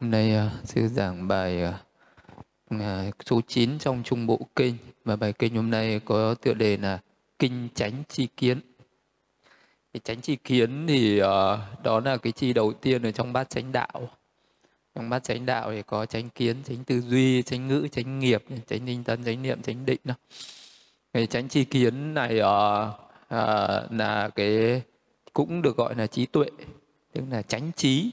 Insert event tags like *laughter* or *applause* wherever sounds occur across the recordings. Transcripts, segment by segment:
Hôm nay uh, sư giảng bài uh, số 9 trong Trung Bộ Kinh và bài kinh hôm nay có tựa đề là Kinh Chánh Chi Kiến. Cái chánh chi kiến thì uh, đó là cái chi đầu tiên ở trong bát chánh đạo. Trong bát chánh đạo thì có chánh kiến, chánh tư duy, chánh ngữ, chánh nghiệp, chánh tinh tấn, chánh niệm, chánh định. Đó. Cái chánh chi kiến này uh, uh, là cái cũng được gọi là trí tuệ, tức là chánh trí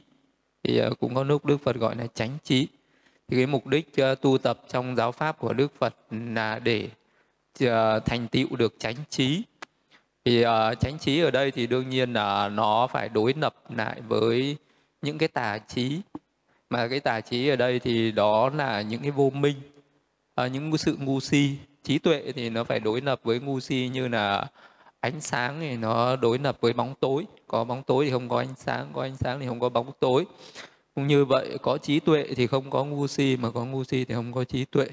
thì uh, cũng có lúc Đức Phật gọi là chánh trí. Thì cái mục đích uh, tu tập trong giáo pháp của Đức Phật là để uh, thành tựu được chánh trí. Thì uh, chánh trí ở đây thì đương nhiên là nó phải đối lập lại với những cái tà trí. Mà cái tà trí ở đây thì đó là những cái vô minh uh, những sự ngu si. Trí tuệ thì nó phải đối lập với ngu si như là ánh sáng thì nó đối lập với bóng tối có bóng tối thì không có ánh sáng có ánh sáng thì không có bóng tối. Cũng như vậy có trí tuệ thì không có ngu si mà có ngu si thì không có trí tuệ.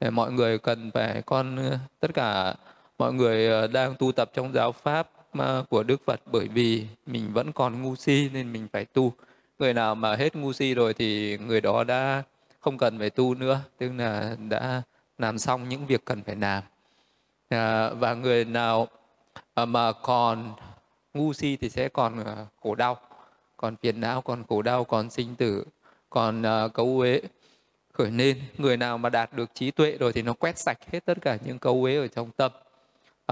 Để mọi người cần phải con ờ, tất cả mọi người ờ, đang tu tập trong giáo pháp ờ, của Đức Phật bởi vì mình vẫn còn ngu si nên mình phải tu. Người nào mà hết ngu si rồi thì người đó đã không cần phải tu nữa tức là đã làm xong những việc cần phải làm. À, và người nào mà còn ngu si thì sẽ còn ờ, khổ đau còn phiền não còn khổ đau còn sinh tử còn uh, cấu uế khởi nên người nào mà đạt được trí tuệ rồi thì nó quét sạch hết tất cả những cấu uế ở trong tâm.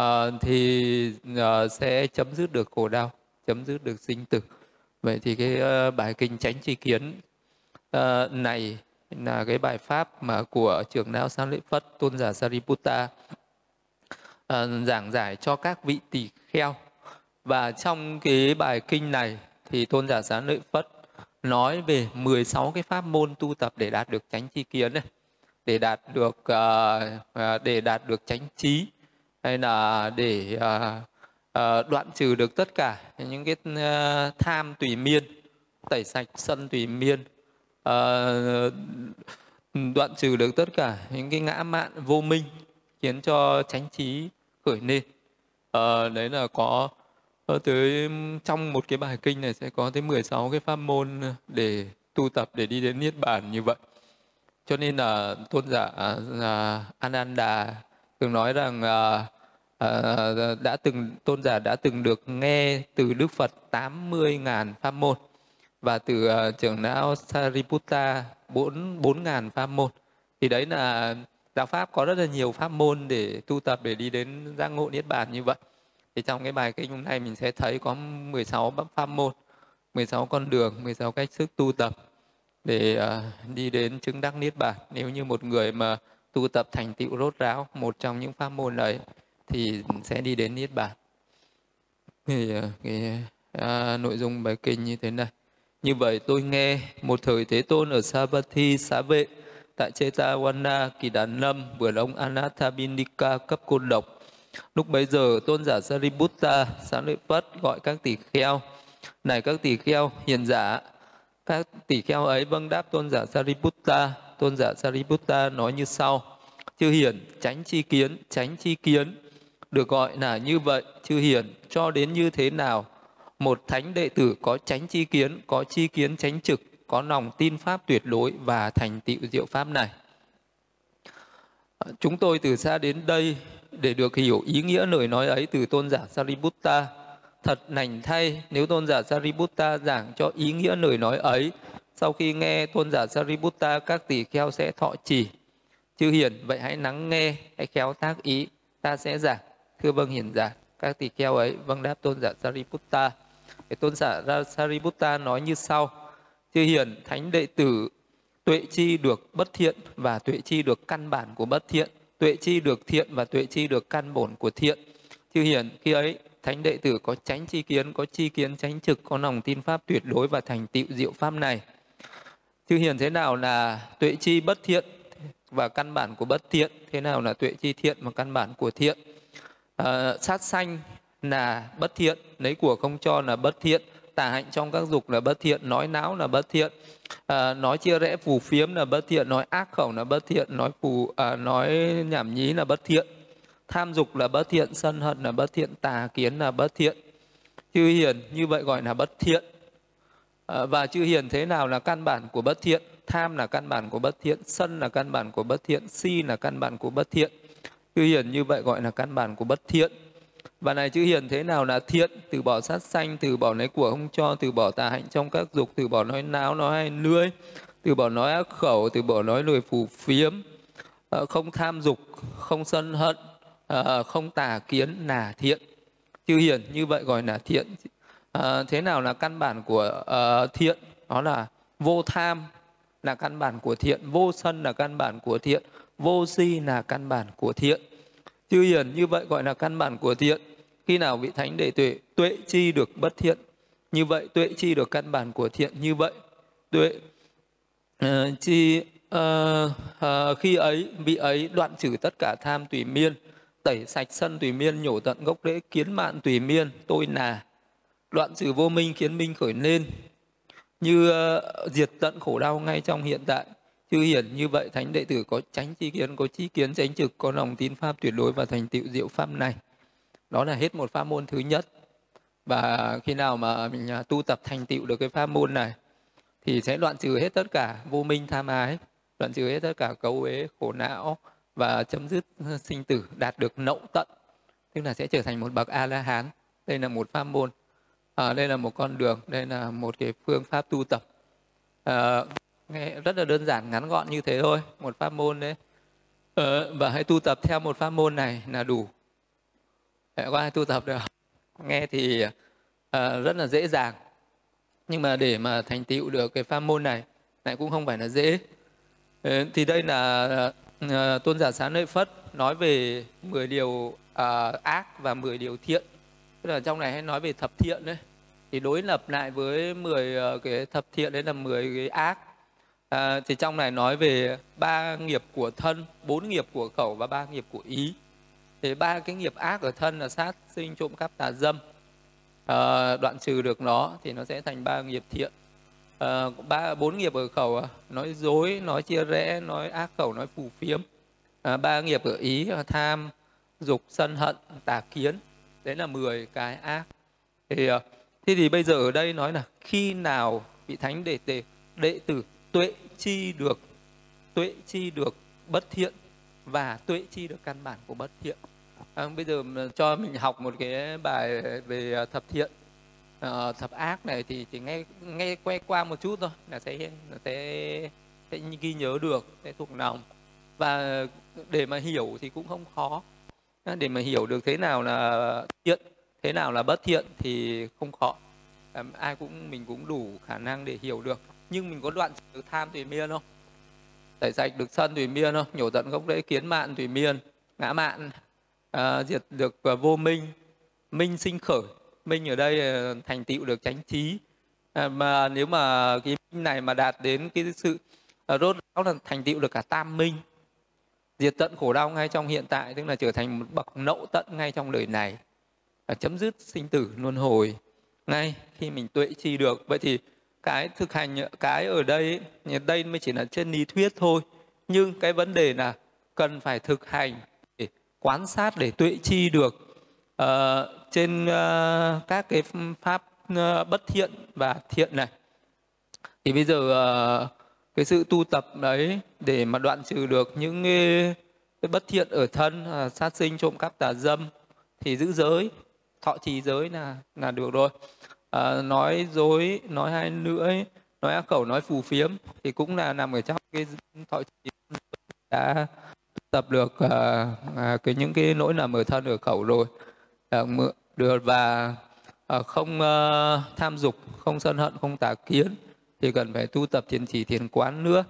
Uh, thì uh, sẽ chấm dứt được khổ đau chấm dứt được sinh tử. Vậy thì cái uh, bài kinh tránh tri kiến uh, này là cái bài pháp mà của trưởng lão sang Lễ Phất tôn giả Sariputta uh, giảng giải cho các vị tỳ kheo và trong cái bài kinh này thì tôn giả Sáng Lợi Phất nói về 16 cái pháp môn tu tập để đạt được chánh chi kiến này, để đạt được uh, để đạt được chánh trí hay là để uh, uh, đoạn trừ được tất cả những cái uh, tham tùy miên, tẩy sạch sân tùy miên, uh, đoạn trừ được tất cả những cái ngã mạn vô minh khiến cho chánh trí khởi lên. Uh, đấy là có Ờ, ở tới trong một cái bài kinh này sẽ có tới 16 cái pháp môn ờ, để tu tập để đi đến niết bàn như vậy. Cho nên là tôn giả là Ananda từng nói rằng à, à, à, đã từng tôn giả đã từng được nghe từ Đức Phật 80.000 pháp môn và từ uh, trưởng lão Sariputta 4 4.000 pháp môn. Thì đấy là đạo pháp có rất là nhiều pháp môn để tu tập để đi đến giác ngộ niết bàn như vậy thì trong cái bài kinh hôm nay mình sẽ thấy có 16 pháp môn 16 con đường 16 cách sức tu tập để uh, đi đến chứng đắc niết bàn. Nếu như một người mà tu tập thành tựu rốt ráo một trong những pháp môn đấy thì sẽ đi đến niết bàn. Thì uh, cái uh, nội dung bài kinh như thế này. Như vậy tôi nghe một thời thế tôn ở Savatthi xá vệ tại Chetawana kỳ đàn lâm vườn ông Anathabindika cấp côn độc. Lúc bấy giờ tôn giả Sariputta sáng lợi Phất gọi các tỷ kheo. Này các tỷ kheo hiền giả. Các tỷ kheo ấy vâng đáp tôn giả Sariputta. Tôn giả Sariputta nói như sau. Chư hiền tránh chi kiến, tránh chi kiến. Được gọi là như vậy, chư hiền cho đến như thế nào. Một thánh đệ tử có tránh chi kiến, có chi kiến tránh trực, có lòng tin pháp tuyệt đối và thành tựu diệu pháp này. Chúng tôi từ xa đến đây để được hiểu ý nghĩa lời nói ấy từ tôn giả Sariputta. Thật nành thay nếu tôn giả Sariputta giảng cho ý nghĩa lời nói ấy. Sau khi nghe tôn giả Sariputta các tỷ kheo sẽ thọ trì. Chư hiền, vậy hãy lắng nghe, hãy khéo tác ý, ta sẽ giảng. Thưa vâng hiền giả, các tỷ kheo ấy vâng đáp tôn giả Sariputta. Tôn giả Sariputta nói như sau. Chư hiền, thánh đệ tử tuệ chi được bất thiện và tuệ chi được căn bản của bất thiện tuệ chi được thiện và tuệ chi được căn bổn của thiện. Chư hiền khi ấy thánh đệ tử có tránh chi kiến có chi kiến tránh trực có lòng tin pháp tuyệt đối và thành tựu diệu pháp này. Chư hiền thế nào là tuệ chi bất thiện và căn bản của bất thiện? Thế nào là tuệ chi thiện và căn bản của thiện? À, sát sanh là bất thiện lấy của không cho là bất thiện tà hạnh trong các dục là bất thiện nói não là bất thiện à, nói chia rẽ phù phiếm là bất thiện nói ác khẩu là bất thiện nói phù à, nói nhảm nhí là bất thiện tham dục là bất thiện sân hận là bất thiện tà kiến là bất thiện chư hiền như vậy gọi là bất thiện à, và chư hiền thế nào là căn bản của bất thiện tham là căn bản của bất thiện sân là căn bản của bất thiện si là căn bản của bất thiện chư hiền như vậy gọi là căn bản của bất thiện và này chữ hiền thế nào là thiện? Từ bỏ sát sanh, từ bỏ lấy của không cho, từ bỏ tà hạnh trong các dục, từ bỏ nói náo, nói hay lưỡi, từ bỏ nói ác khẩu, từ bỏ nói lời phù phiếm ờ, không tham dục, không sân hận ờ, không tà kiến là thiện. Chư hiền như vậy gọi là thiện. Ờ, thế nào là căn bản của thiện? Đó là vô tham là căn bản của thiện, vô sân là căn bản của thiện, vô si là căn bản của thiện chư hiền như vậy gọi là căn bản của thiện. Khi nào vị thánh đệ tuệ tuệ chi được bất thiện như vậy tuệ chi được căn bản của thiện như vậy. Tuệ uh, chi uh, uh, khi ấy vị ấy đoạn trừ tất cả tham tùy miên tẩy sạch sân tùy miên nhổ tận gốc rễ kiến mạn tùy miên tôi nà. Đoạn trừ vô minh khiến minh khởi lên như uh, diệt tận khổ đau ngay trong hiện tại chư hiển như vậy thánh đệ tử có tránh chi kiến có chi kiến tránh trực có lòng tín pháp tuyệt đối và thành tựu diệu pháp này. Đó là hết một pháp môn thứ nhất. Và khi nào mà mình à, tu tập thành tựu được cái pháp môn này thì sẽ đoạn trừ hết tất cả vô minh tham ái đoạn trừ hết tất cả cấu uế khổ não và chấm dứt sinh tử đạt được nậu tận. Tức là sẽ trở thành một bậc a la hán đây là một pháp môn. À, đây là một con đường đây là một cái phương pháp tu tập. À, rất là đơn giản ngắn gọn như thế thôi một pháp môn đấy. Ờ, và hãy tu tập theo một pháp môn này là đủ. Để có ai tu tập được. Nghe thì uh, rất là dễ dàng. Nhưng mà để mà thành tựu được cái pháp môn này lại cũng không phải là dễ. Ờ, thì đây là uh, tôn giả sáng lợi phất nói về 10 điều uh, ác và 10 điều thiện. Tức là trong này hay nói về thập thiện đấy. Thì đối lập lại với 10 uh, cái thập thiện đấy là 10 cái ác à, thì trong này nói về ba nghiệp của thân bốn nghiệp của khẩu và ba nghiệp của ý. Thì ba cái nghiệp ác ở thân là sát sinh trộm cắp tà dâm. À, đoạn trừ được nó thì nó sẽ thành ba nghiệp thiện. À, ba bốn nghiệp ở khẩu à, nói dối nói chia rẽ nói ác khẩu nói phù phiếm. À, ba nghiệp ở ý tham dục sân hận tà kiến. Đấy là 10 cái ác. Thì à, thế thì bây giờ ở đây nói là khi nào vị thánh đệ tử đệ tử tuệ chi được tuệ chi được bất thiện và tuệ chi được căn bản của bất thiện. À, bây giờ cho mình học một cái bài về à, thập thiện à, thập ác này thì chỉ nghe nghe quay qua một chút thôi là sẽ là sẽ sẽ ghi nhớ được sẽ thuộc lòng. Và để mà hiểu thì cũng không khó. À, để mà hiểu được thế nào là thiện thế nào là bất thiện thì không khó. À, ai cũng mình cũng đủ khả năng để hiểu được nhưng mình có đoạn được tham tùy miên không? Tẩy sạch được sân tùy miên không? Nhổ tận gốc rễ kiến mạn tùy miên ngã mạn à, diệt được à, vô minh. Minh sinh khởi. Minh ở đây à, thành tựu được chánh trí. À, mà nếu mà cái minh này mà đạt đến cái sự à, rốt ráo là thành tựu được cả tam minh. Diệt tận khổ đau ngay trong hiện tại tức là trở thành một bậc nậu tận ngay trong đời này. À, chấm dứt sinh tử luân hồi ngay khi mình tuệ chi được. Vậy thì cái thực hành cái ở đây đây mới chỉ là trên lý thuyết thôi. Nhưng cái vấn đề là cần phải thực hành để quan sát để tuệ chi được uh, trên uh, các cái pháp uh, bất thiện và thiện này. Thì bây giờ uh, cái sự tu tập đấy để mà đoạn trừ được những cái, cái bất thiện ở thân uh, sát sinh trộm cắp tà dâm thì giữ giới thọ trì giới là là được rồi à, nói dối nói hai lưỡi nói ác khẩu nói phù phiếm thì cũng là nằm ở trong cái thọ trì đã tập được à, à, cái những cái nỗi nằm ở thân ở khẩu rồi. À, được và à, không à, tham dục không sân hận không tà kiến thì cần phải tu tập thiền chỉ thiền quán nữa.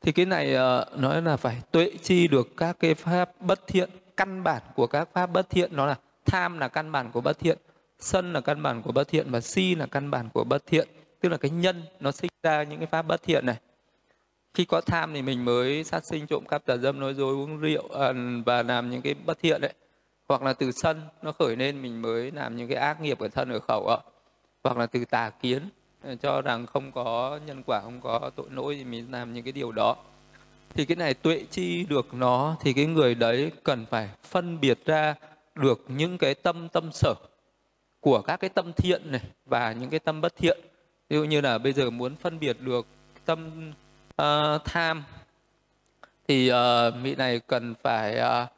Thì cái này à, nói là phải tuệ chi được các cái pháp bất thiện căn bản của các pháp bất thiện nó là tham là căn bản của bất thiện sân là căn bản của bất thiện và si là căn bản của bất thiện. Tức là cái nhân, nó sinh ra những cái pháp bất thiện này. Khi có tham thì mình mới sát sinh trộm cắp tà dâm, nói dối, uống rượu à, và làm những cái bất thiện đấy. Hoặc là từ sân, nó khởi lên, mình mới làm những cái ác nghiệp ở thân, ở khẩu ạ. Hoặc là từ tà kiến à, cho rằng không có nhân quả, không có tội lỗi thì mình làm những cái điều đó. Thì cái này tuệ chi được nó, thì cái người đấy cần phải phân biệt ra được những cái tâm tâm sở của các cái tâm thiện này và những cái tâm bất thiện. Ví dụ như là bây giờ muốn phân biệt được tâm uh, tham thì uh, vị này cần phải uh,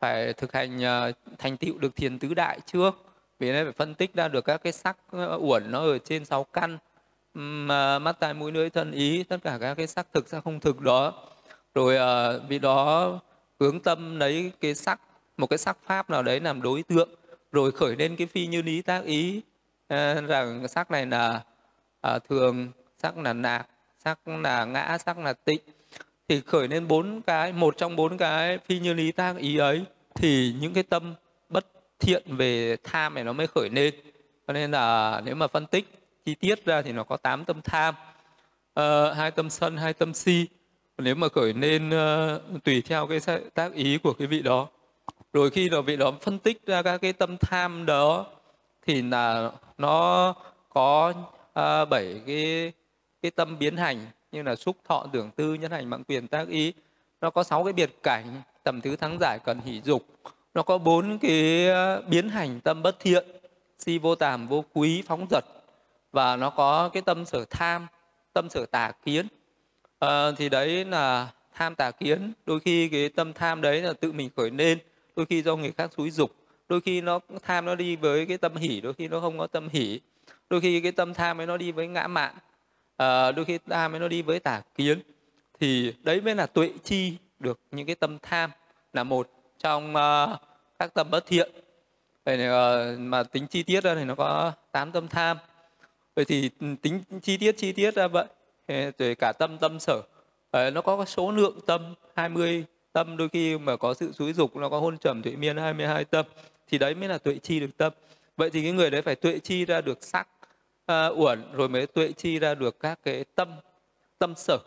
phải thực hành uh, thành tựu được thiền tứ đại trước. Vì này phải phân tích ra được các cái sắc uh, uẩn nó ở trên sáu căn. Mà mắt tai mũi lưỡi thân ý tất cả các cái sắc thực sắc không thực đó. Rồi uh, vì đó hướng tâm lấy cái sắc một cái sắc pháp nào đấy làm đối tượng rồi khởi lên cái phi như lý tác ý uh, rằng sắc này là uh, thường sắc là nạc sắc là ngã sắc là tịnh. Thì khởi lên bốn cái một trong bốn cái phi như lý tác ý ấy thì những cái tâm bất thiện về tham này nó mới khởi lên. Cho nên là nếu mà phân tích chi tiết ra thì nó có tám tâm tham uh, hai tâm sân hai tâm si. Nếu mà khởi lên uh, tùy theo cái tác ý của cái vị đó rồi khi là vị đó phân tích ra các cái tâm tham đó thì là nó có uh, bảy cái cái tâm biến hành như là xúc thọ tưởng tư nhân hành mạng quyền tác ý. Nó có sáu cái biệt cảnh tầm thứ thắng giải cần hỷ dục. Nó có bốn cái biến hành tâm bất thiện si vô tàm vô quý phóng dật. Và nó có cái tâm sở tham tâm sở tà kiến. À, thì đấy là tham tà kiến. Đôi khi cái tâm tham đấy là tự mình khởi lên đôi khi do người khác xúi dục đôi khi nó tham nó đi với cái tâm hỉ đôi khi nó không có tâm hỉ. Đôi khi cái tâm tham ấy nó đi với ngã mạn à, đôi khi tham ấy nó đi với tà kiến. Thì đấy mới là tuệ chi được những cái tâm tham là một trong uh, các tâm bất thiện. Vậy uh, mà tính chi tiết ra thì nó có tám tâm tham. Vậy thì ừ, tính chi tiết chi tiết ra vậy rồi cả tâm tâm sở. Nó có số lượng tâm 20 tâm đôi khi mà có sự xúi dục nó có hôn trầm tuệ miên 22 tâm thì đấy mới là tuệ chi được tâm. Vậy thì cái người đấy phải tuệ chi ra được sắc uh, uẩn rồi mới tuệ chi ra được các cái tâm tâm sở.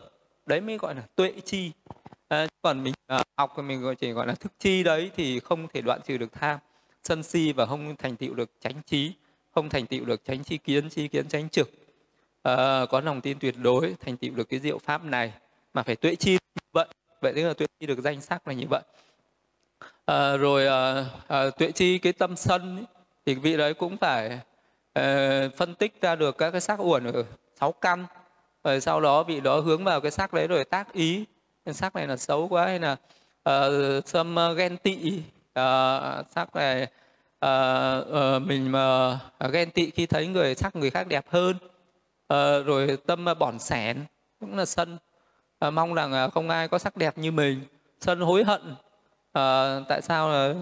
Đấy mới gọi là tuệ chi. À, còn mình uh, học thì mình chỉ gọi là thức chi đấy thì không thể đoạn trừ được tham. Sân si và không thành tựu được chánh trí không thành tựu được chánh chi kiến chi kiến chánh trực. À, có lòng tin tuyệt đối thành tựu được cái diệu pháp này mà phải tuệ chi vậy vậy tức là tuệ chi được danh sắc là như vậy. À, rồi à, à, tuệ chi cái tâm sân ấy, thì vị đấy cũng phải à, phân tích ra được các cái sắc uẩn ở sáu căn. Rồi sau đó vị đó hướng vào cái sắc đấy rồi tác ý. Cái sắc này là xấu quá hay là uh, xâm uh, ghen tị. Uh, sắc này uh, uh, mình mà uh, ghen tị khi thấy người sắc người khác đẹp hơn. Uh, rồi tâm uh, bỏn sẻn cũng là sân à, mong rằng ờ, không ai có sắc đẹp như mình. Sân hối hận. À, tại sao là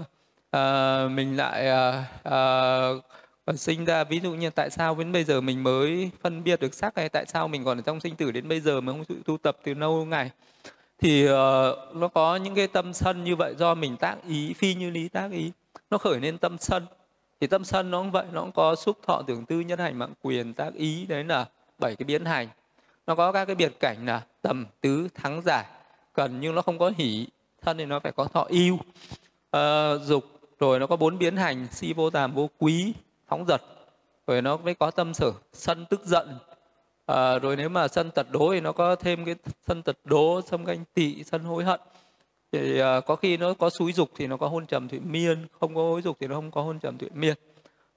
à, mình lại à, à, sinh ra? Ví dụ như tại sao đến bây giờ mình mới phân biệt được sắc hay tại sao mình còn ở trong sinh tử đến bây giờ mà không tu tập từ lâu ngày? Thì uh, nó có những cái tâm sân như vậy do mình tác ý phi như lý tác ý. Nó khởi lên tâm sân. Thì tâm sân nó cũng vậy nó cũng có xúc thọ tưởng tư nhân hành mạng quyền tác ý. Đấy là bảy cái biến hành. Nó có các cái biệt cảnh là tầm tứ thắng giải. Cần nhưng nó không có hỷ thân thì nó phải có thọ yêu à, ờ, dục rồi nó có bốn biến hành si vô tàm vô quý phóng dật. Rồi nó mới có tâm sở sân tức giận. À, rồi nếu mà sân tật đố thì nó có thêm cái sân tật đố sân ganh tị sân hối hận. Thì à, có khi nó có xúi dục thì nó có hôn trầm thụy miên không có hối dục thì nó không có hôn trầm thụy miên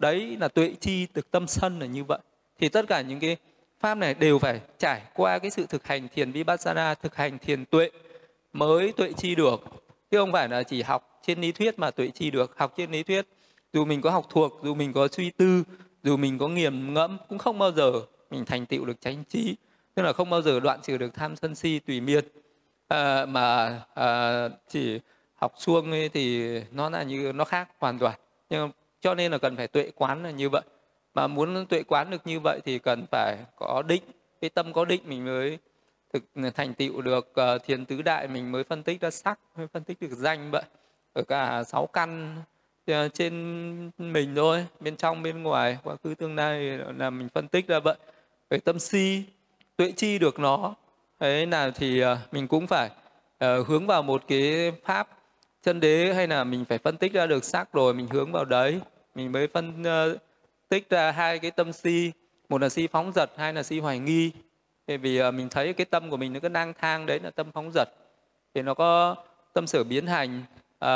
đấy là tuệ chi từ tâm sân là như vậy. Thì tất cả những cái pháp này đều phải trải qua cái sự thực hành thiền vipassana thực hành thiền tuệ mới tuệ chi được. Chứ không phải là chỉ học trên lý thuyết mà tuệ chi được học trên lý thuyết. Dù mình có học thuộc dù mình có suy tư dù mình có nghiền ngẫm cũng không bao giờ mình thành tựu được chánh trí. Tức là không bao giờ đoạn trừ được tham sân si tùy miên. À, mà à, chỉ học xuông ấy thì nó là như nó khác hoàn toàn. Nhưng cho nên là cần phải tuệ quán là như vậy mà muốn tuệ quán được như vậy thì cần phải có định cái tâm có định mình mới thực thành tựu được uh, thiền tứ đại mình mới phân tích ra sắc mới phân tích được danh vậy. Ở cả sáu căn ờ, trên mình thôi bên trong bên ngoài quá khứ tương lai là mình phân tích ra vậy. Về tâm si tuệ chi được nó thế nào thì ờ, mình cũng phải uh, hướng vào một cái pháp chân đế hay là mình phải phân tích ra được sắc rồi mình hướng vào đấy mình mới phân uh, tích ra hai cái tâm si một là si phóng dật hai là si hoài nghi. Thì vì ờ, mình thấy cái tâm của mình nó cứ lang thang đấy là tâm phóng dật. Thì nó có tâm sở biến hành à,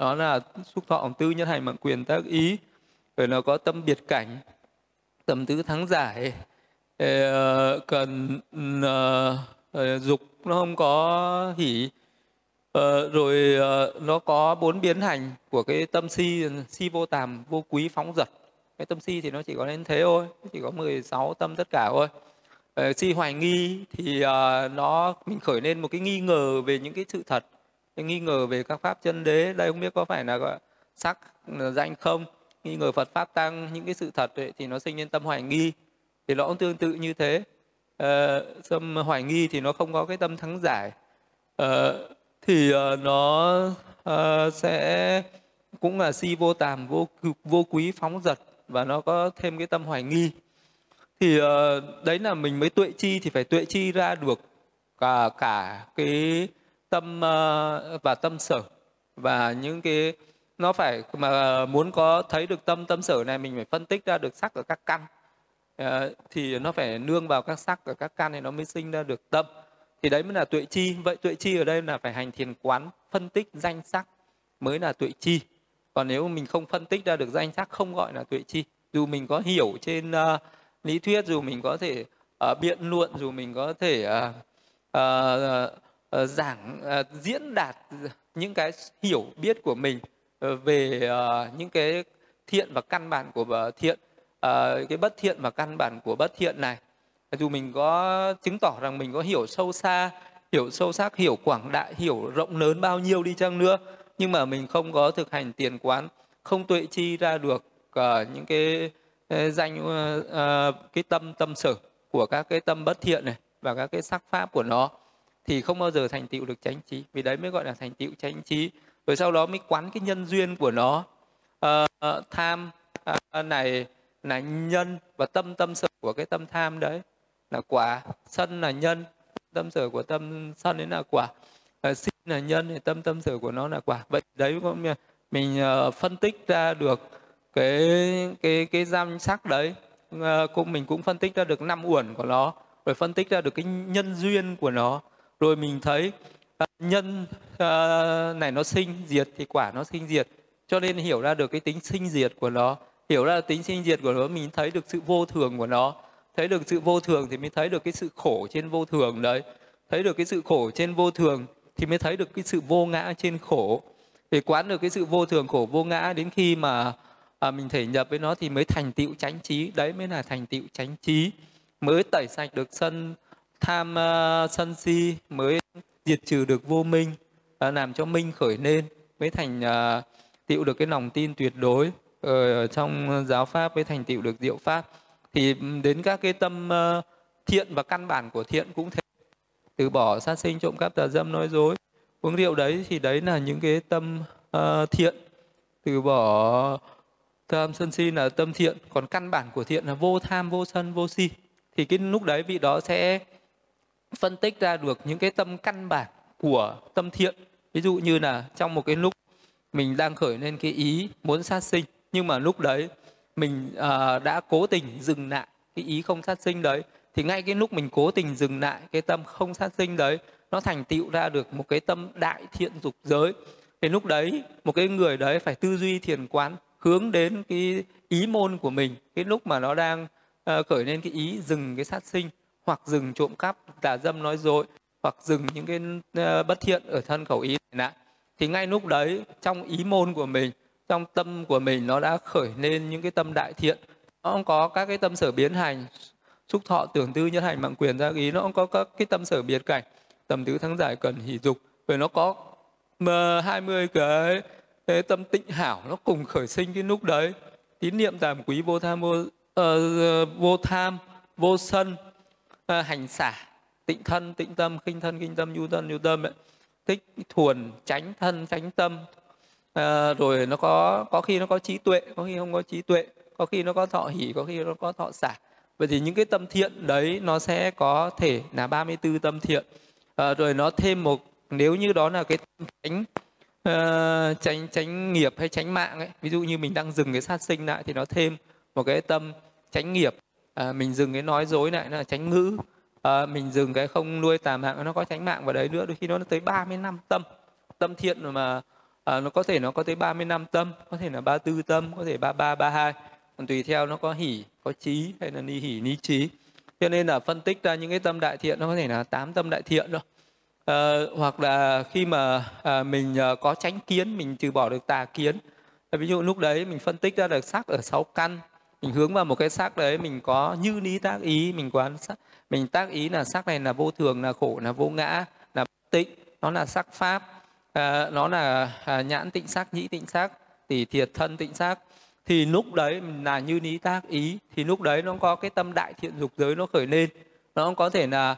đó là xúc thọ tư nhân hành mạng quyền tác ý. Rồi nó có tâm biệt cảnh tâm tứ thắng giải. Uh, cần uh, uh, dục nó không có hỉ. Uh, rồi uh, nó có bốn biến hành của cái tâm si si vô tàm vô quý phóng dật cái tâm si thì nó chỉ có đến thế thôi chỉ có 16 tâm tất cả thôi. Uh, si hoài nghi thì uh, nó mình khởi lên một cái nghi ngờ về những cái sự thật cái nghi ngờ về các pháp chân đế. Đây không biết có phải là gọi sắc ờ, danh không? Nghi ngờ Phật pháp tăng những cái sự thật ấy, thì nó sinh lên tâm hoài nghi. Thì nó cũng tương tự như thế. Uh, tâm hoài nghi thì nó không có cái tâm thắng giải. Uh, thì uh, nó uh, sẽ cũng là si vô tàm vô vô quý phóng dật và nó có thêm cái tâm hoài nghi. Thì uh, đấy là mình mới tuệ chi thì phải tuệ chi ra được cả cả cái tâm uh, và tâm sở. Và những cái nó phải mà muốn có thấy được tâm tâm sở này mình phải phân tích ra được sắc ở các căn. Uh, thì nó phải nương vào các sắc ở các căn thì nó mới sinh ra được tâm. Thì đấy mới là tuệ chi. Vậy tuệ chi ở đây là phải hành thiền quán phân tích danh sắc mới là tuệ chi còn nếu mình không phân tích ra được danh sắc không gọi là tuệ chi dù mình có hiểu trên uh, lý thuyết dù mình có thể uh, biện luận dù mình có thể uh, uh, uh, giảng uh, diễn đạt những cái hiểu biết của mình uh, về uh, những cái thiện và căn bản của thiện uh, cái bất thiện và căn bản của bất thiện này. Dù mình có chứng tỏ rằng mình có hiểu sâu xa hiểu sâu sắc hiểu quảng đại hiểu rộng lớn bao nhiêu đi chăng nữa nhưng mà mình không có thực hành tiền quán không tuệ chi ra được uh, những cái, cái danh uh, uh, cái tâm tâm sở của các cái tâm bất thiện này và các cái sắc pháp của nó thì không bao giờ thành tựu được chánh trí. Vì đấy mới gọi là thành tựu chánh trí. Rồi sau đó mới quán cái nhân duyên của nó. Uh, tham uh, này là nhân và tâm tâm sở của cái tâm tham đấy là quả. Sân là nhân tâm sở của tâm sân đấy là quả. Uh, là nhân thì tâm tâm sở của nó là quả. Vậy đấy cũng mình uh, phân tích ra được cái cái cái giam sắc đấy. Uh, cũng mình cũng phân tích ra được năm uẩn của nó rồi phân tích ra được cái nhân duyên của nó. Rồi mình thấy uh, nhân này nó sinh diệt thì quả nó sinh diệt. Cho nên hiểu ra được cái tính sinh diệt của nó. Hiểu ra tính sinh diệt của nó mình thấy được sự vô thường của nó. Thấy được sự vô thường thì mới thấy được cái sự khổ trên vô thường đấy. Thấy được cái sự khổ trên vô thường thì mới thấy được cái sự vô ngã trên khổ. Để quán được cái sự vô thường khổ vô ngã đến khi mà à, mình thể nhập với nó thì mới thành tựu chánh trí. Đấy mới là thành tựu chánh trí. Mới tẩy sạch được sân tham uh, sân si mới diệt trừ được vô minh uh, làm cho minh khởi lên mới thành uh, tựu được cái lòng tin tuyệt đối ờ, ở trong giáo pháp mới thành tựu được diệu pháp. Thì đến các cái tâm uh, thiện và căn bản của thiện cũng thế từ bỏ sát sinh trộm cắp tà dâm nói dối. Uống rượu đấy thì đấy là những cái tâm uh, thiện. Từ bỏ tham sân si là tâm thiện. Còn căn bản của thiện là vô tham vô sân vô si. Thì cái lúc đấy vị đó sẽ phân tích ra được những cái tâm căn bản của tâm thiện. Ví dụ như là trong một cái lúc mình đang khởi lên cái ý muốn sát sinh nhưng mà lúc đấy mình uh, đã cố tình dừng lại cái ý không sát sinh đấy thì ngay cái lúc mình cố tình dừng lại cái tâm không sát sinh đấy nó thành tựu ra được một cái tâm đại thiện dục giới. Thì lúc đấy một cái người đấy phải tư duy thiền quán hướng đến cái ý môn của mình. Cái lúc mà nó đang uh, khởi lên cái ý dừng cái sát sinh hoặc dừng trộm cắp tà dâm nói dối hoặc dừng những cái uh, bất thiện ở thân khẩu ý này thì ngay lúc đấy trong ý môn của mình trong tâm của mình nó đã khởi lên những cái tâm đại thiện. Nó không có các cái tâm sở biến hành xúc thọ tưởng tư nhất hành mạng quyền ra ý nó cũng có các cái tâm sở biệt cảnh. Tầm tứ thắng giải cần hỷ dục rồi nó có mà 20 cái, cái tâm tịnh hảo nó cùng khởi sinh cái lúc đấy. Tín niệm tàm quý vô tham vô uh, vô tham vô sân uh, hành xả tịnh thân tịnh tâm khinh thân khinh tâm nhu thân nhu tâm ấy. tích thuần tránh thân tránh tâm uh, rồi nó có có khi nó có trí tuệ có khi không có trí tuệ có khi nó có thọ hỷ có khi nó có thọ xả vậy thì những cái tâm thiện đấy nó sẽ có thể là 34 tâm thiện. À, rồi nó thêm một nếu như đó là cái tránh uh, ờ, tránh tránh nghiệp hay tránh mạng ấy ví dụ như mình đang dừng cái sát sinh lại thì nó thêm một cái tâm tránh nghiệp. À, mình dừng cái nói dối lại là tránh ngữ. À, mình dừng cái không nuôi tà mạng nó có tránh mạng vào đấy nữa đôi khi nó tới 30 năm tâm. Tâm thiện mà à, nó có thể nó có tới 30 năm tâm có thể là 34 tâm có thể 33 32 còn tùy theo nó có hỉ có trí hay là ni hỉ ni trí cho nên là phân tích ra những cái tâm đại thiện nó có thể là tám tâm đại thiện đó. À, hoặc là khi mà à, mình à, có tránh kiến mình trừ bỏ được tà kiến. Ờ, ví dụ lúc đấy mình phân tích ra được sắc ở sáu căn mình hướng vào một cái sắc đấy mình có như lý tác ý mình quán sắc mình tác ý là sắc này là vô thường là khổ là vô ngã là tịnh nó là sắc pháp. À, nó là à, nhãn tịnh sắc nhĩ tịnh sắc tỷ thiệt thân tịnh sắc thì lúc đấy là như lý tác ý. Thì lúc đấy nó có cái tâm đại thiện dục giới nó khởi lên. Nó có thể là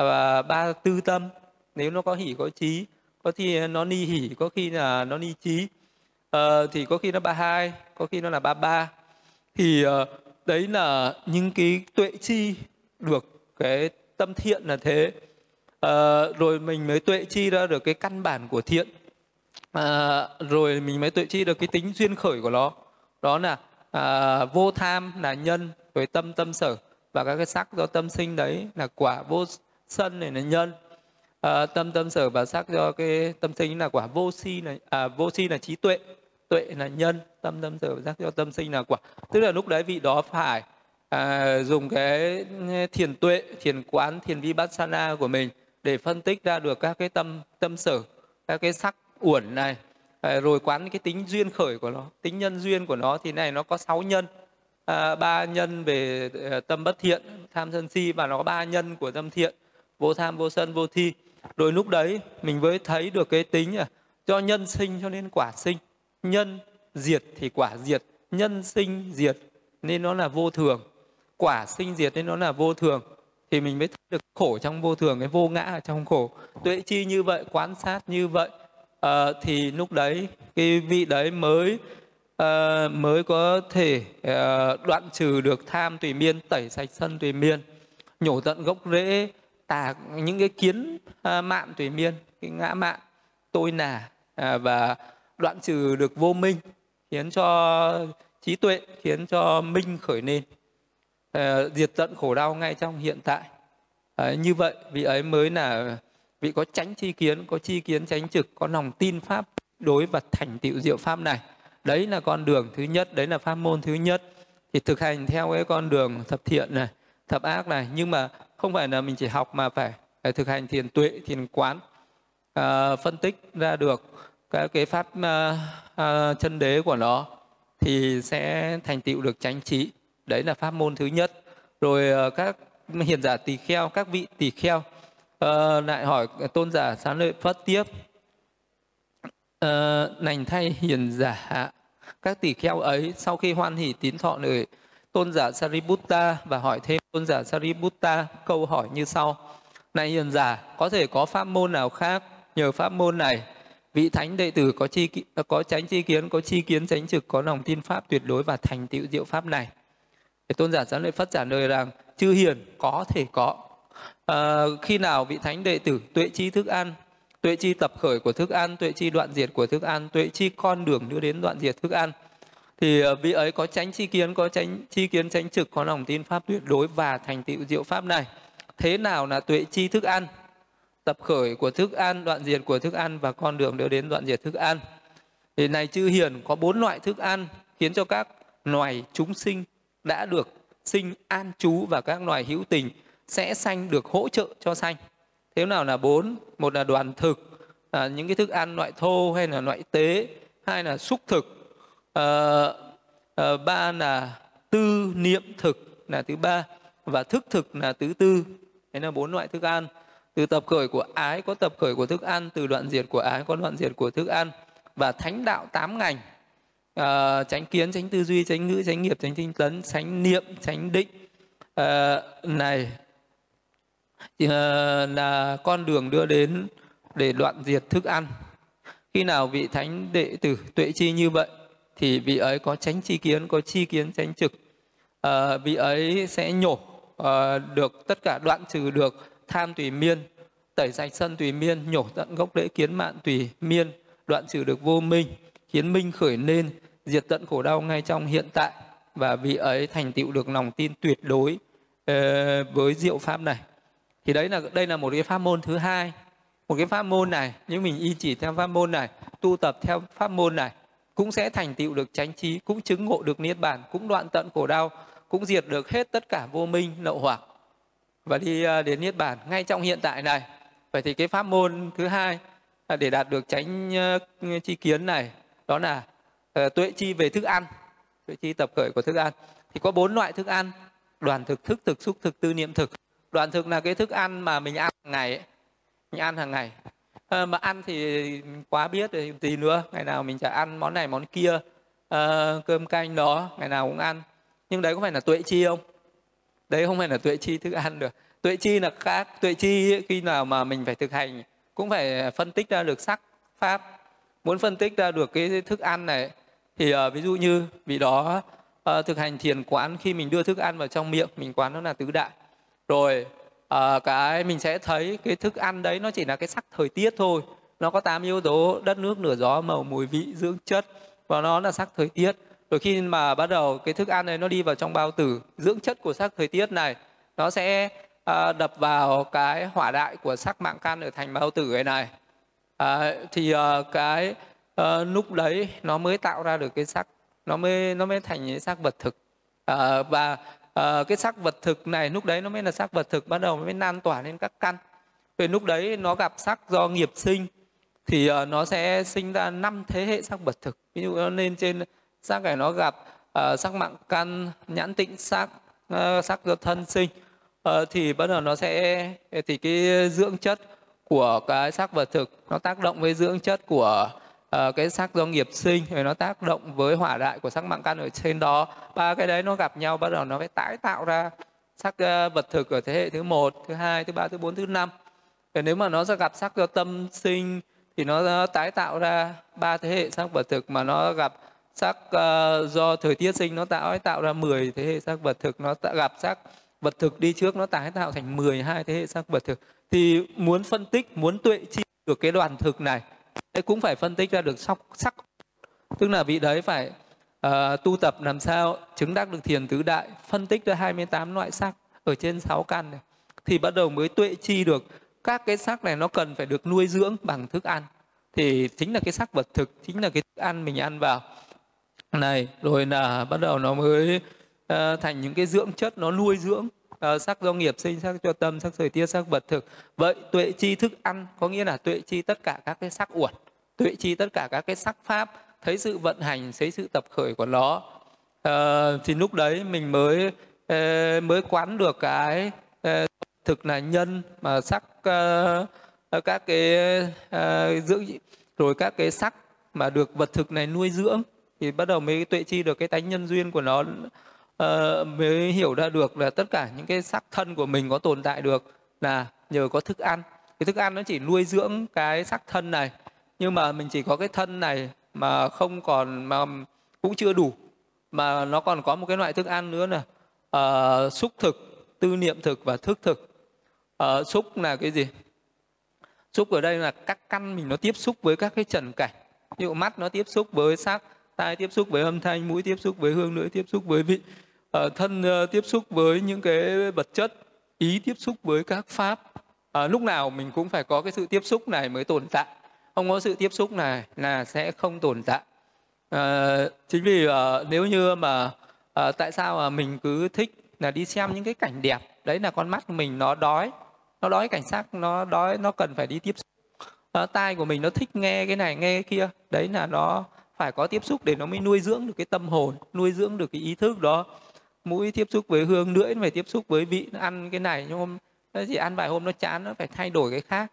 uh, ba tư tâm. Nếu nó có hỷ có trí có khi nó ni hỉ có khi là nó ni trí uh, ờ, thì có khi nó ba hai có khi nó là ba ba. Thì uh, đấy là những cái tuệ chi được cái tâm thiện là thế. Uh, rồi mình mới tuệ chi ra được cái căn bản của thiện. Uh, rồi mình mới tuệ chi được cái tính duyên khởi của nó đó là à, vô tham là nhân rồi tâm tâm sở. Và các cái sắc do tâm sinh đấy là quả vô sân này là nhân. À, tâm tâm sở và sắc do cái tâm sinh là quả vô si là à, vô si là trí tuệ. Tuệ là nhân tâm tâm sở sắc do tâm sinh là quả. Tức là lúc đấy vị đó phải à, dùng cái thiền tuệ thiền quán thiền vipassana của mình để phân tích ra được các cái tâm tâm sở các cái sắc uẩn này à, rồi quán cái tính duyên khởi của nó tính nhân duyên của nó thì này nó có sáu nhân. À, ba nhân về ờ, tâm bất thiện tham sân si và nó có ba nhân của tâm thiện vô tham vô sân vô thi. Rồi lúc đấy mình mới thấy được cái tính à, do nhân sinh cho nên quả sinh. Nhân diệt thì quả diệt nhân sinh diệt nên nó là vô thường. Quả sinh diệt nên nó là vô thường. Thì mình mới thấy được khổ trong vô thường cái vô ngã ở trong khổ. Tuệ chi như vậy quán sát như vậy à, thì lúc đấy cái vị đấy mới à, mới có thể à, đoạn trừ được tham tùy miên tẩy sạch sân tùy miên nhổ tận gốc rễ tà những cái kiến à, mạn tùy miên cái ngã mạn tôi nà à, và đoạn trừ được vô minh khiến cho trí tuệ khiến cho minh khởi lên à, diệt tận khổ đau ngay trong hiện tại. À, như vậy vị ấy mới là vị có tránh chi kiến có chi kiến tránh trực có lòng tin pháp đối và thành tựu diệu pháp này. Đấy là con đường thứ nhất đấy là pháp môn thứ nhất. Thì thực hành theo cái con đường thập thiện này thập ác này. Nhưng mà không phải là mình chỉ học mà phải, phải thực hành thiền tuệ thiền quán à, phân tích ra được các cái pháp uh, uh, chân đế của nó thì sẽ thành tựu được chánh trí. Đấy là pháp môn thứ nhất. Rồi uh, các hiền giả tỳ kheo các vị tỳ kheo uh, lại hỏi tôn giả sáng lợi phất tiếp. Ờ, uh, nành thay hiền giả các tỷ kheo ấy sau khi hoan hỷ tín thọ lời tôn giả Sariputta và hỏi thêm tôn giả Sariputta câu hỏi như sau. Này hiền giả có thể có pháp môn nào khác nhờ pháp môn này? Vị thánh đệ tử có chi có tránh chi kiến có chi kiến tránh trực có lòng tin pháp tuyệt đối và thành tựu diệu pháp này. Để tôn giả sáng lợi phất trả lời rằng chư hiền có thể có à, khi nào vị thánh đệ tử tuệ chi thức ăn tuệ chi tập khởi của thức ăn tuệ chi đoạn diệt của thức ăn tuệ chi con đường đưa đến đoạn diệt thức ăn thì ờ, vị ấy có tránh chi kiến có tránh chi kiến tránh trực có lòng tin pháp tuyệt đối và thành tựu diệu pháp này. Thế nào là tuệ chi thức ăn? Tập khởi của thức ăn đoạn diệt của thức ăn và con đường đưa đến đoạn diệt thức ăn. Thì này chư hiền có bốn loại thức ăn khiến cho các loài chúng sinh đã được sinh an trú và các loài hữu tình sẽ xanh được hỗ trợ cho xanh thế nào là bốn? Một là đoàn thực à, những cái thức ăn loại thô hay là loại tế. Hai là xúc thực. À, à, ba là tư niệm thực là thứ ba và thức thực là thứ tư. Đấy là bốn loại thức ăn. Từ tập khởi của ái có tập khởi của thức ăn từ đoạn diệt của ái có đoạn diệt của thức ăn và thánh đạo tám ngành. Ờ, à, tránh kiến tránh tư duy tránh ngữ tránh nghiệp tránh tinh tấn tránh niệm tránh định. À, này Ờ, là con đường đưa đến để đoạn diệt thức ăn. Khi nào vị thánh đệ tử tuệ chi như vậy thì vị ấy có tránh chi kiến có chi kiến tránh trực. À, vị ấy sẽ nhổ à, được tất cả đoạn trừ được tham tùy miên tẩy sạch sân tùy miên nhổ tận gốc lễ kiến mạn tùy miên đoạn trừ được vô minh khiến minh khởi lên diệt tận khổ đau ngay trong hiện tại. Và vị ấy thành tựu được lòng tin tuyệt đối uh, với diệu pháp này thì đấy là đây là một cái pháp môn thứ hai. Một cái pháp môn này nếu mình y chỉ theo pháp môn này tu tập theo pháp môn này cũng sẽ thành tựu được chánh trí cũng chứng ngộ được niết bàn cũng đoạn tận khổ đau cũng diệt được hết tất cả vô minh lậu hoặc. Và đi à, đến niết bàn ngay trong hiện tại này. Vậy thì cái pháp môn thứ hai là để đạt được tránh ờ, chi kiến này đó là uh, tuệ chi về thức ăn tuệ chi tập khởi của thức ăn. Thì có bốn loại thức ăn đoàn thực thức thực xúc thực tư niệm thực đoạn thực là cái thức ăn mà mình ăn hàng ngày ấy. mình ăn hàng ngày. À, mà ăn thì quá biết rồi gì nữa. Ngày nào mình chả ăn món này món kia. À, cơm canh đó ngày nào cũng ăn. Nhưng đấy có phải là tuệ chi không? Đấy không phải là tuệ chi thức ăn được. Tuệ chi là khác. Tuệ chi khi nào mà mình phải thực hành cũng phải phân tích ra được sắc pháp. Muốn phân tích ra được cái thức ăn này thì uh, ví dụ như vì đó uh, thực hành thiền quán khi mình đưa thức ăn vào trong miệng mình quán nó là tứ đại rồi à, cái mình sẽ thấy cái thức ăn đấy nó chỉ là cái sắc thời tiết thôi. Nó có tám yếu tố đất nước nửa gió màu mùi vị dưỡng chất. Và nó là sắc thời tiết. Rồi khi mà bắt đầu cái thức ăn này nó đi vào trong bao tử dưỡng chất của sắc thời tiết này nó sẽ à, đập vào cái hỏa đại của sắc mạng căn ở thành bao tử này này. À, thì à, cái à, lúc đấy nó mới tạo ra được cái sắc nó mới nó mới thành những sắc vật thực. À, và uh, cái sắc vật thực này lúc đấy nó mới là sắc vật thực bắt đầu mới lan tỏa lên các căn. Về lúc đấy nó gặp sắc do nghiệp sinh thì uh, nó sẽ sinh ra năm thế hệ sắc vật thực. Ví dụ nó lên trên sắc này nó gặp ờ, uh, sắc mạng căn nhãn tịnh sắc uh, sắc do thân sinh. Uh, thì bắt đầu nó sẽ thì cái dưỡng chất của cái sắc vật thực nó tác động với dưỡng chất của uh, cái sắc do nghiệp sinh rồi nó tác động với hỏa đại của sắc mạng căn ở trên đó. Ba cái đấy nó gặp nhau bắt đầu nó phải tái tạo ra sắc uh, vật thực ở thế hệ thứ một thứ hai thứ ba thứ bốn thứ năm. Và nếu mà nó sẽ gặp sắc do tâm sinh thì nó tái tạo ra ba thế hệ sắc vật thực mà nó gặp sắc uh, do thời tiết sinh nó tạo tạo ra 10 thế hệ sắc vật thực. Nó gặp sắc vật thực đi trước nó tái tạo thành 12 thế hệ sắc vật thực. Thì muốn phân tích muốn tuệ chi được cái đoàn thực này đấy cũng phải phân tích ra được sắc, sắc. Tức là vị đấy phải uh, tu tập làm sao chứng đắc được thiền tứ đại phân tích ra 28 loại sắc ở trên 6 căn này. Thì bắt đầu mới tuệ chi được các cái sắc này nó cần phải được nuôi dưỡng bằng thức ăn. Thì chính là cái sắc vật thực chính là cái thức ăn mình ăn vào. Này rồi là bắt đầu nó mới uh, thành những cái dưỡng chất nó nuôi dưỡng uh, sắc do nghiệp sinh sắc cho tâm sắc thời tiết sắc vật thực. Vậy tuệ chi thức ăn có nghĩa là tuệ chi tất cả các cái sắc uẩn tuệ chi tất cả các cái sắc pháp thấy sự vận hành thấy sự tập khởi của nó. Uh, thì lúc đấy mình mới uh, mới quán được cái uh, thực là nhân mà sắc uh, các cái uh, dưỡng rồi các cái sắc mà được vật thực này nuôi dưỡng thì bắt đầu mới tuệ chi được cái tánh nhân duyên của nó uh, mới hiểu ra được là tất cả những cái sắc thân của mình có tồn tại được là nhờ có thức ăn. Cái thức ăn nó chỉ nuôi dưỡng cái sắc thân này nhưng mà mình chỉ có cái thân này mà không còn mà cũng chưa đủ mà nó còn có một cái loại thức ăn nữa là uh, ờ, xúc thực tư niệm thực và thức thực. Uh, xúc là cái gì? Xúc ở đây là các căn mình nó tiếp xúc với các cái trần cảnh. Ví dụ mắt nó tiếp xúc với sắc tai tiếp xúc với âm thanh mũi tiếp xúc với hương lưỡi tiếp xúc với vị uh, thân uh, tiếp xúc với những cái vật chất ý tiếp xúc với các pháp. Uh, lúc nào mình cũng phải có cái sự tiếp xúc này mới tồn tại. Không có sự tiếp xúc này là sẽ không tồn tại. À, chính vì à, nếu như mà à, tại sao mà mình cứ thích là đi xem những cái cảnh đẹp đấy là con mắt mình nó đói nó đói cảnh sắc nó đói nó cần phải đi tiếp xúc. À, tai của mình nó thích nghe cái này nghe cái kia đấy là nó phải có tiếp xúc để nó mới nuôi dưỡng được cái tâm hồn nuôi dưỡng được cái ý thức đó mũi tiếp xúc với hương lưỡi phải tiếp xúc với vị, ăn cái này, nhưng hôm chỉ ăn vài hôm nó chán, nó phải thay đổi cái khác.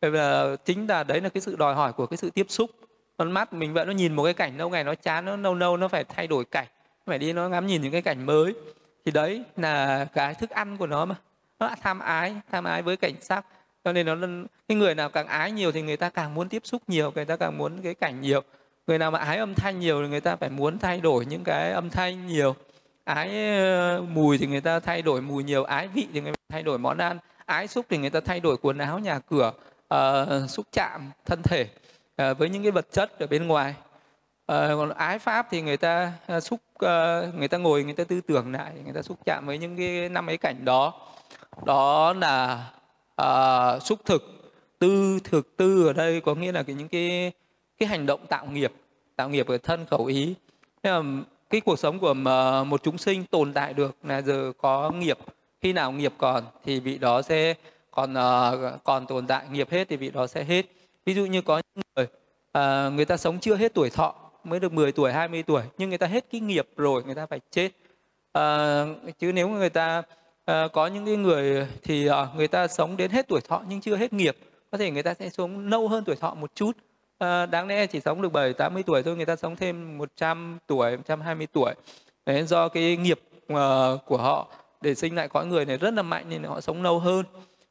Bởi vì là chính là đấy là cái sự đòi hỏi của cái sự tiếp xúc. Con mắt mình vẫn nó nhìn một cái cảnh lâu ngày nó chán, nó lâu lâu nó phải thay đổi cảnh phải đi nó ngắm nhìn những cái cảnh mới. Thì đấy là cái thức ăn của nó mà. Nó tham ái tham ái với cảnh sắc. Cho nên nó cái người nào càng ái nhiều thì người ta càng muốn tiếp xúc nhiều, người ta càng muốn cái cảnh nhiều. Người nào mà ái âm thanh nhiều thì người ta phải muốn thay đổi những cái âm thanh nhiều ái mùi thì người ta thay đổi mùi nhiều ái vị thì người ta thay đổi món ăn ái xúc thì người ta thay đổi quần áo nhà cửa uh, xúc chạm thân thể uh, với những cái vật chất ở bên ngoài. Uh, còn ái pháp thì người ta uh, xúc uh, người ta ngồi người ta tư tưởng lại người ta xúc chạm với những cái năm ấy cảnh đó. Đó là uh, xúc thực tư thực tư ở đây có nghĩa là cái những cái cái hành động tạo nghiệp tạo nghiệp ở thân khẩu ý. Thế là cái cuộc sống của ờ, một chúng sinh tồn tại được là giờ có nghiệp, khi nào nghiệp còn thì vị đó sẽ còn ờ, còn tồn tại, nghiệp hết thì vị đó sẽ hết. Ví dụ như có những người ờ, người ta sống chưa hết tuổi thọ, mới được 10 tuổi 20 tuổi, nhưng người ta hết cái nghiệp rồi, người ta phải chết. Chứ nếu người ta có những cái người thì người ta sống đến hết tuổi thọ nhưng chưa hết nghiệp, có thể người ta sẽ sống lâu hơn tuổi thọ một chút à, đáng lẽ chỉ sống được 7 80 tuổi thôi người ta sống thêm 100 tuổi 120 tuổi. Đấy, do cái nghiệp uh, của họ để sinh lại cõi người này rất là mạnh nên họ sống lâu hơn.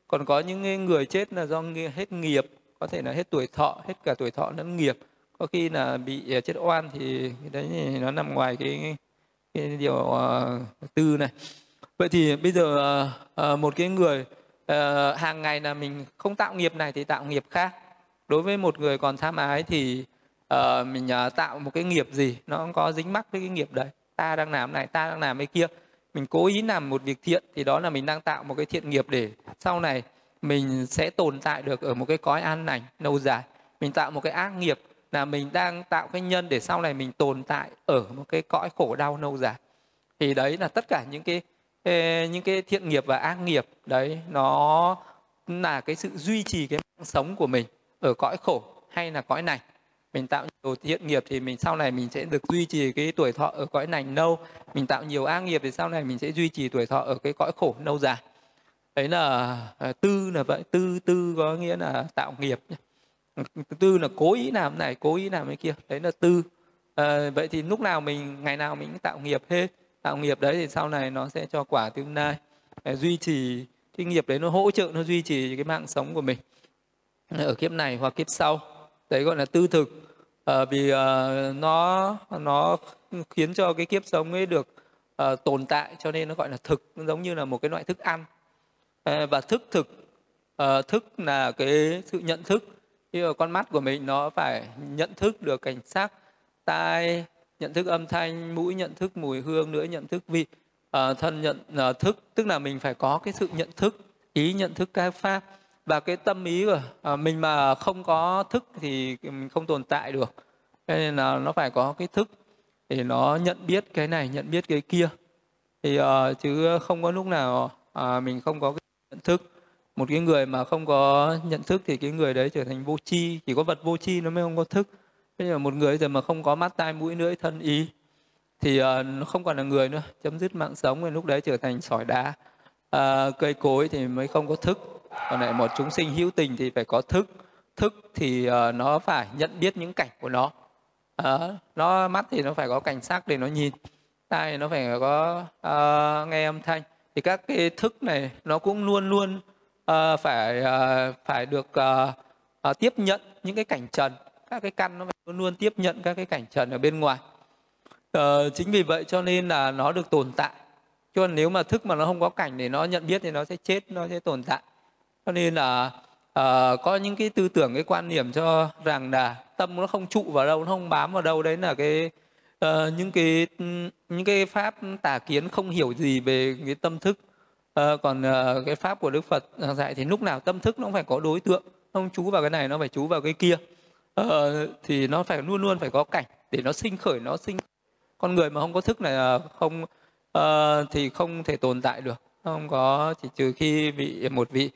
Còn có những người chết là do hết nghiệp có thể là hết tuổi thọ hết cả tuổi thọ lẫn nghiệp. Có khi là bị ờ, chết oan thì đấy nó nằm ngoài cái cái điều uh, tư này. Vậy thì bây giờ uh, một cái người uh, hàng ngày là mình không tạo nghiệp này thì tạo nghiệp khác đối với một người còn tham ái thì uh, mình uh, tạo một cái nghiệp gì nó không có dính mắc với cái nghiệp đấy. Ta đang làm này ta đang làm cái kia. Mình cố ý làm một việc thiện thì đó là mình đang tạo một cái thiện nghiệp để sau này mình sẽ tồn tại được ở một cái cõi an lành lâu dài. Mình tạo một cái ác nghiệp là mình đang tạo cái nhân để sau này mình tồn tại ở một cái cõi khổ đau lâu dài. Thì đấy là tất cả những cái những cái thiện nghiệp và ác nghiệp. Đấy nó là cái sự duy trì cái mạng sống của mình ở cõi khổ hay là cõi này. Mình tạo nhiều thiện nghiệp thì mình sau này mình sẽ được duy trì cái tuổi thọ ở cõi này lâu. Mình tạo nhiều ác nghiệp thì sau này mình sẽ duy trì tuổi thọ ở cái cõi khổ lâu dài. Đấy là à, tư là vậy. Tư tư có nghĩa là tạo nghiệp tư là cố ý làm này cố ý làm cái kia. Đấy là tư. À, vậy thì lúc nào mình ngày nào mình cũng tạo nghiệp hết. Tạo nghiệp đấy thì sau này nó sẽ cho quả tương lai. Duy trì cái nghiệp đấy nó hỗ trợ nó duy trì cái mạng sống của mình ở kiếp này hoặc kiếp sau. Đấy gọi là tư thực. À, vì à, nó nó khiến cho cái kiếp sống ấy được à, tồn tại cho nên nó gọi là thực giống như là một cái loại thức ăn. À, và thức thực à, thức là cái sự nhận thức. Như là con mắt của mình nó phải nhận thức được cảnh sắc tai nhận thức âm thanh mũi nhận thức mùi hương nữa nhận thức vị à, thân nhận à, thức. Tức là mình phải có cái sự nhận thức ý nhận thức các pháp và cái tâm ý của à, mình mà không có thức thì mình không tồn tại được. Cho nên là nó phải có cái thức để nó nhận biết cái này nhận biết cái kia. Thì uh, chứ không có lúc nào uh, mình không có cái nhận thức. Một cái người mà không có nhận thức thì cái người đấy trở thành vô tri. Chỉ có vật vô tri nó mới không có thức. Thế giờ một người giờ mà không có mắt tai mũi lưỡi thân ý thì uh, nó không còn là người nữa. Chấm dứt mạng sống thì lúc đấy trở thành sỏi đá. Uh, cây cối thì mới không có thức còn lại một chúng sinh hữu tình thì phải có thức. Thức thì uh, nó phải nhận biết những cảnh của nó. Uh, nó mắt thì nó phải có cảnh sắc để nó nhìn. Tai nó phải có uh, nghe âm thanh. Thì các cái thức này nó cũng luôn luôn uh, phải uh, phải được uh, uh, tiếp nhận những cái cảnh trần. Các cái căn nó phải luôn luôn tiếp nhận các cái cảnh trần ở bên ngoài. Uh, chính vì vậy cho nên là nó được tồn tại. Cho nên nếu mà thức mà nó không có cảnh để nó nhận biết thì nó sẽ chết nó sẽ tồn tại cho nên là uh, có những cái tư tưởng cái quan niệm cho rằng là tâm nó không trụ vào đâu nó không bám vào đâu. Đấy là cái uh, những cái những cái pháp tà kiến không hiểu gì về cái tâm thức. Uh, còn uh, cái pháp của đức phật dạy thì lúc nào tâm thức nó cũng phải có đối tượng không chú vào cái này nó phải chú vào cái kia. Uh, thì nó phải luôn luôn phải có cảnh để nó sinh khởi nó sinh. Con người mà không có thức này không uh, thì không thể tồn tại được không có chỉ trừ khi bị một vị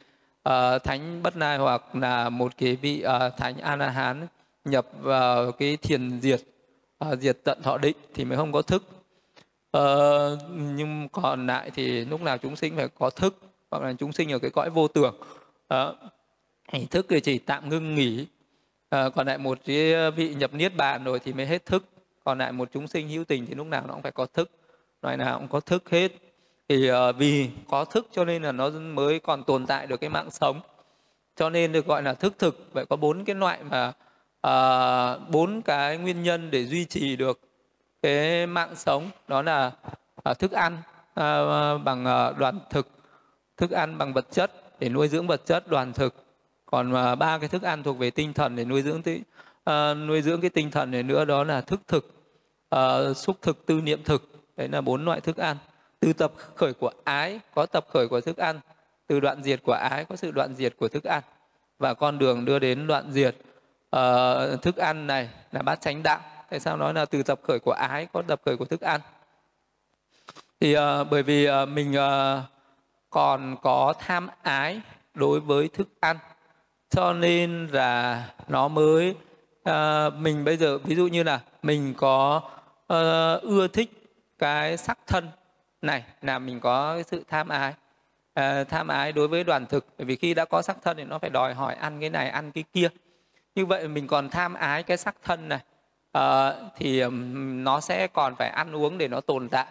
uh, thánh bất nai hoặc là một cái vị uh, thánh a la hán nhập vào cái thiền diệt uh, diệt tận thọ định thì mới không có thức. Uh, nhưng còn lại thì lúc nào chúng sinh phải có thức hoặc là chúng sinh ở cái cõi vô tưởng. Uh, thức thì chỉ tạm ngưng nghỉ. Uh, còn lại một cái vị nhập niết bàn rồi thì mới hết thức. Còn lại một chúng sinh hữu tình thì lúc nào nó cũng phải có thức. Loại nào cũng có thức hết thì uh, vì có thức cho nên là nó mới còn tồn tại được cái mạng sống. Cho nên được gọi là thức thực. Vậy có bốn cái loại mà ờ, bốn uh, cái nguyên nhân để duy trì được cái mạng sống. Đó là uh, thức ăn uh, bằng uh, đoàn thực thức ăn bằng vật chất để nuôi dưỡng vật chất đoàn thực. Còn uh, ba cái thức ăn thuộc về tinh thần để nuôi dưỡng tí, uh, nuôi dưỡng cái tinh thần này nữa đó là thức thực uh, xúc thực tư niệm thực. Đấy là bốn loại thức ăn từ tập khởi của ái có tập khởi của thức ăn từ đoạn diệt của ái có sự đoạn diệt của thức ăn. Và con đường đưa đến đoạn diệt uh, thức ăn này là bát chánh đạo. Tại sao nói là từ tập khởi của ái có tập khởi của thức ăn? Thì uh, bởi vì uh, mình uh, còn có tham ái đối với thức ăn cho nên là nó mới uh, mình bây giờ ví dụ như là mình có uh, ưa thích cái sắc thân này là mình có sự tham ái. À, tham ái đối với đoàn thực bởi vì khi đã có sắc thân thì nó phải đòi hỏi ăn cái này ăn cái kia. Như vậy mình còn tham ái cái sắc thân này à, thì nó sẽ còn phải ăn uống để nó tồn tại.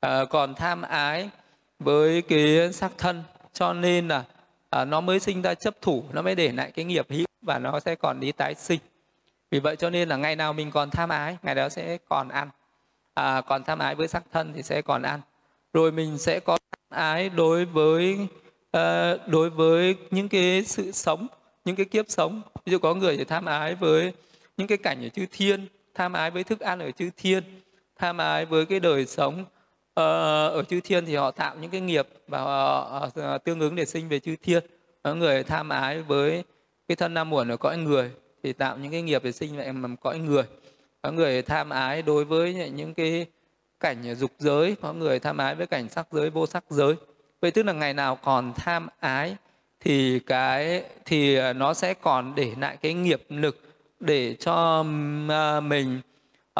À, còn tham ái với cái sắc thân cho nên là à, nó mới sinh ra chấp thủ nó mới để lại cái nghiệp hữu và nó sẽ còn đi tái sinh. Vì vậy cho nên là ngày nào mình còn tham ái ngày đó sẽ còn ăn à, còn tham ái với sắc thân thì sẽ còn ăn rồi mình sẽ có tham ái đối với uh, đối với những cái sự sống những cái kiếp sống. Ví dụ có người thì tham ái với những cái cảnh ở chư thiên tham ái với thức ăn ở chư thiên tham ái với cái đời sống ờ, ở chư thiên thì họ tạo những cái nghiệp và họ ờ, tương ứng để sinh về chư thiên. Có người tham ái với cái thân nam muộn ở cõi người thì tạo những cái nghiệp để sinh về cõi người có người tham ái đối với những cái cảnh dục giới có người tham ái với cảnh sắc giới vô sắc giới. Vậy tức là ngày nào còn tham ái thì cái thì à, nó sẽ còn để lại cái nghiệp lực để cho à, mình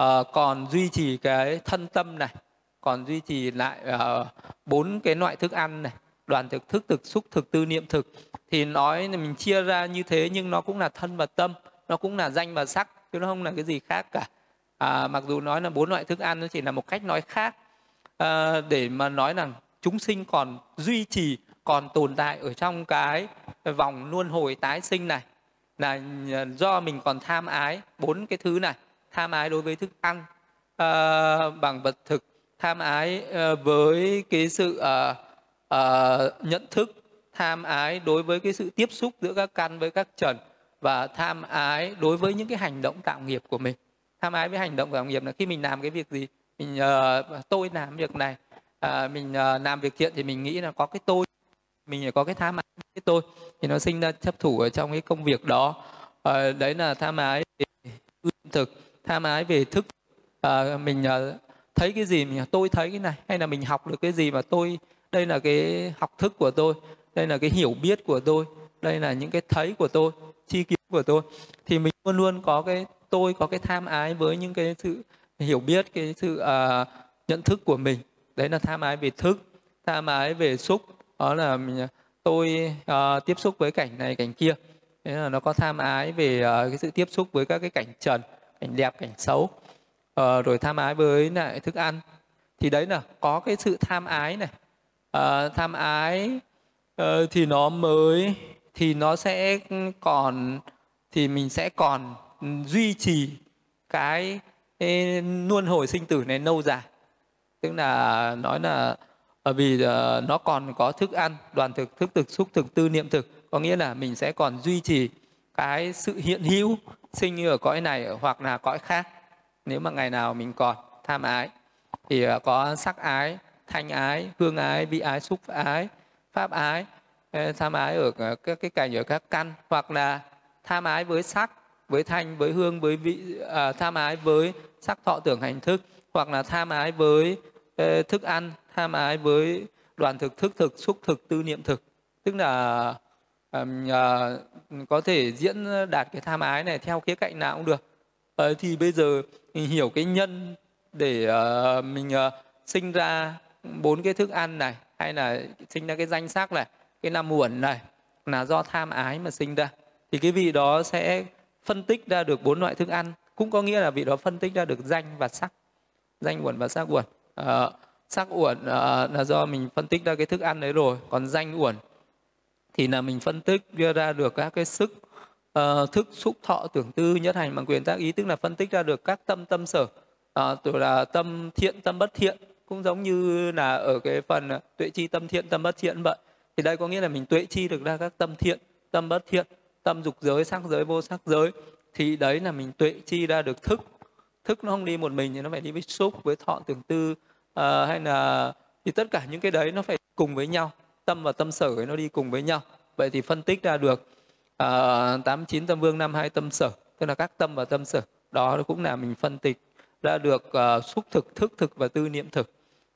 uh, còn duy trì cái thân tâm này còn duy trì lại uh, bốn cái loại thức ăn này đoàn thực thức thực xúc thực tư niệm thực. Thì nói là mình chia ra như thế nhưng nó cũng là thân và tâm nó cũng là danh và sắc chứ nó không là cái gì khác cả. À, mặc dù nói là bốn loại thức ăn nó chỉ là một cách nói khác. À, để mà nói rằng chúng sinh còn duy trì còn tồn tại ở trong cái vòng luân hồi tái sinh này là do mình còn tham ái bốn cái thứ này tham ái đối với thức ăn à, bằng vật thực tham ái ờ, với cái sự à, à, nhận thức tham ái đối với cái sự tiếp xúc giữa các căn với các trần và tham ái đối với những cái hành động tạo nghiệp của mình. Tham ái với hành động tạo nghiệp là khi mình làm cái việc gì mình uh, tôi làm việc này uh, mình uh, làm việc thiện thì mình nghĩ là có cái tôi mình có cái tham ái cái tôi thì nó sinh ra chấp thủ ở trong cái công việc đó. Uh, đấy là tham ái về thực tham ái về thức uh, mình uh, thấy cái gì mình tôi thấy cái này hay là mình học được cái gì mà tôi đây là cái học thức của tôi đây là cái hiểu biết của tôi đây là những cái thấy của tôi chi kiến của tôi thì mình luôn luôn có cái tôi có cái tham ái với những cái sự hiểu biết cái sự uh, nhận thức của mình. Đấy là tham ái về thức tham ái về xúc. Đó là mình, tôi uh, tiếp xúc với cảnh này cảnh kia. Đấy là nó có tham ái về uh, cái sự tiếp xúc với các cái cảnh trần cảnh đẹp cảnh xấu. Uh, rồi tham ái với lại thức ăn. Thì đấy là có cái sự tham ái này. Uh, tham ái uh, thì nó mới thì nó sẽ còn thì mình sẽ còn duy trì cái, luân hồi sinh tử này lâu dài. Tức là nói là bởi vì uh, nó còn có thức ăn đoàn thực thức thực xúc thực tư niệm thực. Có nghĩa là mình sẽ còn duy trì cái sự hiện hữu sinh như ở cõi này hoặc là cõi khác. Nếu mà ngày nào mình còn tham ái thì uh, có sắc ái thanh ái hương ái vị ái xúc ái pháp ái tham ái ở các cái cảnh ở các căn hoặc là tham ái với sắc với thanh với hương với vị à, tham ái với sắc thọ tưởng hành thức hoặc là tham ái với uh, thức ăn tham ái với đoàn thực thức thực xúc thực tư niệm thực. Tức là um, uh, có thể diễn đạt cái tham ái này theo khía cạnh nào cũng được. Uh, thì bây giờ mình hiểu cái nhân để uh, mình uh, sinh ra bốn cái thức ăn này hay là sinh ra cái danh sắc này cái năm muộn này là do tham ái mà sinh ra. Thì cái vị đó sẽ phân tích ra được bốn loại thức ăn cũng có nghĩa là vị đó phân tích ra được danh và sắc. Danh uẩn và sắc uẩn. À, sắc uẩn à, là do mình phân tích ra cái thức ăn đấy rồi còn danh uẩn thì là mình phân tích đưa ra được các cái sức uh, thức xúc thọ tưởng tư nhất hành bằng quyền tác ý tức là phân tích ra được các tâm tâm sở. Uh, tức là tâm thiện tâm bất thiện cũng giống như là ở cái phần tuệ chi tâm thiện tâm bất thiện vậy thì đây có nghĩa là mình tuệ chi được ra các tâm thiện tâm bất thiện tâm dục giới sắc giới vô sắc giới. Thì đấy là mình tuệ chi ra được thức. Thức nó không đi một mình thì nó phải đi với xúc với thọ tưởng tư à, hay là thì tất cả những cái đấy nó phải cùng với nhau. Tâm và tâm sở ấy nó đi cùng với nhau. Vậy thì phân tích ra được à, tám chín tâm vương năm hai tâm sở tức là các tâm và tâm sở. Đó cũng là mình phân tích ra được uh, xúc thực thức thực và tư niệm thực.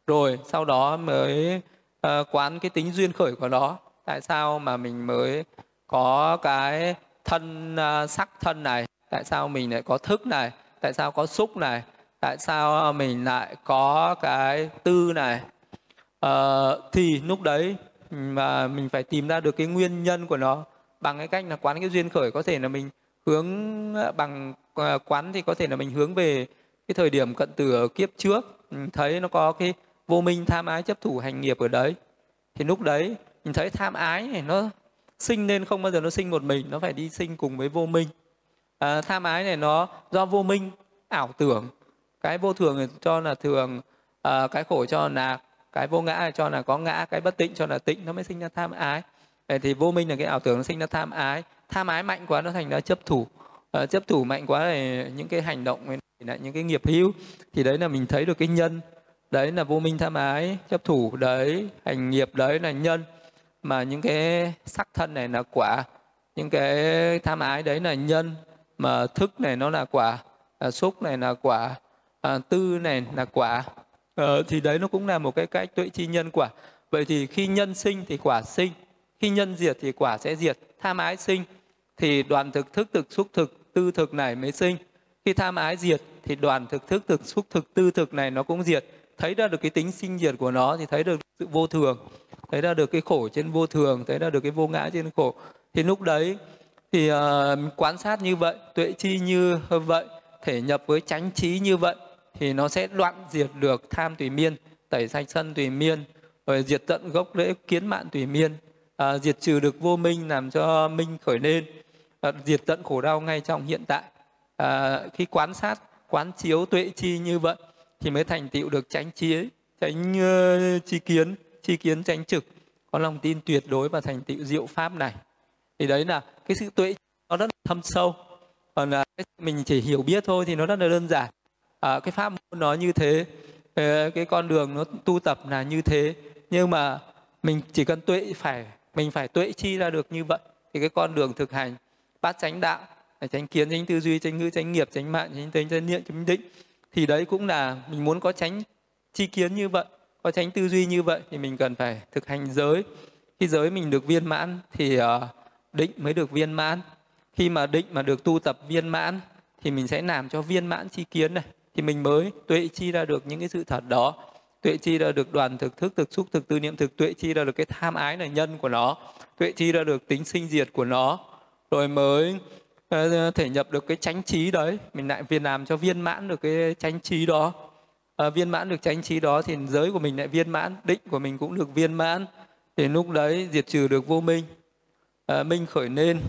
Rồi sau đó mới uh, quán cái tính duyên khởi của nó. Tại sao mà mình mới có cái thân uh, sắc thân này? Tại sao mình lại có thức này? Tại sao có xúc này? Tại sao mình lại có cái tư này? Uh, thì lúc đấy ừ, mà mình phải tìm ra được cái nguyên nhân của nó. Bằng cái cách là quán cái duyên khởi có thể là mình hướng bằng quán thì có thể là mình hướng về cái thời điểm cận tử ở kiếp trước. Ừ, thấy nó có cái vô minh tham ái chấp thủ hành nghiệp ở đấy. Thì lúc đấy mình thấy tham ái này nó sinh nên không bao giờ nó sinh một mình nó phải đi sinh cùng với vô minh. À, tham ái này nó do vô minh ảo tưởng. Cái vô thường cho là thường à, cái khổ cho là cái vô ngã cho là có ngã cái bất tịnh cho là tịnh nó mới sinh ra tham ái. Vậy thì vô minh là cái ảo tưởng nó sinh ra tham ái. Tham ái mạnh quá nó thành ra chấp thủ. À, chấp thủ mạnh quá thì những cái hành động là những cái nghiệp hữu thì đấy là mình thấy được cái nhân đấy là vô minh tham ái chấp thủ đấy hành nghiệp đấy là nhân. Mà những cái sắc thân này là quả. Những cái tham ái đấy là nhân. Mà thức này nó là quả à, xúc này là quả à, tư này là quả. À, thì đấy nó cũng là một cái cách tuệ chi nhân quả. Vậy thì khi nhân sinh thì quả sinh khi nhân diệt thì quả sẽ diệt. Tham ái sinh thì đoàn thực thức thực xúc thực tư thực này mới sinh. Khi tham ái diệt thì đoàn thực thức thực xúc thực tư thực này nó cũng diệt thấy ra được cái tính sinh diệt của nó thì thấy được sự vô thường thấy ra được cái khổ trên vô thường thấy ra được cái vô ngã trên khổ. Thì lúc đấy thì ờ, uh, quan sát như vậy tuệ chi như vậy thể nhập với chánh trí như vậy thì nó sẽ đoạn diệt được tham tùy miên tẩy sạch sân tùy miên rồi diệt tận gốc rễ kiến mạng tùy miên à, diệt trừ được vô minh làm cho minh khởi lên à, diệt tận khổ đau ngay trong hiện tại. À, khi quan sát quán chiếu tuệ chi như vậy thì mới thành tựu được tránh trí tránh uh, chi kiến chi kiến tránh trực. Có lòng tin tuyệt đối và thành tựu diệu pháp này. Thì đấy là cái sự tuệ nó rất là thâm sâu. Còn ờ, là mình chỉ hiểu biết thôi thì nó rất là đơn giản. À, cái pháp môn nó như thế ờ, cái con đường nó tu tập là như thế. Nhưng mà mình chỉ cần tuệ phải mình phải tuệ chi ra được như vậy thì cái con đường thực hành bát chánh đạo tránh kiến tránh tư duy tránh ngữ tránh nghiệp tránh mạng tránh tính tránh niệm tránh định thì đấy cũng là mình muốn có tránh chi kiến như vậy có tránh tư duy như vậy thì mình cần phải thực hành giới. Khi giới mình được viên mãn thì uh, định mới được viên mãn. Khi mà định mà được tu tập viên mãn thì mình sẽ làm cho viên mãn chi kiến này. Thì mình mới tuệ chi ra được những cái sự thật đó tuệ chi ra được đoàn thực thức thực xúc thực tư niệm thực tuệ chi ra được cái tham ái là nhân của nó tuệ chi ra được tính sinh diệt của nó. Rồi mới Ờ, ờ, thể nhập được cái chánh trí đấy. Mình lại viên làm cho viên mãn được cái chánh trí đó. À, viên mãn được chánh trí đó thì giới của mình lại viên mãn định của mình cũng được viên mãn. Thì lúc đấy diệt trừ được vô minh. À, minh khởi nên.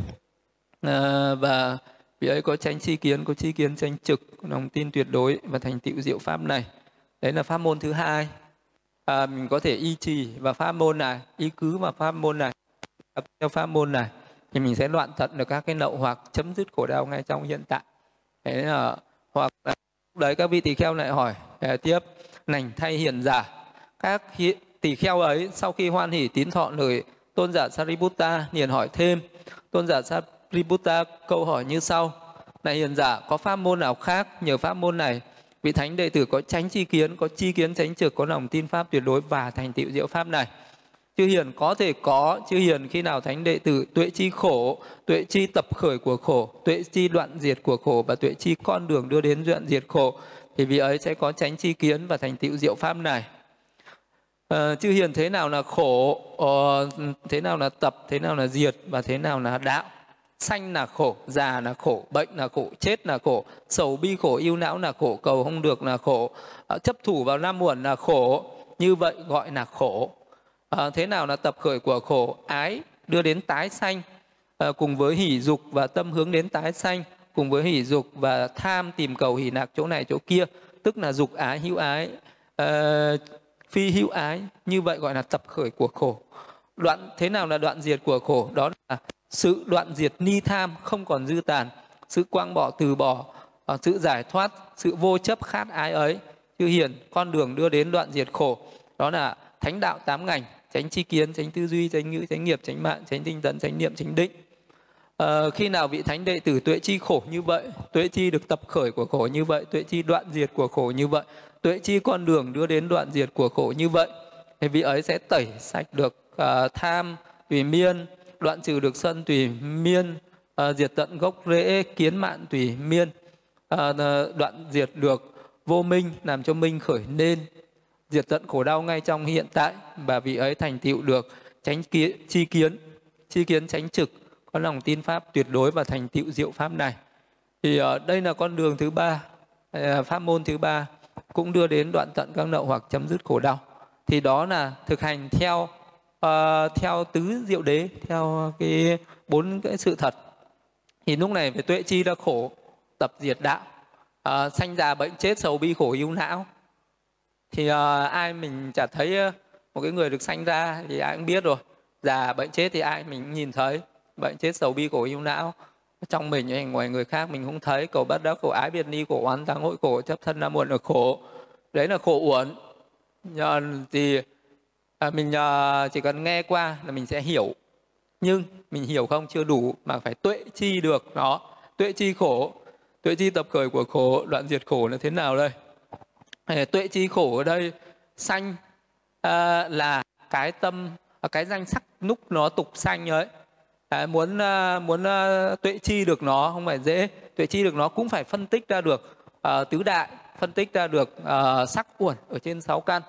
À, và vì ấy có chánh chi kiến có chi kiến tranh trực lòng tin tuyệt đối và thành tựu diệu pháp này. Đấy là pháp môn thứ hai. À, mình có thể y trì và pháp môn này y cứ vào pháp môn này theo pháp môn này thì mình sẽ đoạn tận được các cái nậu hoặc chấm dứt khổ đau ngay trong hiện tại. Thế là, hoặc là đấy các vị tỳ kheo lại hỏi tiếp, nành thay hiền giả. Các tỳ kheo ấy sau khi hoan hỷ tín thọ lời tôn giả Sariputta liền hỏi thêm. Tôn giả Sariputta câu hỏi như sau, này hiền giả, có pháp môn nào khác nhờ pháp môn này? Vị thánh đệ tử có tránh chi kiến, có chi kiến tránh trực, có lòng tin pháp tuyệt đối và thành tựu diệu pháp này chư hiền có thể có chư hiền khi nào thánh đệ tử tuệ chi khổ tuệ chi tập khởi của khổ tuệ chi đoạn diệt của khổ và tuệ chi con đường đưa đến đoạn diệt khổ thì vị ấy sẽ có tránh chi kiến và thành tựu diệu pháp này. À, chư hiền thế nào là khổ ờ, thế nào là tập thế nào là diệt và thế nào là đạo? Sanh là khổ già là khổ bệnh là khổ chết là khổ sầu bi khổ yêu não là khổ cầu không được là khổ à, chấp thủ vào năm muộn là khổ như vậy gọi là khổ à, thế nào là tập khởi của khổ ái đưa đến tái sanh? À, cùng với hỷ dục và tâm hướng đến tái sanh cùng với hỷ dục và tham tìm cầu hỷ nạc chỗ này chỗ kia tức là dục ái hữu ái. À, phi hữu ái như vậy gọi là tập khởi của khổ. Đoạn thế nào là đoạn diệt của khổ? Đó là sự đoạn diệt ni tham không còn dư tàn sự quang bỏ từ bỏ sự giải thoát sự vô chấp khát ái ấy. Chư hiền con đường đưa đến đoạn diệt khổ. Đó là thánh đạo tám ngành tránh chi kiến tránh tư duy tránh ngữ tránh nghiệp tránh mạng tránh tinh tấn tránh niệm tránh định. À, khi nào vị thánh đệ tử tuệ chi khổ như vậy tuệ chi được tập khởi của khổ như vậy tuệ chi đoạn diệt của khổ như vậy tuệ chi con đường đưa đến đoạn diệt của khổ như vậy thì vị ấy sẽ tẩy sạch được uh, tham tùy miên đoạn trừ được sân tùy miên uh, diệt tận gốc rễ kiến mạn tùy miên. Uh, đoạn diệt được vô minh làm cho minh khởi nên diệt tận khổ đau ngay trong hiện tại và vị ấy thành tựu được tránh kiến, chi kiến chi kiến tránh trực có lòng tin pháp tuyệt đối và thành tựu diệu pháp này. Thì ở đây là con đường thứ ba ờ, pháp môn thứ ba cũng đưa đến đoạn tận các nậu hoặc chấm dứt khổ đau. Thì đó là thực hành theo uh, theo tứ diệu đế theo cái bốn cái sự thật. Thì lúc này về tuệ chi là khổ tập diệt đạo. Uh, sanh già bệnh chết sầu bi khổ yêu não thì uh, ai mình chả thấy một cái người được sanh ra thì ai cũng biết rồi. Già bệnh chết thì ai mình nhìn thấy. Bệnh chết sầu bi cổ yêu não. Trong mình hay ngoài người khác mình cũng thấy. Cầu bất đắc khổ ái biệt ni cổ oán tăng hội khổ chấp thân nam muộn là khổ. Đấy là khổ uẩn. Thì à, mình à, chỉ cần nghe qua là mình sẽ hiểu. Nhưng mình hiểu không chưa đủ mà phải tuệ chi được. Nó tuệ chi khổ. Tuệ chi tập khởi của khổ đoạn diệt khổ là thế nào đây? Tuệ chi khổ ở đây sanh uh, là cái tâm à, cái danh sắc núc nó tục sanh ấy. À, muốn uh, muốn uh, tuệ chi được nó không phải dễ. Tuệ chi được nó cũng phải phân tích ra được uh, tứ đại phân tích ra được uh, sắc uẩn ở trên sáu căn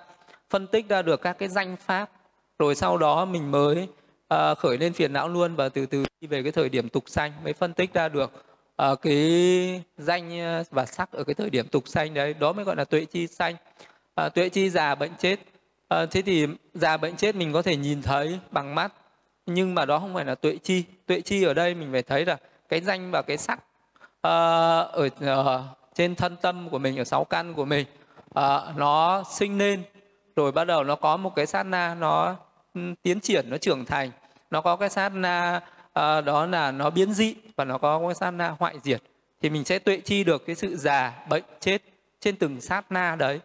phân tích ra được các cái danh pháp. Rồi sau đó mình mới uh, khởi lên phiền não luôn và từ từ đi về cái thời điểm tục sanh mới phân tích ra được à, cái danh ờ, và sắc ở cái thời điểm tục sanh đấy đó mới gọi là tuệ chi sanh. À, tuệ chi già bệnh chết. À, thế thì già bệnh chết mình có thể nhìn thấy bằng mắt nhưng mà đó không phải là tuệ chi. Tuệ chi ở đây mình phải thấy là cái danh và cái sắc à, ở ở trên thân tâm của mình ở sáu căn của mình à, nó sinh lên. Rồi bắt đầu nó có một cái sát na nó ừ, tiến triển nó trưởng thành. Nó có cái sát na à, đó là nó biến dị và nó có cái sát na hoại diệt. Thì mình sẽ tuệ chi được cái sự già bệnh chết trên từng sát na đấy.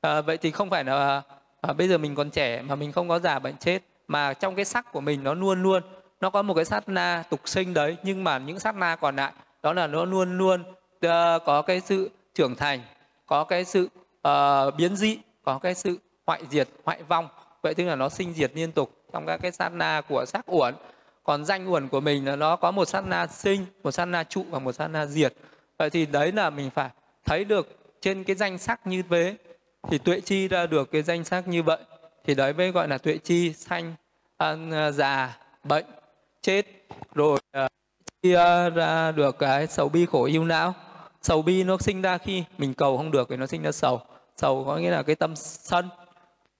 À, vậy thì không phải là à, bây giờ mình còn trẻ mà mình không có già bệnh chết mà trong cái sắc của mình nó luôn luôn nó có một cái sát na tục sinh đấy nhưng mà những sát na còn lại đó là nó luôn luôn uh, có cái sự trưởng thành có cái sự uh, biến dị có cái sự hoại diệt hoại vong. Vậy tức là nó sinh diệt liên tục trong các cái sát na của sắc uẩn còn danh uẩn của mình là nó có một sát na sinh một sát na trụ và một sát na diệt. Vậy thì đấy là mình phải thấy được trên cái danh sắc như thế thì tuệ chi ra được cái danh sắc như vậy thì đấy mới gọi là tuệ chi sanh à, già bệnh chết rồi uh, chia ra được cái sầu bi khổ yêu não. Sầu bi nó sinh ra khi mình cầu không được thì nó sinh ra sầu. Sầu có nghĩa là cái tâm sân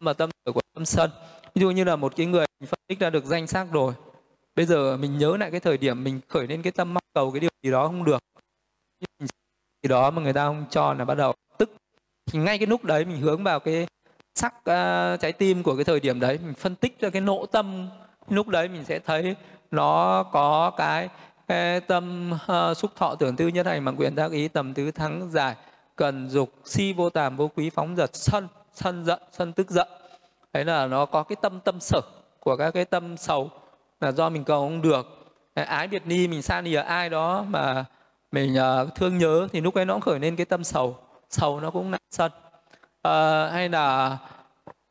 mà tâm của tâm sân. Ví dụ như là một cái người mình phân tích ra được danh sắc rồi bây giờ mình nhớ lại cái thời điểm mình khởi lên cái tâm mong cầu cái điều gì đó không được. Thì đó mà người ta không cho là bắt đầu tức. Thì ngay cái lúc đấy mình hướng vào cái sắc uh, trái tim của cái thời điểm đấy mình phân tích ra cái nỗ tâm. Lúc đấy mình sẽ thấy nó có cái, cái tâm uh, xúc thọ tưởng tư nhất hành bằng quyền tác ý tầm tứ thắng giải cần dục si vô tàm vô quý phóng giật sân sân giận sân tức giận. Đấy là nó có cái tâm tâm sở của các cái tâm sầu là do mình cầu không được. Ái biệt ni mình xa lìa ai đó mà mình uh, thương nhớ thì lúc ấy nó cũng khởi lên cái tâm sầu. Sầu nó cũng nặng sân. Uh, hay là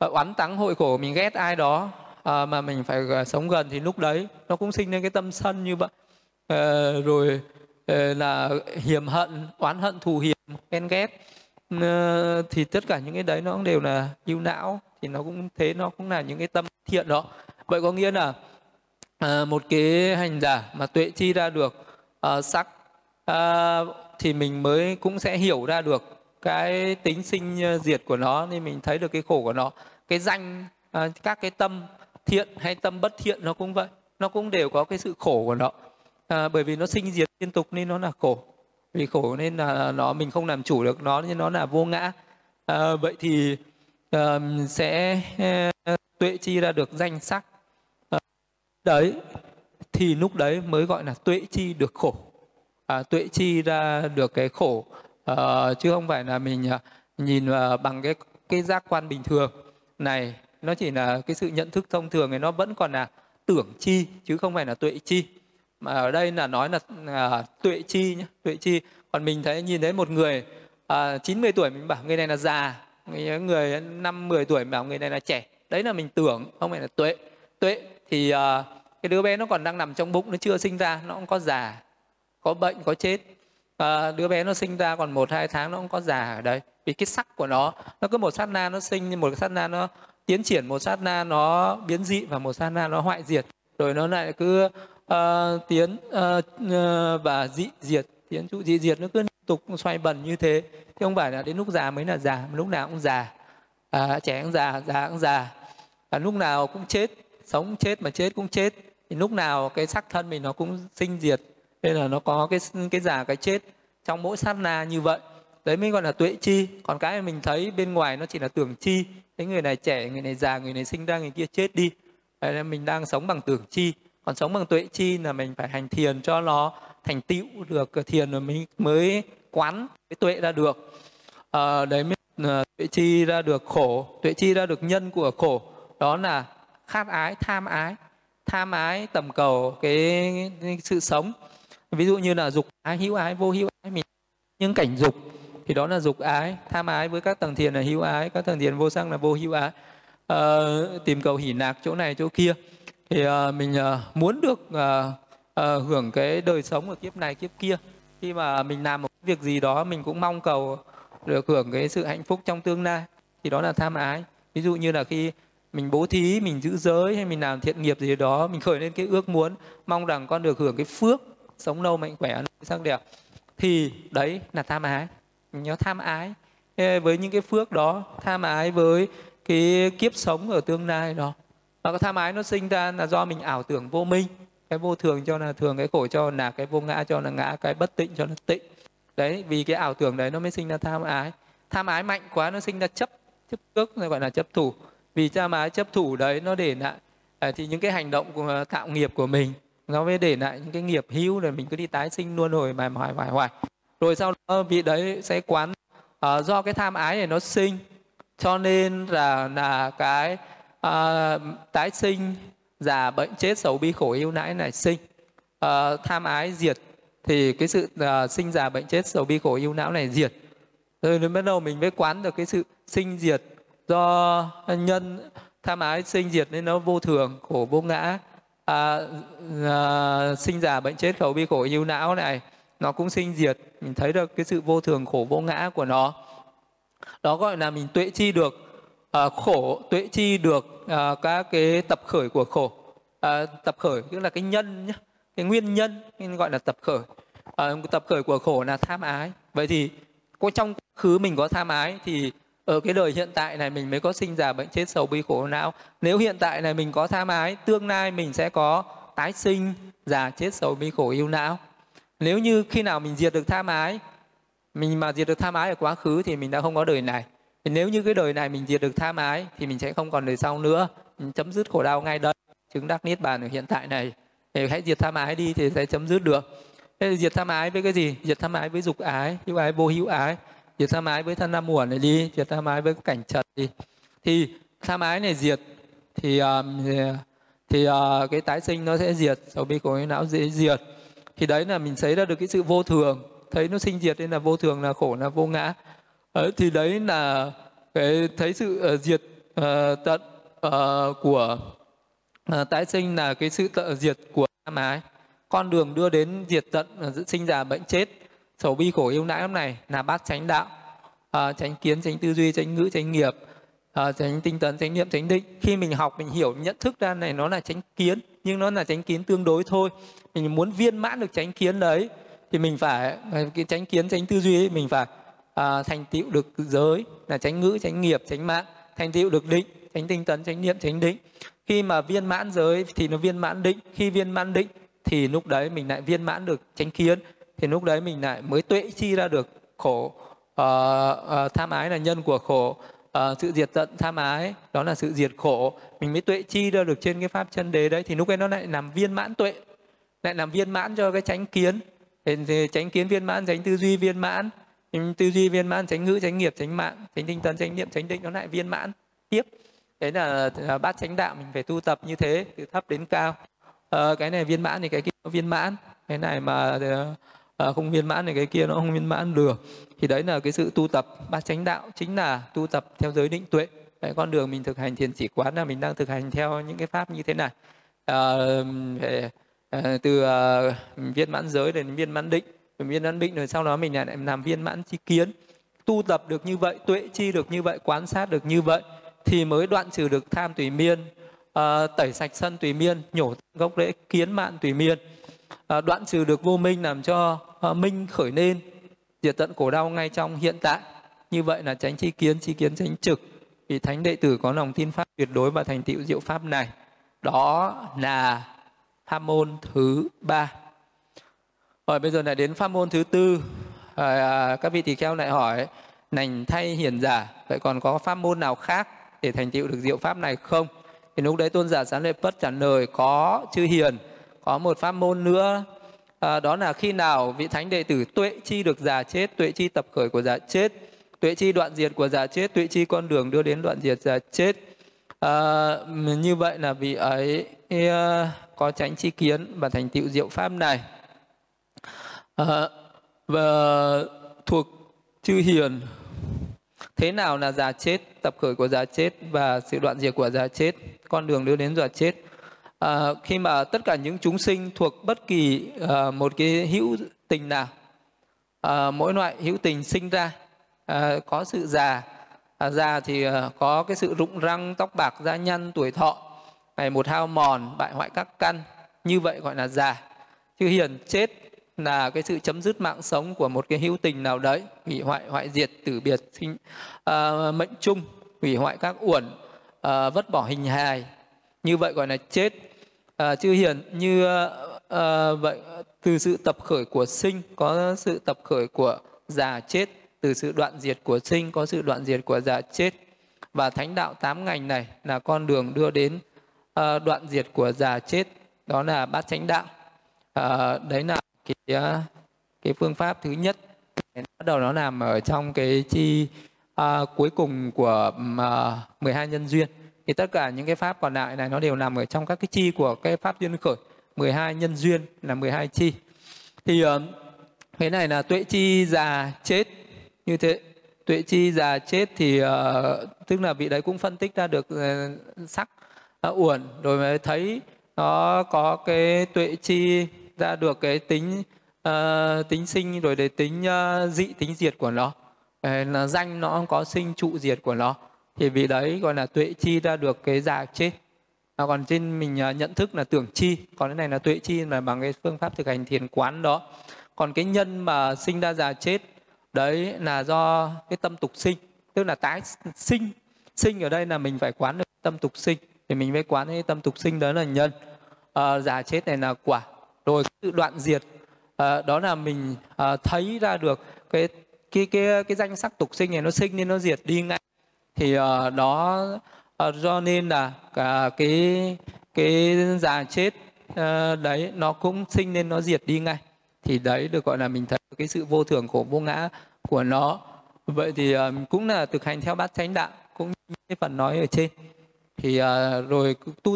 uh, oán tắng hội khổ mình ghét ai đó uh, mà mình phải uh, sống gần thì lúc đấy nó cũng sinh lên cái tâm sân như vậy. Uh, rồi uh, là hiểm hận oán hận thù hiểm ghen ghét. Uh, thì tất cả những cái đấy nó cũng đều là yêu não. Thì nó cũng thế nó cũng là những cái tâm thiện đó. Vậy có nghĩa là à, một cái hành giả mà tuệ chi ra được à, sắc à, thì mình mới cũng sẽ hiểu ra được cái tính sinh diệt của nó. Nên mình thấy được cái khổ của nó. Cái danh à, các cái tâm thiện hay tâm bất thiện nó cũng vậy. Nó cũng đều có cái sự khổ của nó. À, bởi vì nó sinh diệt liên tục nên nó là khổ. Vì khổ nên là nó mình không làm chủ được nó nên nó là vô ngã. À, vậy thì à, sẽ tuệ chi ra được danh sắc đấy thì lúc đấy mới gọi là tuệ chi được khổ. À, tuệ chi ra được cái khổ à, chứ không phải là mình ờ, nhìn ờ, bằng cái cái giác quan bình thường. Này nó chỉ là cái sự nhận thức thông thường thì nó vẫn còn là tưởng chi chứ không phải là tuệ chi. Mà ở đây là nói là à, tuệ chi nhé tuệ chi. Còn mình thấy nhìn thấy một người à, 90 tuổi mình bảo người này là già người người năm 10 tuổi mình bảo người này là trẻ. Đấy là mình tưởng không phải là tuệ. Tuệ thì uh, cái đứa bé nó còn đang nằm trong bụng nó chưa sinh ra nó cũng có già có bệnh có chết. À, đứa bé nó sinh ra còn một hai tháng nó cũng có già ở đây. Vì cái sắc của nó nó cứ một sát na nó sinh một sát na nó tiến triển một sát na nó biến dị và một sát na nó hoại diệt. Rồi nó lại cứ uh, tiến uh, và dị diệt tiến trụ dị diệt nó cứ liên tục xoay bần như thế. Chứ không phải là đến lúc già mới là già lúc nào cũng già. À, trẻ cũng già già cũng già. À, lúc nào cũng chết sống chết mà chết cũng chết. Thì lúc nào cái sắc thân mình nó cũng sinh diệt. Nên là nó có cái cái già cái chết trong mỗi sát na như vậy. Đấy mới gọi là tuệ chi. Còn cái mình thấy bên ngoài nó chỉ là tưởng chi. Cái người này trẻ người này già người này sinh ra người kia chết đi. Đấy là mình đang sống bằng tưởng chi. Còn sống bằng tuệ chi là mình phải hành thiền cho nó thành tựu được thiền rồi mình mới quán cái tuệ ra được. À, đấy mới ờ, tuệ chi ra được khổ. Tuệ chi ra được nhân của khổ. Đó là khát ái tham ái. Tham ái tầm cầu cái, cái sự sống. Ví dụ như là dục ái hữu ái vô hữu ái mình. Những cảnh dục thì đó là dục ái. Tham ái với các tầng thiền là hữu ái các tầng thiền vô sang là vô hữu ái. À, tìm cầu hỉ nạc chỗ này chỗ kia. Thì à, mình à, muốn được à, à, hưởng cái đời sống ở kiếp này kiếp kia. Khi mà mình làm một việc gì đó mình cũng mong cầu được hưởng cái sự hạnh phúc trong tương lai. Thì đó là tham ái. Ví dụ như là khi mình bố thí, mình giữ giới hay mình làm thiện nghiệp gì đó, mình khởi lên cái ước muốn, mong rằng con được hưởng cái phước sống lâu mạnh khỏe sắc đẹp. Thì đấy là tham ái. Mình nhớ tham ái. Với những cái phước đó, tham ái với cái kiếp sống ở tương lai đó. Và cái tham ái nó sinh ra là do mình ảo tưởng vô minh. Cái vô thường cho là thường, cái khổ cho là cái vô ngã, cho là ngã, cái bất tịnh cho là tịnh. Đấy, vì cái ảo tưởng đấy nó mới sinh ra tham ái. Tham ái mạnh quá, nó sinh ra chấp chấp trước gọi là chấp thủ vì cha má chấp thủ đấy nó để lại à, thì những cái hành động của à, tạo nghiệp của mình nó mới để lại những cái nghiệp hữu rồi mình cứ đi tái sinh luôn rồi mà hoài hoài hoài. Rồi sau đó vị đấy sẽ quán à, do cái tham ái này nó sinh cho nên là là cái à, tái sinh già bệnh chết xấu bi khổ yêu nãi này sinh. À, tham ái diệt thì cái sự à, sinh già bệnh chết xấu bi khổ yêu não này diệt. Rồi đến bắt đầu mình mới quán được cái sự sinh diệt do nhân tham ái sinh diệt nên nó vô thường khổ vô ngã. À, à, sinh già bệnh chết khẩu bi khổ yêu não này nó cũng sinh diệt. Mình thấy được cái sự vô thường khổ vô ngã của nó. Đó gọi là mình tuệ chi được à, khổ tuệ chi được à, các cái tập khởi của khổ. À, tập khởi tức là cái nhân nhé cái nguyên nhân nên gọi là tập khởi. À, tập khởi của khổ là tham ái. Vậy thì có trong khứ mình có tham ái thì ở cái đời hiện tại này mình mới có sinh già bệnh chết sầu bi khổ não. Nếu hiện tại này mình có tham ái, tương lai mình sẽ có tái sinh già chết sầu bi khổ yêu não. Nếu như khi nào mình diệt được tham ái, mình mà diệt được tham ái ở quá khứ thì mình đã không có đời này. Nếu như cái đời này mình diệt được tham ái thì mình sẽ không còn đời sau nữa. Mình chấm dứt khổ đau ngay đây. Chứng đắc niết bàn ở hiện tại này. Thì hãy diệt tham ái đi thì sẽ chấm dứt được. Thế diệt tham ái với cái gì? Diệt tham ái với dục ái, hữu ái, vô hữu ái diệt tham ái với thân nam muộn này đi diệt tham ái với cảnh trần đi. Thì tham ái này diệt thì um, thì uh, cái tái sinh nó sẽ diệt sau bi khổ não dễ diệt. Thì đấy là mình thấy ra được cái sự vô thường. Thấy nó sinh diệt nên là vô thường là khổ là vô ngã. Đấy, thì đấy là cái thấy sự uh, diệt uh, tận uh, của uh, tái sinh là cái sự tận diệt của tham ái con đường đưa đến diệt tận uh, sinh già bệnh chết sầu bi khổ yêu não lúc này là bát chánh đạo. À, chánh kiến chánh tư duy chánh ngữ chánh nghiệp à, chánh tinh tấn chánh niệm chánh định. Khi mình học mình hiểu nhận thức ra này nó là chánh kiến nhưng nó là chánh kiến tương đối thôi. Mình muốn viên mãn được chánh kiến đấy thì mình phải ờ, cái chánh kiến chánh tư duy ấy, mình phải à, thành tựu được giới là chánh ngữ chánh nghiệp chánh mạng thành tựu được định chánh tinh tấn chánh niệm chánh định. Khi mà viên mãn giới thì nó viên mãn định khi viên mãn định thì lúc đấy mình lại viên mãn được chánh kiến thì lúc đấy mình lại mới tuệ chi ra được khổ uh, uh, tham ái là nhân của khổ uh, sự diệt tận tham ái đó là sự diệt khổ. Mình mới tuệ chi ra được trên cái pháp chân đế đấy. Thì lúc ấy nó lại làm viên mãn tuệ lại làm viên mãn cho cái tránh kiến. Thì tránh kiến viên mãn tránh tư duy viên mãn. Tư duy viên mãn tránh ngữ tránh nghiệp tránh mạng tránh tinh tấn tránh niệm tránh định nó lại viên mãn. Tiếp đấy là, là bát chánh đạo mình phải tu tập như thế từ thấp đến cao. À, cái này viên mãn thì cái kia viên mãn. Cái này mà à, không viên mãn thì cái kia nó không viên mãn được. Thì đấy là cái sự tu tập ba chánh đạo chính là tu tập theo giới định tuệ. Đấy, con đường mình thực hành thiền chỉ quán là mình đang thực hành theo những cái pháp như thế này. À, về, à, từ à, viên mãn giới đến viên mãn định. Viên mãn định rồi sau đó mình lại làm viên mãn chi kiến. Tu tập được như vậy tuệ chi được như vậy quán sát được như vậy thì mới đoạn trừ được tham tùy miên à, tẩy sạch sân tùy miên nhổ gốc rễ kiến mạn tùy miên à, đoạn trừ được vô minh làm cho à, minh khởi nên diệt tận khổ đau ngay trong hiện tại. Như vậy là tránh chi kiến chi kiến tránh trực. Vì thánh đệ tử có lòng tin pháp tuyệt đối và thành tựu diệu pháp này. Đó là pháp môn thứ ba. Rồi bây giờ lại đến pháp môn thứ tư. À, à các vị tỳ kheo lại hỏi nành thay hiền giả vậy còn có pháp môn nào khác để thành tựu được diệu pháp này không? Thì lúc đấy tôn giả sáng lệ bất trả lời có chư hiền có một pháp môn nữa. À, đó là khi nào vị thánh đệ tử tuệ chi được già chết tuệ chi tập khởi của già chết tuệ chi đoạn diệt của già chết tuệ chi con đường đưa đến đoạn diệt già chết. À, như vậy là vị ấy à, có tránh chi kiến và thành tựu diệu pháp này. À, và thuộc chư hiền. Thế nào là già chết tập khởi của già chết và sự đoạn diệt của già chết con đường đưa đến già chết? À, khi mà tất cả những chúng sinh thuộc bất kỳ à, một cái hữu tình nào à, mỗi loại hữu tình sinh ra à, có sự già à, già thì à, có cái sự rụng răng tóc bạc da nhăn tuổi thọ ngày một hao mòn bại hoại các căn như vậy gọi là già. Chứ hiền chết là cái sự chấm dứt mạng sống của một cái hữu tình nào đấy hủy hoại hoại diệt tử biệt sinh à, mệnh chung hủy hoại các uẩn à, vứt bỏ hình hài. Như vậy gọi là chết. Ờ, à, chư hiền như à, vậy từ sự tập khởi của sinh có sự tập khởi của già chết từ sự đoạn diệt của sinh có sự đoạn diệt của già chết. Và thánh đạo tám ngành này là con đường đưa đến à, đoạn diệt của già chết đó là bát chánh đạo. À, đấy là cái cái phương pháp thứ nhất. Bắt đầu nó nằm ở trong cái chi à, cuối cùng của à, 12 nhân duyên thì tất cả những cái pháp còn lại này nó đều nằm ở trong các cái chi của cái pháp duyên khởi. 12 nhân duyên là 12 chi. Thì ờ, cái này là tuệ chi già chết. Như thế tuệ chi già chết thì uh, tức là vị đấy cũng phân tích ra được uh, sắc uh, uẩn rồi mới thấy nó có cái tuệ chi ra được cái tính uh, tính sinh rồi để tính uh, dị tính diệt của nó. Là danh nó có sinh trụ diệt của nó thì vì đấy gọi là tuệ chi ra được cái già chết. À, còn trên mình à, nhận thức là tưởng chi. Còn cái này là tuệ chi là bằng cái phương pháp thực hành thiền quán đó. Còn cái nhân mà sinh ra già chết đấy là do cái tâm tục sinh. Tức là tái sinh. Sinh ở đây là mình phải quán được tâm tục sinh. Thì mình mới quán cái tâm tục sinh đó là nhân. Ờ, à, già chết này là quả. Rồi tự đoạn diệt. À, đó là mình à, thấy ra được cái cái cái cái danh sắc tục sinh này nó sinh nên nó diệt đi ngay thì uh, đó uh, do nên là cả cái cái già chết uh, đấy nó cũng sinh nên nó diệt đi ngay. Thì đấy được gọi là mình thấy cái sự vô thường khổ vô ngã của nó. Vậy thì uh, cũng là thực hành theo bát chánh đạo cũng như cái phần nói ở trên. Thì uh, rồi tu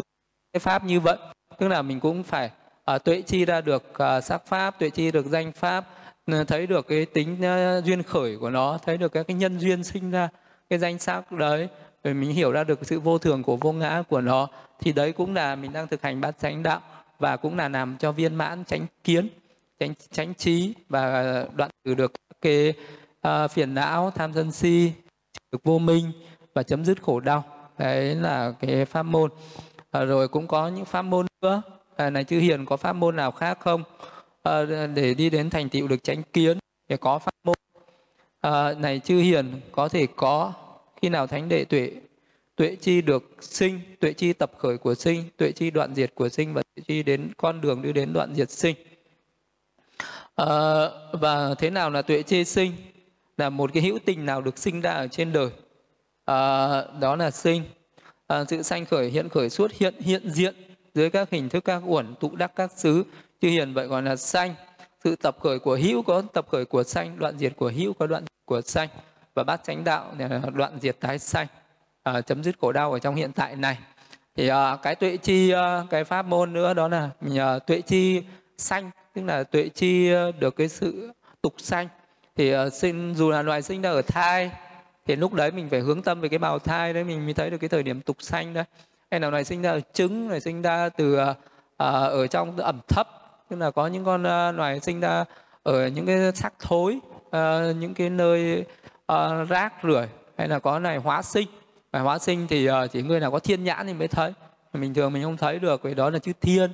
cái pháp như vậy tức là mình cũng phải uh, tuệ chi ra được uh, sắc pháp tuệ chi được danh pháp thấy được cái tính uh, duyên khởi của nó thấy được các cái nhân duyên sinh ra cái danh sắc đấy rồi mình hiểu ra được sự vô thường của vô ngã của nó thì đấy cũng là mình đang thực hành bát chánh đạo và cũng là làm cho viên mãn tránh kiến tránh tránh trí và đoạn trừ được cái uh, phiền não tham sân si được vô minh và chấm dứt khổ đau. Đấy là cái pháp môn. À, rồi cũng có những pháp môn nữa. À, này chư hiền có pháp môn nào khác không? À, để đi đến thành tựu được chánh kiến để có pháp môn à, này chư hiền có thể có khi nào thánh đệ tuệ tuệ chi được sinh tuệ chi tập khởi của sinh tuệ chi đoạn diệt của sinh và tuệ chi đến con đường đi đến đoạn diệt sinh. À, và thế nào là tuệ chi sinh? Là một cái hữu tình nào được sinh ra ở trên đời? À, đó là sinh. À, sự sanh khởi hiện khởi xuất hiện hiện diện dưới các hình thức các uẩn tụ đắc các xứ. Chư hiền vậy gọi là sanh sự tập khởi của hữu có tập khởi của sanh đoạn diệt của hữu có đoạn của sanh. Và bát chánh đạo là đoạn diệt tái sanh à, chấm dứt khổ đau ở trong hiện tại này. Thì à, cái tuệ chi à, cái pháp môn nữa đó là nhờ à, tuệ chi sanh tức là tuệ chi à, được cái sự tục sanh. Thì à, sinh dù là loài sinh ra ở thai thì lúc đấy mình phải hướng tâm về cái bào thai đấy mình mới thấy được cái thời điểm tục sanh đấy. Hay là loài sinh ra ở trứng loài sinh ra từ à, à ở trong ẩm thấp tức là có những con uh, loài sinh ra ở những cái xác thối uh, những cái nơi uh, rác rưởi hay là có này hóa sinh. Và hóa sinh thì uh, chỉ người nào có thiên nhãn thì mới thấy. Bình thường mình không thấy được vì đó là chư thiên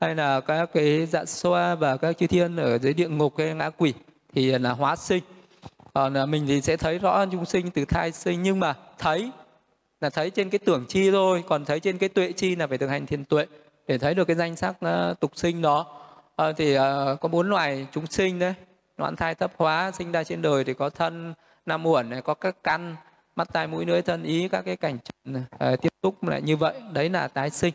hay là các cái dạ xoa và các chư thiên ở dưới địa ngục hay ngã quỷ thì là hóa sinh. Còn là mình thì sẽ thấy rõ chúng sinh từ thai sinh nhưng mà thấy là thấy trên cái tưởng chi thôi. Còn thấy trên cái tuệ chi là phải thực hành thiền tuệ để thấy được cái danh sắc uh, tục sinh đó à, thì à, có bốn loài chúng sinh đấy. Loạn thai thấp hóa sinh ra trên đời thì có thân năm uẩn này có các căn mắt tai mũi lưỡi thân ý các cái cảnh à, tiếp xúc lại như vậy. Đấy là tái sinh.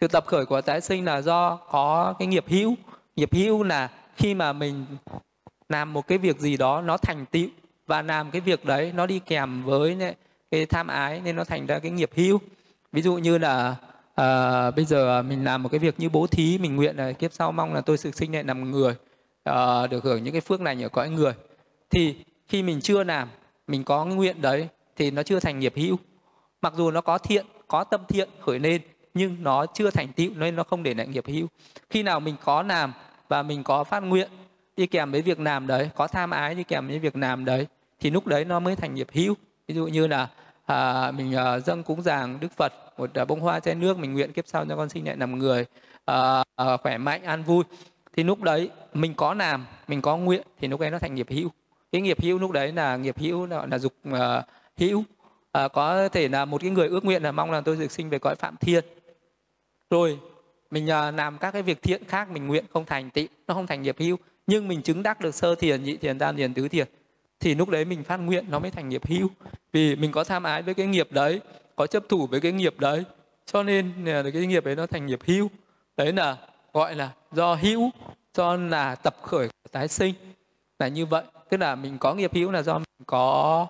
Sự tập khởi của tái sinh là do có cái nghiệp hữu. Nghiệp hữu là khi mà mình làm một cái việc gì đó nó thành tựu và làm cái việc đấy nó đi kèm với cái tham ái nên nó thành ra cái nghiệp hữu. Ví dụ như là à, bây giờ à, mình làm một cái việc như bố thí mình nguyện là kiếp sau mong là tôi sự sinh lại làm người à, được hưởng những cái phước này ở cõi người. Thì khi mình chưa làm mình có nguyện đấy thì nó chưa thành nghiệp hữu. Mặc dù nó có thiện có tâm thiện khởi lên nhưng nó chưa thành tựu nên nó không để lại nghiệp hữu. Khi nào mình có làm và mình có phát nguyện đi kèm với việc làm đấy có tham ái đi kèm với việc làm đấy thì lúc đấy nó mới thành nghiệp hữu. Ví dụ như là à, mình à, dâng cúng dường đức phật một à, bông hoa che nước mình nguyện kiếp sau cho con sinh lại làm người uh, khỏe mạnh an vui. Thì lúc đấy mình có làm mình có nguyện thì lúc đấy nó thành nghiệp hữu. Cái nghiệp hữu lúc đấy là nghiệp hữu là, là dục uh, hữu. Uh, có thể là một cái người ước nguyện là mong là tôi được sinh về cõi phạm thiên. Rồi mình uh, làm các cái việc thiện khác mình nguyện không thành tị nó không thành nghiệp hữu. Nhưng mình chứng đắc được sơ thiền nhị thiền tam thiền tứ thiền thì lúc đấy mình phát nguyện nó mới thành nghiệp hữu. Vì mình có tham ái với cái nghiệp đấy có chấp thủ với cái nghiệp đấy. Cho nên cái nghiệp ấy nó thành nghiệp hữu. Đấy là gọi là do hữu do là tập khởi của tái sinh. Là như vậy. Tức là mình có nghiệp hữu là do mình có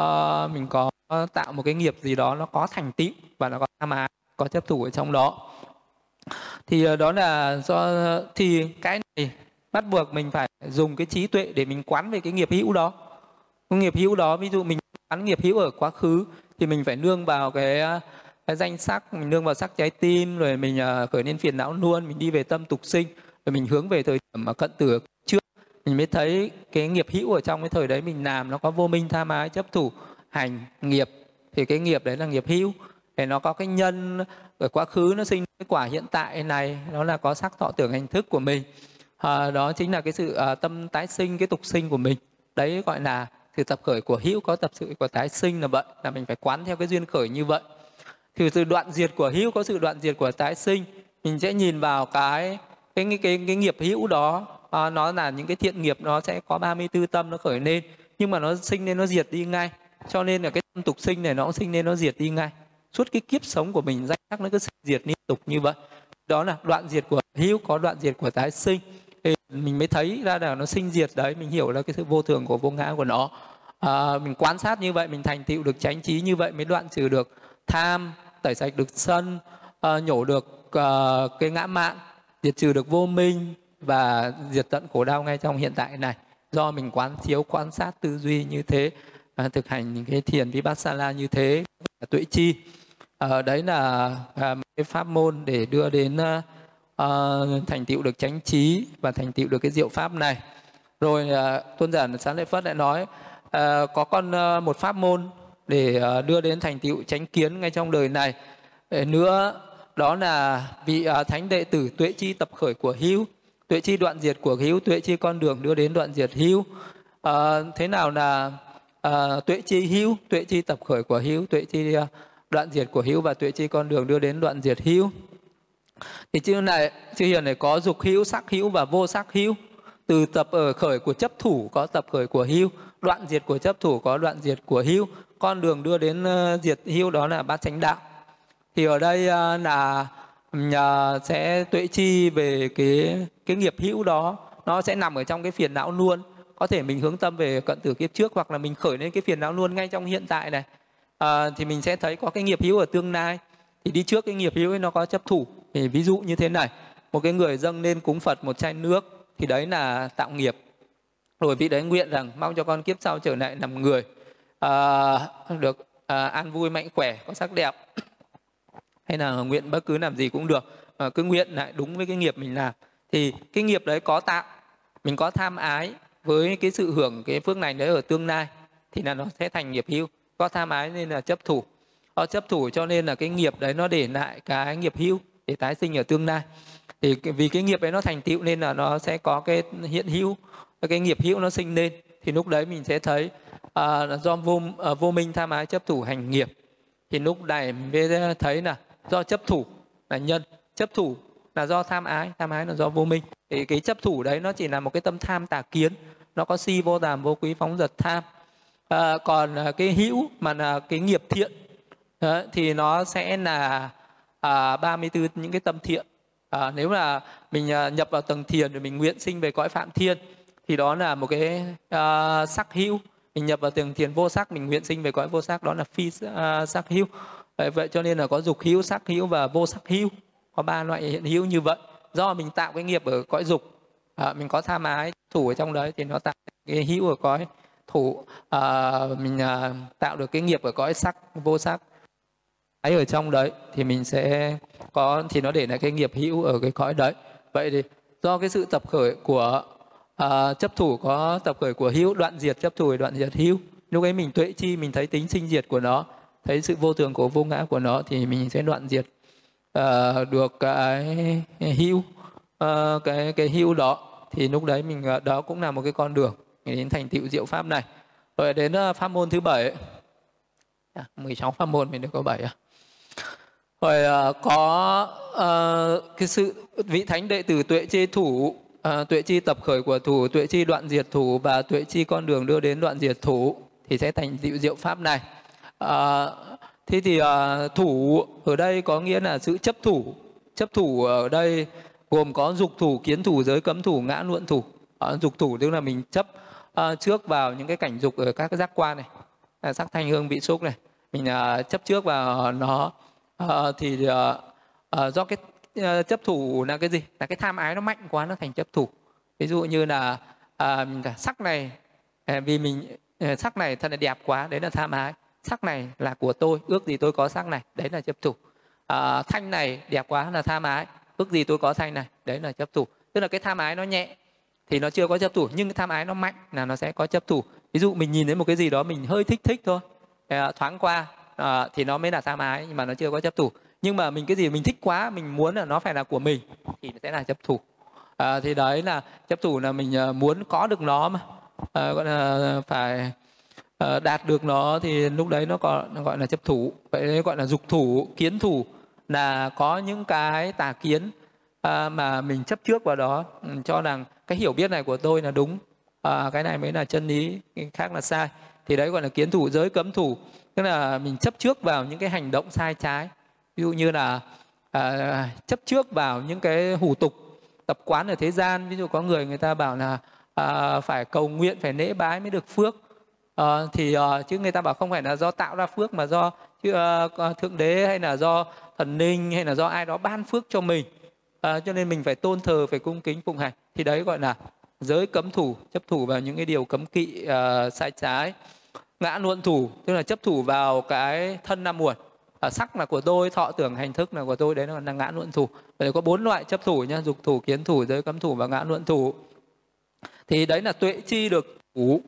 uh, mình có tạo một cái nghiệp gì đó nó có thành tựu và nó có tham ái có chấp thủ ở trong đó. Thì ờ, đó là do thì cái này bắt buộc mình phải dùng cái trí tuệ để mình quán về cái nghiệp hữu đó. Cái nghiệp hữu đó ví dụ mình quán nghiệp hữu ở quá khứ thì mình phải nương vào cái, ờ, cái danh sắc mình nương vào sắc trái tim rồi mình ờ, khởi lên phiền não luôn mình đi về tâm tục sinh rồi mình hướng về thời điểm mà cận tử trước. Mình mới thấy cái nghiệp hữu ở trong cái thời đấy mình làm nó có vô minh tham ái chấp thủ hành nghiệp. Thì cái nghiệp đấy là nghiệp hữu. Để nó có cái nhân ở quá khứ nó sinh cái quả hiện tại này nó là có sắc thọ tưởng hành thức của mình. À, đó chính là cái sự à, tâm tái sinh cái tục sinh của mình. Đấy gọi là sự tập khởi của hữu có tập sự của tái sinh là vậy là mình phải quán theo cái duyên khởi như vậy. Thì sự đoạn diệt của hữu có sự đoạn diệt của tái sinh mình sẽ nhìn vào cái cái cái cái, cái nghiệp hữu đó à, nó là những cái thiện nghiệp nó sẽ có 34 tâm nó khởi lên nhưng mà nó sinh nên nó diệt đi ngay. Cho nên là cái tâm tục sinh này nó cũng sinh nên nó diệt đi ngay. Suốt cái kiếp sống của mình danh sắc nó cứ diệt liên tục như vậy. Đó là đoạn diệt của hữu có đoạn diệt của tái sinh mình mới thấy ra là nó sinh diệt đấy mình hiểu là cái sự vô thường của vô ngã của nó. À, mình quan sát như vậy mình thành tựu được chánh trí như vậy mới đoạn trừ được tham tẩy sạch được sân à, nhổ được à, cái ngã mạn diệt trừ được vô minh và diệt tận khổ đau ngay trong hiện tại này. Do mình quán chiếu quan sát tư duy như thế à, thực hành những cái thiền vipassana như thế tuệ chi. À, đấy là à, cái pháp môn để đưa đến à, uh, thành tựu được chánh trí và thành tựu được cái diệu pháp này. Rồi uh, tôn giả sáng lễ phất lại nói uh, có con uh, một pháp môn để uh, đưa đến thành tựu chánh kiến ngay trong đời này. Để nữa đó là vị uh, thánh đệ tử tuệ chi tập khởi của hữu tuệ chi đoạn diệt của hữu tuệ chi con đường đưa đến đoạn diệt hữu uh, thế nào là uh, tuệ chi hữu tuệ chi tập khởi của hữu tuệ chi uh, đoạn diệt của hữu và tuệ chi con đường đưa đến đoạn diệt hữu thì chữ này chữ hiền này có dục hữu sắc hữu và vô sắc hữu. Từ tập ở khởi của chấp thủ có tập khởi của hữu đoạn diệt của chấp thủ có đoạn diệt của hữu. Con đường đưa đến ờ, diệt hữu đó là bát chánh đạo. Thì ở đây ờ, là nhà sẽ tuệ chi về cái cái nghiệp hữu đó. Nó sẽ nằm ở trong cái phiền não luôn. Có thể mình hướng tâm về cận tử kiếp trước hoặc là mình khởi lên cái phiền não luôn ngay trong hiện tại này. À, thì mình sẽ thấy có cái nghiệp hữu ở tương lai thì đi trước cái nghiệp hữu ấy nó có chấp thủ. Thì ví dụ như thế này một cái người dâng lên cúng phật một chai nước thì đấy là tạo nghiệp. Rồi vị đấy nguyện rằng mong cho con kiếp sau trở lại làm người à, được à, an vui mạnh khỏe có sắc đẹp. *clears throat* Hay là nguyện bất cứ làm gì cũng được à, cứ nguyện lại đúng với cái nghiệp mình làm. Thì cái nghiệp đấy có tạo mình có tham ái với cái sự hưởng cái phước này đấy ở tương lai thì là nó sẽ thành nghiệp hữu. Có tham ái nên là chấp thủ họ chấp thủ cho nên là cái nghiệp đấy nó để lại cái nghiệp hữu để tái sinh ở tương lai. Thì vì cái nghiệp ấy nó thành tựu nên là nó sẽ có cái hiện hữu cái nghiệp hữu nó sinh lên. Thì lúc đấy mình sẽ thấy à, do vô à, vô minh tham ái chấp thủ hành nghiệp. Thì lúc này mới thấy là do chấp thủ là nhân chấp thủ là do tham ái tham ái là do vô minh. Thì cái chấp thủ đấy nó chỉ là một cái tâm tham tà kiến nó có si vô tàm vô quý phóng dật tham. À, còn à, cái hữu mà là cái nghiệp thiện đó, thì nó sẽ là à, 34 những cái tâm thiện. À, nếu là mình à, nhập vào tầng thiền rồi mình nguyện sinh về cõi phạm thiên thì đó là một cái à, sắc hữu. Mình nhập vào tầng thiền vô sắc mình nguyện sinh về cõi vô sắc đó là phi à, sắc hữu. Vậy, vậy cho nên là có dục hữu sắc hữu và vô sắc hữu. Có ba loại hiện hữu như vậy. Do mình tạo cái nghiệp ở cõi dục à, mình có tham ái thủ ở trong đấy thì nó tạo cái hữu ở cõi thủ à, mình à, tạo được cái nghiệp ở cõi sắc vô sắc ấy ở trong đấy thì mình sẽ có thì nó để lại cái nghiệp hữu ở cái cõi đấy. Vậy thì do cái sự tập khởi của à, chấp thủ có tập khởi của hữu đoạn diệt chấp thủ đoạn diệt hữu lúc ấy mình tuệ chi mình thấy tính sinh diệt của nó thấy sự vô thường của vô ngã của nó thì mình sẽ đoạn diệt uh, được cái hữu uh, cái cái hữu đó. Thì lúc đấy mình uh, đó cũng là một cái con đường đến thành tựu diệu pháp này. Rồi đến uh, pháp môn thứ bảy à, 16 dạ, pháp môn mình được có bảy à? Rồi uh, có uh, cái sự vị thánh đệ tử tuệ chi thủ uh, tuệ chi tập khởi của thủ tuệ chi đoạn diệt thủ và tuệ chi con đường đưa đến đoạn diệt thủ thì sẽ thành diệu diệu pháp này. Uh, thế thì uh, thủ ở đây có nghĩa là sự chấp thủ. Chấp thủ ở đây gồm có dục thủ kiến thủ giới cấm thủ ngã luận thủ. Uh, dục thủ tức là mình chấp uh, trước vào những cái cảnh dục ở các cái giác quan này. Uh, sắc thanh hương vị xúc này. Mình uh, chấp trước vào nó à, thì à, à, do cái à, chấp thủ là cái gì? Là cái tham ái nó mạnh quá nó thành chấp thủ. Ví dụ như là à, sắc này à, vì mình à, sắc này thật là đẹp quá đấy là tham ái. Sắc này là của tôi ước gì tôi có sắc này đấy là chấp thủ. À, thanh này đẹp quá là tham ái ước gì tôi có thanh này đấy là chấp thủ. Tức là cái tham ái nó nhẹ thì nó chưa có chấp thủ nhưng cái tham ái nó mạnh là nó sẽ có chấp thủ. Ví dụ mình nhìn thấy một cái gì đó mình hơi thích thích thôi à, thoáng qua à, thì nó mới là tham ái nhưng mà nó chưa có chấp thủ. Nhưng mà mình cái gì mình thích quá mình muốn là nó phải là của mình thì sẽ là chấp thủ. À, thì đấy là chấp thủ là mình ờ, muốn có được nó mà. À, gọi là phải à, đạt được nó thì lúc đấy nó còn nó gọi là chấp thủ. Vậy đấy gọi là dục thủ kiến thủ là có những cái tà kiến à, mà mình chấp trước vào đó ừ, cho rằng cái hiểu biết này của tôi là đúng. À, cái này mới là chân lý cái khác là sai. Thì đấy gọi là kiến thủ giới cấm thủ tức là mình chấp trước vào những cái hành động sai trái. Ví dụ như là à, chấp trước vào những cái hủ tục tập quán ở thế gian. Ví dụ có người người ta bảo là à, phải cầu nguyện phải lễ bái mới được phước. À, thì à, chứ người ta bảo không phải là do tạo ra phước mà do chứ, à, thượng đế hay là do thần linh hay là do ai đó ban phước cho mình. À, cho nên mình phải tôn thờ phải cung kính phụng hành. Thì đấy gọi là giới cấm thủ chấp thủ vào những cái điều cấm kỵ à, sai trái ngã luận thủ tức là chấp thủ vào cái thân năm muộn à, sắc là của tôi thọ tưởng hành thức là của tôi đấy là ngã luận thủ. Vậy có bốn loại chấp thủ nhá dục thủ kiến thủ giới cấm thủ và ngã luận thủ. Thì đấy là tuệ chi được thủ.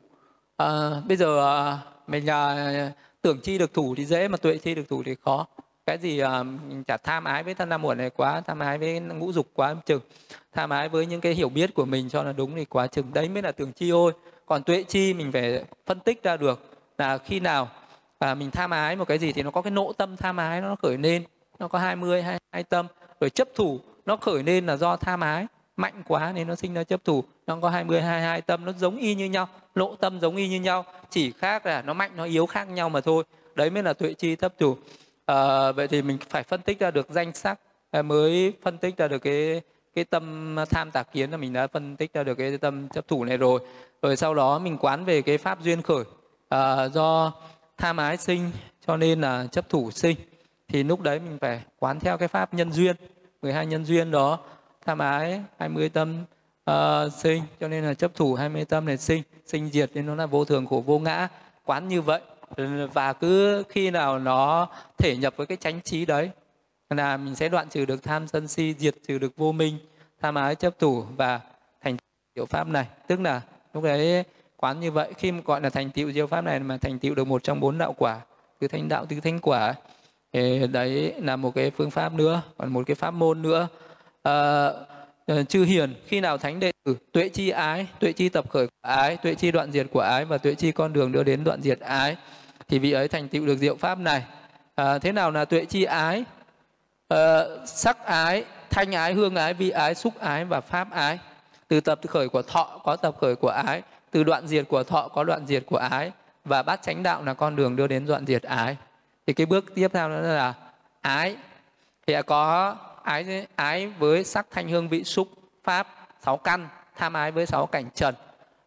À, bây giờ à, mình à, tưởng chi được thủ thì dễ mà tuệ chi được thủ thì khó. Cái gì à, mình chả tham ái với thân nam muộn này quá tham ái với ngũ dục quá chừng. Tham ái với những cái hiểu biết của mình cho là đúng thì quá chừng. Đấy mới là tưởng chi thôi. Còn tuệ chi mình phải phân tích ra được là khi nào à, mình tham ái một cái gì thì nó có cái nộ tâm tham ái nó khởi lên. Nó có 20 hai, hai tâm. Rồi chấp thủ nó khởi lên là do tham ái mạnh quá nên nó sinh ra chấp thủ. Nó có 20 22 tâm nó giống y như nhau. Lộ tâm giống y như nhau. Chỉ khác là nó mạnh nó yếu khác nhau mà thôi. Đấy mới là tuệ chi chấp thủ. À, vậy thì mình phải phân tích ra được danh sắc à, mới phân tích ra được cái cái tâm tham tà kiến là mình đã phân tích ra được cái tâm chấp thủ này rồi. Rồi sau đó mình quán về cái pháp duyên khởi à, do tham ái sinh cho nên là chấp thủ sinh. Thì lúc đấy mình phải quán theo cái pháp nhân duyên 12 nhân duyên đó. Tham ái 20 tâm uh, sinh cho nên là chấp thủ 20 tâm này sinh. Sinh diệt nên nó là vô thường khổ vô ngã. Quán như vậy và cứ khi nào nó thể nhập với cái chánh trí đấy là mình sẽ đoạn trừ được tham sân si diệt trừ được vô minh. Tham ái chấp thủ và thành tiểu pháp này. Tức là lúc đấy quán như vậy. Khi mà gọi là thành tựu diệu pháp này mà thành tựu được một trong bốn đạo quả từ thanh đạo từ thanh quả thì đấy là một cái phương pháp nữa còn một cái pháp môn nữa. À, chư hiền khi nào thánh đệ tử tuệ chi ái tuệ chi tập khởi của ái tuệ chi đoạn diệt của ái và tuệ chi con đường đưa đến đoạn diệt ái thì vị ấy thành tựu được diệu pháp này. À, thế nào là tuệ chi ái? À, sắc ái thanh ái hương ái vị ái xúc ái và pháp ái. Từ tập khởi của thọ có tập khởi của ái từ đoạn diệt của thọ có đoạn diệt của ái và bát chánh đạo là con đường đưa đến đoạn diệt ái. Thì cái bước tiếp theo đó là ái. Thì có ái ái với sắc thanh hương vị xúc pháp sáu căn tham ái với sáu cảnh trần.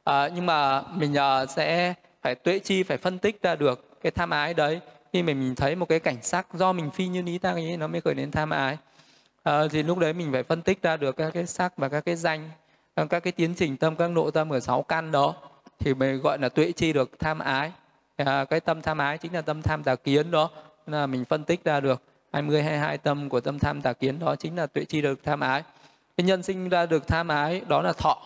À, nhưng mà mình uh, sẽ phải tuệ chi phải phân tích ra được cái tham ái đấy. Khi mình, mình thấy một cái cảnh sắc do mình phi như ý ta ấy nó mới khởi đến tham ái. À, thì lúc đấy mình phải phân tích ra được các cái sắc và các cái danh các cái tiến trình tâm các nội tâm ở sáu căn đó thì mình gọi là tuệ chi được tham ái. À, cái tâm tham ái chính là tâm tham tà kiến đó là mình phân tích ra được. 20 22 tâm của tâm tham tà kiến đó chính là tuệ chi được tham ái. Cái nhân sinh ra được tham ái đó là thọ.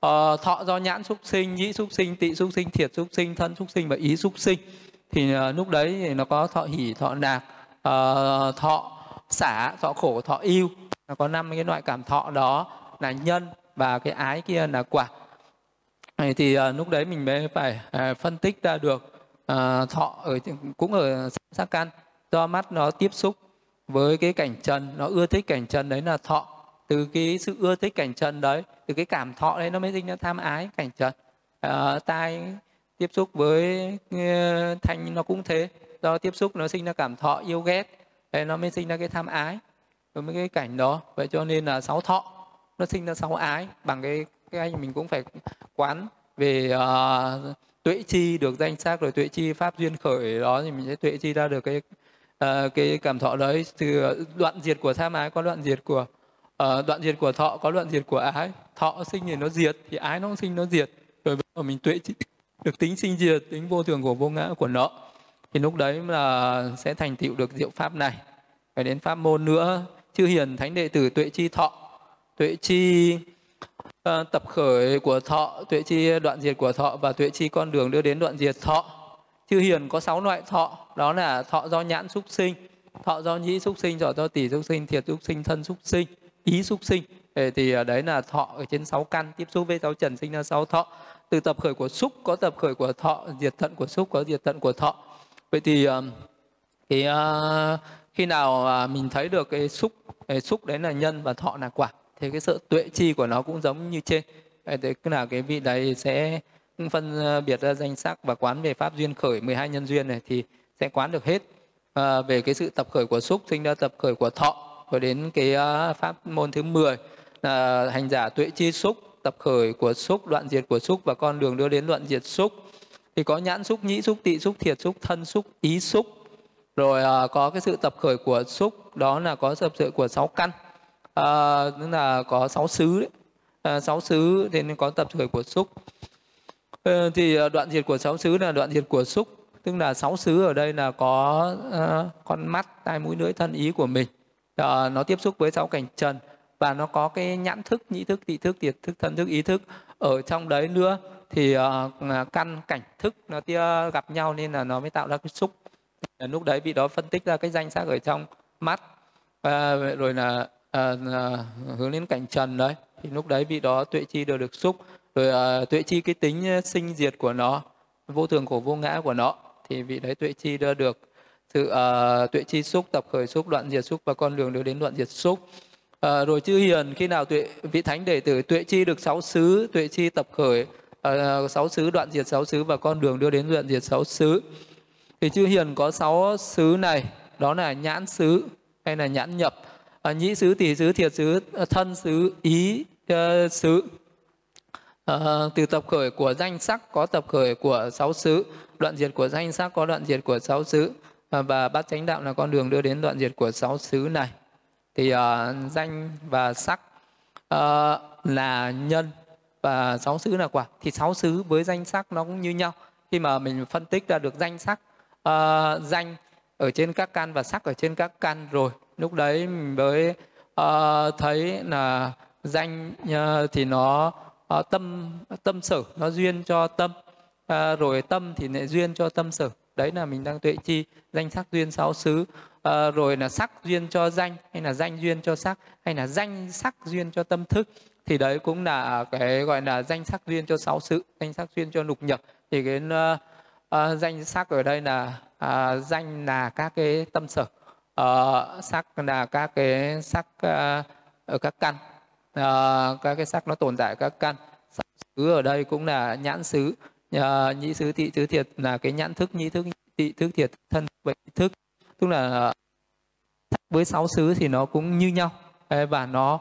À, thọ do nhãn xúc sinh nhĩ xúc sinh tị xúc sinh thiệt xúc sinh thân xúc sinh và ý xúc sinh. Thì à, lúc đấy thì nó có thọ hỉ thọ nạc à, thọ xả thọ khổ thọ yêu nó có năm cái loại cảm thọ đó là nhân và cái ái kia là quả. Thì uh, lúc đấy mình mới phải uh, phân tích ra được uh, thọ ở cũng ở sắc căn. Do mắt nó tiếp xúc với cái cảnh trần nó ưa thích cảnh trần đấy là thọ. Từ cái sự ưa thích cảnh trần đấy từ cái cảm thọ đấy nó mới sinh ra tham ái cảnh trần. Uh, tai tiếp xúc với uh, thanh nó cũng thế. Do tiếp xúc nó sinh ra cảm thọ yêu ghét đấy nó mới sinh ra cái tham ái với cái cảnh đó. Vậy cho nên là sáu thọ nó sinh ra sáu ái. Bằng cái cái anh mình cũng phải quán về uh, tuệ chi được danh sắc rồi tuệ chi pháp duyên khởi đó thì mình sẽ tuệ chi ra được cái uh, cái cảm thọ đấy. Từ ờ, đoạn diệt của tham ái có đoạn diệt của uh, đoạn diệt của thọ có đoạn diệt của ái. Thọ sinh thì nó diệt thì ái nó cũng sinh nó diệt. Rồi mình tuệ chi được tính sinh diệt tính vô thường của vô ngã của nó. Thì lúc đấy là sẽ thành tựu được diệu pháp này. Phải đến pháp môn nữa. Chư hiền thánh đệ tử tuệ chi thọ tuệ chi uh, tập khởi của thọ tuệ chi đoạn diệt của thọ và tuệ chi con đường đưa đến đoạn diệt thọ. Chư hiền có sáu loại thọ đó là thọ do nhãn xúc sinh thọ do nhĩ xúc sinh thọ do tỷ xúc sinh thiệt xúc sinh thân xúc sinh ý xúc sinh. Thì ờ, đấy là thọ ở trên sáu căn tiếp xúc với sáu trần sinh ra sáu thọ. Từ tập khởi của xúc có tập khởi của thọ diệt thận của xúc có diệt thận của thọ. Vậy thì ờ, cái khi nào mình thấy được cái xúc cái xúc đấy là nhân và thọ là quả? Thì cái sự tuệ chi của nó cũng giống như trên. Thế là cái vị đấy sẽ phân ờ, biệt ra danh sắc và quán về pháp duyên khởi 12 nhân duyên này thì sẽ quán được hết. À, về cái sự tập khởi của xúc sinh ra tập khởi của thọ rồi đến cái uh, pháp môn thứ 10 là hành giả tuệ chi xúc tập khởi của xúc đoạn diệt của xúc và con đường đưa đến đoạn diệt xúc thì có nhãn xúc nhĩ xúc tị xúc thiệt xúc thân xúc ý xúc rồi uh, có cái sự tập khởi của xúc đó là có tập sự của sáu căn. Ờ, à, tức là có sáu xứ đấy. À, sáu xứ thì nên có tập khởi của xúc à, ờ, thì đoạn diệt của sáu xứ là đoạn diệt của xúc tức là sáu xứ ở đây là có à, con mắt tai mũi lưỡi thân ý của mình. À, nó tiếp xúc với sáu cảnh trần và nó có cái nhãn thức nhĩ thức thị thức tiệt thức thân thức ý thức. Ở trong đấy nữa thì uh, căn cảnh thức nó tia gặp nhau nên là nó mới tạo ra cái xúc lúc đấy vị đó phân tích ra cái danh sắc ở trong mắt. Uh, rồi là à, à, hướng đến cảnh trần đấy. Thì lúc đấy vị đó tuệ chi đều được xúc. Rồi à, tuệ chi cái tính sinh diệt của nó vô thường của vô ngã của nó thì vị đấy tuệ chi đã được sự uh, tuệ chi xúc tập khởi xúc đoạn diệt xúc và con đường đưa đến đoạn diệt xúc. Uh, rồi chư hiền khi nào tuệ vị thánh đệ tử tuệ chi được sáu xứ tuệ chi tập khởi uh, sáu xứ đoạn diệt sáu xứ và con đường đưa đến đoạn diệt sáu xứ. Thì chư hiền có sáu xứ này đó là nhãn xứ hay là nhãn nhập. Ờ, nhĩ xứ tỷ xứ thiệt xứ ờ, thân xứ ý ờ, xứ. Uh, từ tập khởi của danh sắc có tập khởi của sáu xứ. Đoạn diệt của danh sắc có đoạn diệt của sáu xứ. Uh, và bát chánh đạo là con đường đưa đến đoạn diệt của sáu xứ này. Thì uh, danh và sắc uh, là nhân và sáu xứ là quả. Thì sáu xứ với danh sắc nó cũng như nhau. Khi mà mình phân tích ra được danh sắc uh, danh ở trên các căn và sắc ở trên các căn rồi lúc đấy mình mới uh, thấy là danh uh, thì nó uh, tâm tâm sở nó duyên cho tâm uh, rồi tâm thì lại duyên cho tâm sở. Đấy là mình đang tuệ chi danh sắc duyên sáu xứ. À, rồi là sắc duyên cho danh hay là danh duyên cho sắc hay là danh sắc duyên cho tâm thức thì đấy cũng là cái gọi là danh sắc duyên cho sáu sự danh sắc duyên cho lục nhập thì cái uh, uh, danh sắc ở đây là uh, danh là các cái tâm sở. Ờ, uh, sắc là các cái sắc uh, ờ, ở các căn. Uh, các cái sắc nó tồn tại các căn. Xứ ở đây cũng là nhãn xứ. Uh, nhĩ xứ thị xứ thiệt là cái nhãn thức nhĩ thức thị thức thiệt thân bệnh thức. Tức là với sáu xứ thì nó cũng như nhau. Và nó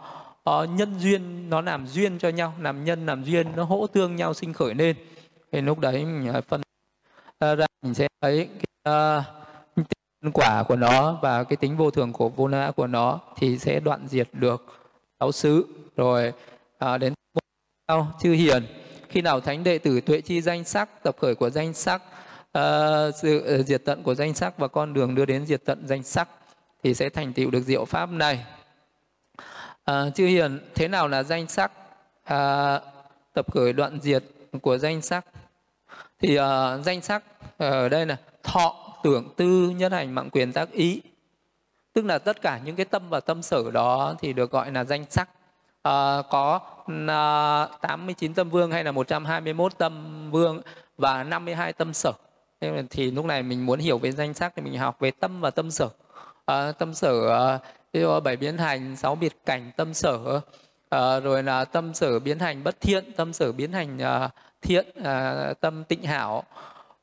uh, nhân duyên nó làm duyên cho nhau. Làm nhân làm duyên nó hỗ tương nhau sinh khởi lên. Thì lúc đấy mình phân uh, ra mình sẽ thấy cái, uh, quả của nó và cái tính vô thường của vô ngã của nó thì sẽ đoạn diệt được sáu xứ rồi à, đến sau chư hiền khi nào thánh đệ tử tuệ chi danh sắc tập khởi của danh sắc uh, sự uh, diệt tận của danh sắc và con đường đưa đến diệt tận danh sắc thì sẽ thành tựu được diệu pháp này À, chư hiền, thế nào là danh sắc? À, tập khởi đoạn diệt của danh sắc. Thì à, danh sắc ở đây là thọ, tưởng, tư, nhất hành, mạng quyền, tác ý. Tức là tất cả những cái tâm và tâm sở đó thì được gọi là danh sắc. Ờ, à, có à, 89 tâm vương hay là 121 tâm vương và 52 tâm sở. Thì lúc này mình muốn hiểu về danh sắc thì mình học về tâm và tâm sở. À, tâm sở à, ví dụ bảy biến hành sáu biệt cảnh tâm sở à, rồi là tâm sở biến hành bất thiện tâm sở biến hành à, thiện à, tâm tịnh hảo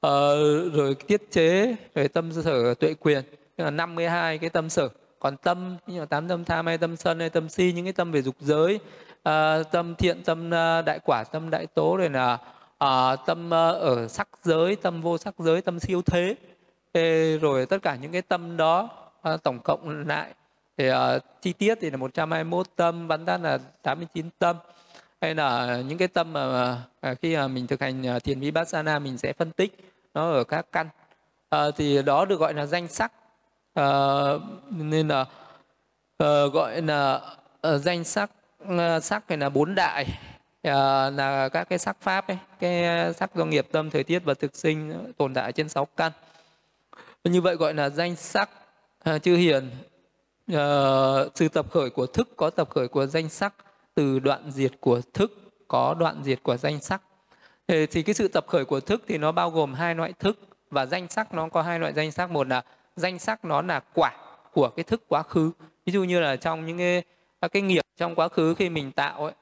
à, rồi tiết chế rồi tâm sở tuệ quyền tức là 52 cái tâm sở. Còn tâm như là tám tâm tham hay tâm sân hay tâm si những cái tâm về dục giới uh, tâm thiện tâm ờ, đại quả tâm đại tố rồi là uh, tâm ở sắc giới tâm vô sắc giới tâm siêu thế. Ê, rồi tất cả những cái tâm đó uh, tổng cộng lại thì uh, chi tiết thì là 121 tâm bắn tắt là 89 tâm. Hay là những cái tâm mà uh, khi mà mình thực hành thiền vipassana mình sẽ phân tích nó ở các căn. À, thì đó được gọi là danh sắc. À, nên là à, gọi là à, danh sắc à, sắc này là bốn đại. À, là các cái sắc pháp ấy cái sắc do nghiệp tâm thời tiết và thực sinh tồn tại trên sáu căn. Như vậy gọi là danh sắc à, chư hiền. À, từ tập khởi của thức có tập khởi của danh sắc từ đoạn diệt của thức có đoạn diệt của danh sắc thì, cái sự tập khởi của thức thì nó bao gồm hai loại thức và danh sắc nó có hai loại danh sắc. Một là danh sắc nó là quả của cái thức quá khứ. Ví dụ như là trong những cái à, cái nghiệp trong quá khứ khi mình tạo ấy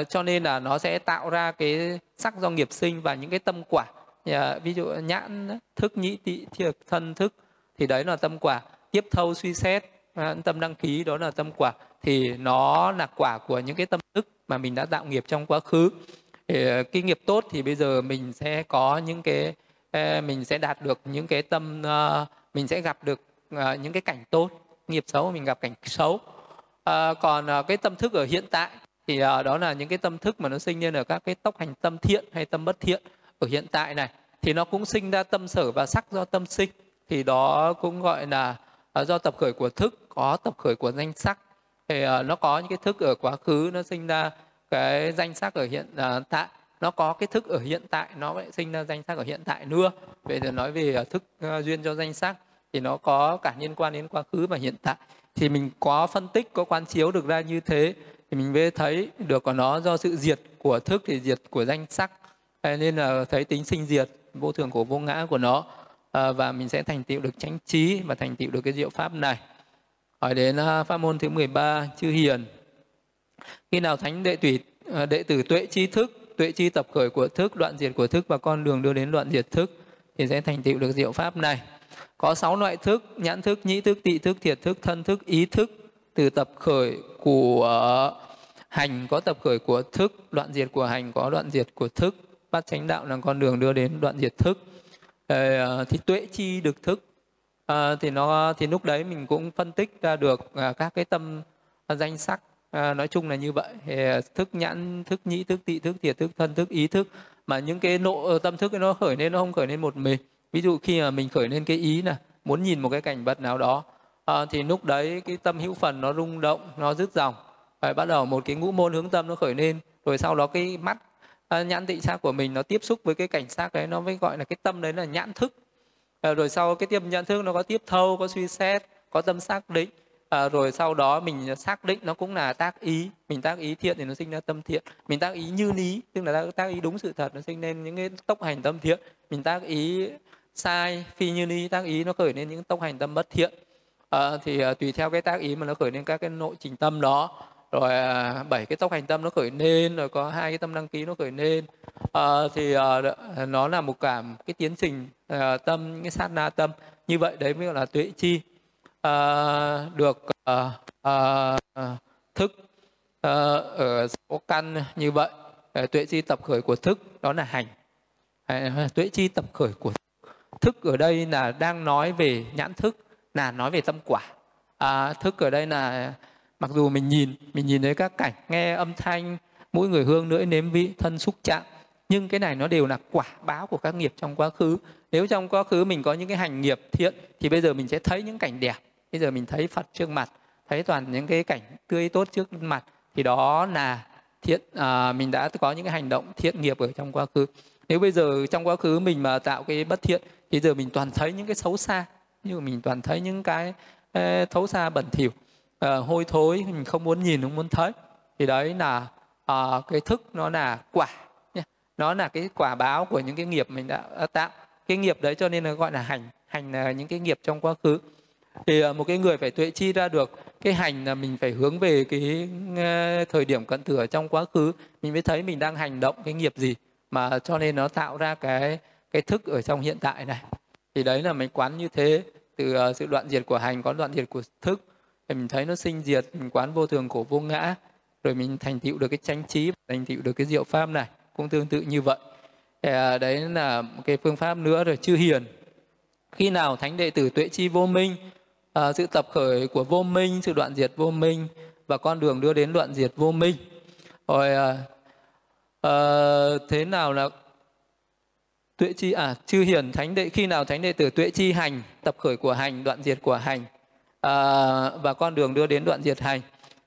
uh, cho nên là nó sẽ tạo ra cái sắc do nghiệp sinh và những cái tâm quả. Uh, ví dụ nhãn thức nhĩ tị thiệt thân thức thì đấy là tâm quả. Tiếp thâu suy xét à, tâm đăng ký đó là tâm quả. Thì nó là quả của những cái tâm thức mà mình đã tạo nghiệp trong quá khứ thì ờ, cái nghiệp tốt thì bây giờ mình sẽ có những cái ờ, mình sẽ đạt được những cái tâm ờ, mình sẽ gặp được những cái cảnh tốt nghiệp xấu mình gặp cảnh xấu. À, còn cái tâm thức ở hiện tại thì đó là những cái tâm thức mà nó sinh lên ở các cái tốc hành tâm thiện hay tâm bất thiện ở hiện tại này. Thì nó cũng sinh ra tâm sở và sắc do tâm sinh. Thì đó cũng gọi là do tập khởi của thức có tập khởi của danh sắc. Thì nó có những cái thức ở quá khứ nó sinh ra cái danh sắc ở hiện uh, tại nó có cái thức ở hiện tại nó lại sinh ra danh sắc ở hiện tại nữa. Vậy thì nói về à, thức uh, duyên cho danh sắc thì nó có cả liên quan đến quá khứ và hiện tại. Thì mình có phân tích có quán chiếu được ra như thế thì mình mới thấy được của nó do sự diệt của thức thì diệt của danh sắc. Nên là thấy tính sinh diệt vô thường của vô ngã của nó à, và mình sẽ thành tựu được chánh trí và thành tựu được cái diệu pháp này. Hỏi đến uh, pháp môn thứ 13 chư hiền khi nào thánh đệ tùy ờ, đệ tử tuệ chi thức, tuệ chi tập khởi của thức, đoạn diệt của thức và con đường đưa đến đoạn diệt thức thì sẽ thành tựu được diệu pháp này. Có sáu loại thức, nhãn thức, nhĩ thức, tị thức, thiệt thức, thân thức, ý thức từ tập khởi của hành. Có tập khởi của thức, đoạn diệt của hành. Có đoạn diệt của thức bát chánh đạo là con đường đưa đến đoạn diệt thức. Ờ, thì tuệ chi được thức. Ờ, thì nó, thì lúc đấy mình cũng phân tích ra được à, các cái tâm danh sắc à, nói chung là như vậy. Thì ờ, thức nhãn thức nhĩ thức tị thức thiệt thức thân thức ý thức. Mà những cái nộ ờ, tâm thức nó khởi lên nó không khởi lên một mình. Ví dụ khi mà mình khởi lên cái ý là muốn nhìn một cái cảnh vật nào đó à, thì lúc đấy cái tâm hữu phần nó rung động nó dứt dòng. Phải bắt đầu một cái ngũ môn hướng tâm nó khởi lên rồi sau đó cái mắt à, nhãn tị xác của mình nó tiếp xúc với cái cảnh sắc đấy nó mới gọi là cái tâm đấy là nhãn thức. À, rồi sau cái tiếp nhãn thức nó có tiếp thâu có suy xét có tâm xác định à, rồi sau đó mình xác định nó cũng là tác ý. Mình tác ý thiện thì nó sinh ra tâm thiện. Mình tác ý như lý tức là tác ý đúng sự thật nó sinh lên những cái tốc hành tâm thiện. Mình tác ý sai phi như lý tác ý nó khởi lên những tốc hành tâm bất thiện. À, thì à, tùy theo cái tác ý mà nó khởi lên các cái nội trình tâm đó. Rồi à, bảy cái tốc hành tâm nó khởi lên rồi có hai cái tâm đăng ký nó khởi lên. À, thì à, nó là một cảm cái tiến trình à, tâm cái sát na tâm. Như vậy đấy mới gọi là tuệ chi uh, được uh, uh, thức uh, ở số căn như vậy. Uh, tuệ chi tập khởi của thức đó là hành. Uh, tuệ chi tập khởi của thức ở đây là đang nói về nhãn thức là nói về tâm quả. À, thức ở đây là mặc dù mình nhìn mình nhìn thấy các cảnh nghe âm thanh mũi người hương lưỡi nếm vị thân xúc chạm nhưng cái này nó đều là quả báo của các nghiệp trong quá khứ. Nếu trong quá khứ mình có những cái hành nghiệp thiện thì bây giờ mình sẽ thấy những cảnh đẹp bây giờ mình thấy phật trước mặt thấy toàn những cái cảnh tươi tốt trước mặt thì đó là thiện à, mình đã có những cái hành động thiện nghiệp ở trong quá khứ. Nếu bây giờ trong quá khứ mình mà tạo cái bất thiện thì giờ mình toàn thấy những cái xấu xa như mình toàn thấy những cái xấu xa bẩn thỉu à, hôi thối mình không muốn nhìn không muốn thấy. Thì đấy là à, cái thức nó là quả nó là cái quả báo của những cái nghiệp mình đã tạo. Cái nghiệp đấy cho nên nó gọi là hành. Hành là những cái nghiệp trong quá khứ thì ờ, một cái người phải tuệ chi ra được cái hành là mình phải hướng về cái ờ, thời điểm cận tử ở trong quá khứ mình mới thấy mình đang hành động cái nghiệp gì mà cho nên nó tạo ra cái cái thức ở trong hiện tại này. Thì đấy là mình quán như thế từ ờ, sự đoạn diệt của hành có đoạn diệt của thức thì mình thấy nó sinh diệt mình quán vô thường cổ vô ngã rồi mình thành tựu được cái chánh trí thành tựu được cái diệu pháp này cũng tương tự như vậy. Thì, đấy là một cái phương pháp nữa rồi chư hiền. Khi nào thánh đệ tử tuệ chi vô minh à, sự tập khởi của vô minh sự đoạn diệt vô minh và con đường đưa đến đoạn diệt vô minh. Rồi à, à, thế nào là tuệ chi? À chư hiền thánh đệ khi nào thánh đệ tử tuệ chi hành tập khởi của hành đoạn diệt của hành à, và con đường đưa đến đoạn diệt hành?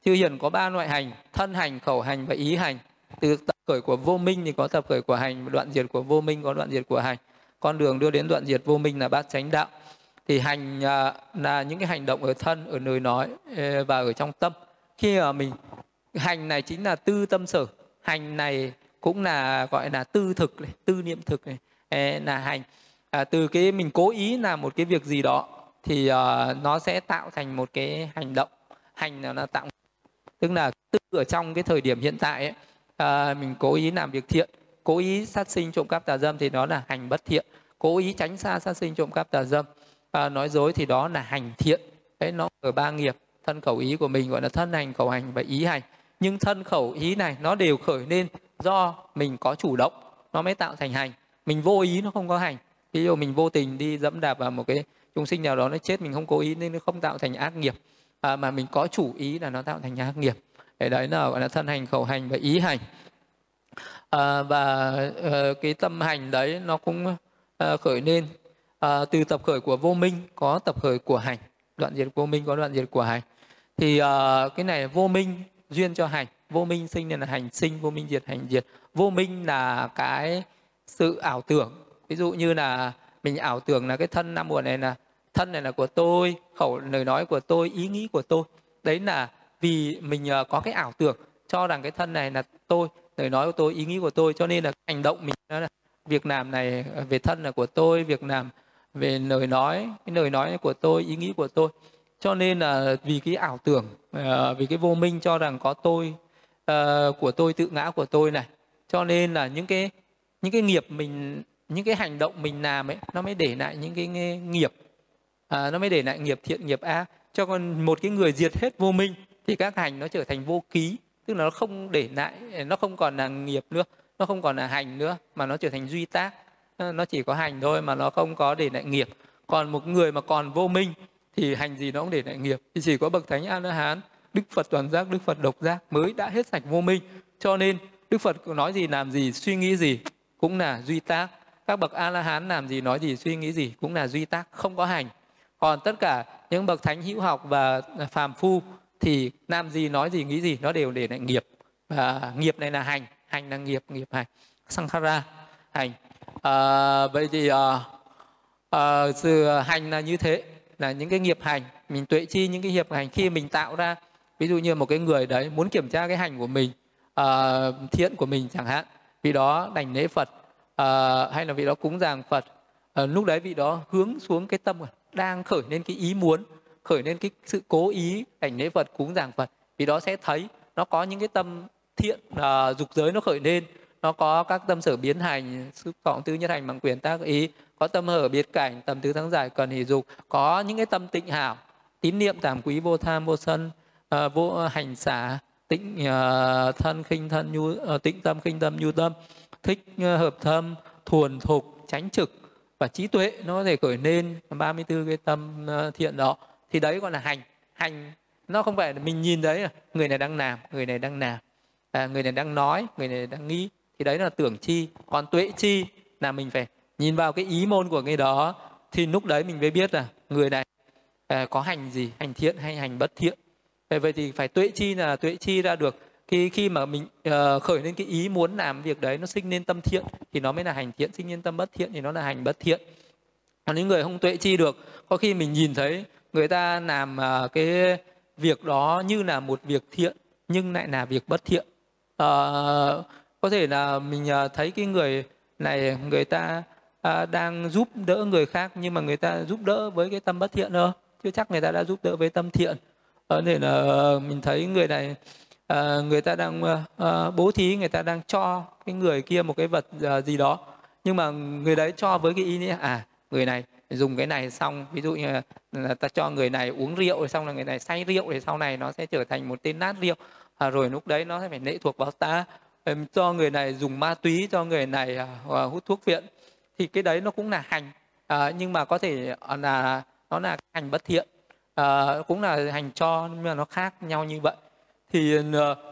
Chư hiền có ba loại hành thân hành khẩu hành và ý hành. Từ tập khởi của vô minh thì có tập khởi của hành đoạn diệt của vô minh có đoạn diệt của hành. Con đường đưa đến đoạn diệt vô minh là bát chánh đạo thì hành à, là những cái hành động ở thân ở lời nói ờ, và ở trong tâm. Khi mà mình hành này chính là tư tâm sở hành này cũng là gọi là tư thực này, tư niệm thực này ờ, là hành. À, từ cái mình cố ý làm một cái việc gì đó thì uh, nó sẽ tạo thành một cái hành động. Hành là nó tạo tức là tư ở trong cái thời điểm hiện tại ấy, uh, mình cố ý làm việc thiện cố ý sát sinh trộm cắp tà dâm thì đó là hành bất thiện cố ý tránh xa sát sinh trộm cắp tà dâm à, nói dối thì đó là hành thiện. Đấy nó ở ba nghiệp thân khẩu ý của mình gọi là thân hành khẩu hành và ý hành. Nhưng thân khẩu ý này nó đều khởi lên do mình có chủ động nó mới tạo thành hành. Mình vô ý nó không có hành. Ví dụ mình vô tình đi dẫm đạp vào một cái chúng sinh nào đó nó chết mình không cố ý nên nó không tạo thành ác nghiệp. À, mà mình có chủ ý là nó tạo thành ác nghiệp. Để đấy là gọi là thân hành khẩu hành và ý hành. À, và à, cái tâm hành đấy nó cũng à, khởi lên à, từ tập khởi của vô minh có tập khởi của hành. Đoạn diệt vô minh có đoạn diệt của hành. Thì à, cái này vô minh duyên cho hành. Vô minh sinh nên là hành sinh vô minh diệt hành diệt. Vô minh là cái sự ảo tưởng. Ví dụ như là mình ảo tưởng là cái thân năm muộn này là thân này là của tôi khẩu lời nói của tôi ý nghĩ của tôi. Đấy là vì mình ờ, có cái ảo tưởng cho rằng cái thân này là tôi lời nói của tôi ý nghĩ của tôi. Cho nên là hành động mình đó là việc làm này về thân là của tôi việc làm về lời nói cái lời nói của tôi ý nghĩ của tôi. Cho nên là vì cái ảo tưởng ờ, vì cái vô minh cho rằng có tôi ờ, của tôi tự ngã của tôi này. Cho nên là những cái những cái nghiệp mình những cái hành động mình làm ấy nó mới để lại những cái nghiệp. À, nó mới để lại nghiệp thiện nghiệp ác. Cho còn một cái người diệt hết vô minh thì các hành nó trở thành vô ký. Tức là nó không để lại nó không còn là nghiệp nữa nó không còn là hành nữa mà nó trở thành duy tác. Ờ, nó chỉ có hành thôi mà nó không có để lại nghiệp. Còn một người mà còn vô minh thì hành gì nó cũng để lại nghiệp. Thì chỉ có bậc thánh a la hán đức phật toàn giác, đức phật độc giác mới đã hết sạch vô minh. Cho nên đức phật nói gì, làm gì, suy nghĩ gì cũng là duy tác. Các bậc a la hán làm gì, nói gì, suy nghĩ gì cũng là duy tác, không có hành. Còn tất cả những bậc thánh hữu học và phàm phu thì làm gì, nói gì, nghĩ gì, nó đều để lại nghiệp. Và nghiệp này là hành hành là nghiệp nghiệp hành. Sankhara hành à, vậy thì à, à, sự hành là như thế là những cái nghiệp hành mình tuệ chi những cái nghiệp hành khi mình tạo ra ví dụ như một cái người đấy muốn kiểm tra cái hành của mình à, thiện của mình chẳng hạn vì đó đành lễ phật à, hay là vì đó cúng dường phật à, lúc đấy vị đó hướng xuống cái tâm đang khởi lên cái ý muốn khởi lên cái sự cố ý đảnh lễ phật cúng dường phật vì đó sẽ thấy nó có những cái tâm thiện à, dục giới nó khởi lên nó có các tâm sở biến hành xúc vọng tư nhất hành bằng quyền tác ý có tâm hở biệt cảnh tầm tứ thắng giải cần hỷ dục có những cái tâm tịnh hảo tín niệm giảm quý vô tham vô sân uh, vô hành xả tịnh uh, thân khinh thân nhu uh, tịnh tâm khinh tâm nhu tâm thích uh, hợp thâm thuần thục tránh trực và trí tuệ nó có thể khởi lên 34 cái tâm uh, thiện đó. Thì đấy gọi là hành. Hành nó không phải là mình nhìn đấy người này đang làm người này đang làm à, người này đang nói người này đang nghĩ thì đấy là tưởng chi còn tuệ chi. Là mình phải nhìn vào cái ý môn của người đó thì lúc đấy mình mới biết là người này à, có hành gì hành thiện hay hành bất thiện. Vậy thì phải tuệ chi là tuệ chi ra được. Khi khi mà mình uh, khởi lên cái ý muốn làm việc đấy nó sinh lên tâm thiện thì nó mới là hành thiện. Sinh lên tâm bất thiện thì nó là hành bất thiện. Còn những người không tuệ chi được có khi mình nhìn thấy người ta làm uh, cái việc đó như là một việc thiện nhưng lại là việc bất thiện. Uh, có thể là mình à, thấy cái người này người ta à, đang giúp đỡ người khác nhưng mà người ta giúp đỡ với cái tâm bất thiện thôi chứ chắc người ta đã giúp đỡ với tâm thiện. Uh, nên là ờ, mình thấy người này ờ, người ta đang bố thí người ta đang cho cái người kia một cái vật gì đó. Nhưng mà người đấy cho với cái ý nghĩa à người này dùng cái này xong ví dụ như là ta cho người này uống rượu xong là người này say rượu thì sau này nó sẽ trở thành một tên nát rượu. À, rồi lúc đấy nó sẽ phải lệ thuộc vào ta cho người này dùng ma túy cho người này à, à, hút thuốc viện. Thì cái đấy nó cũng là hành à, nhưng mà có thể à, là nó là hành bất thiện à, cũng là hành cho nhưng mà nó khác nhau như vậy. Thì uh,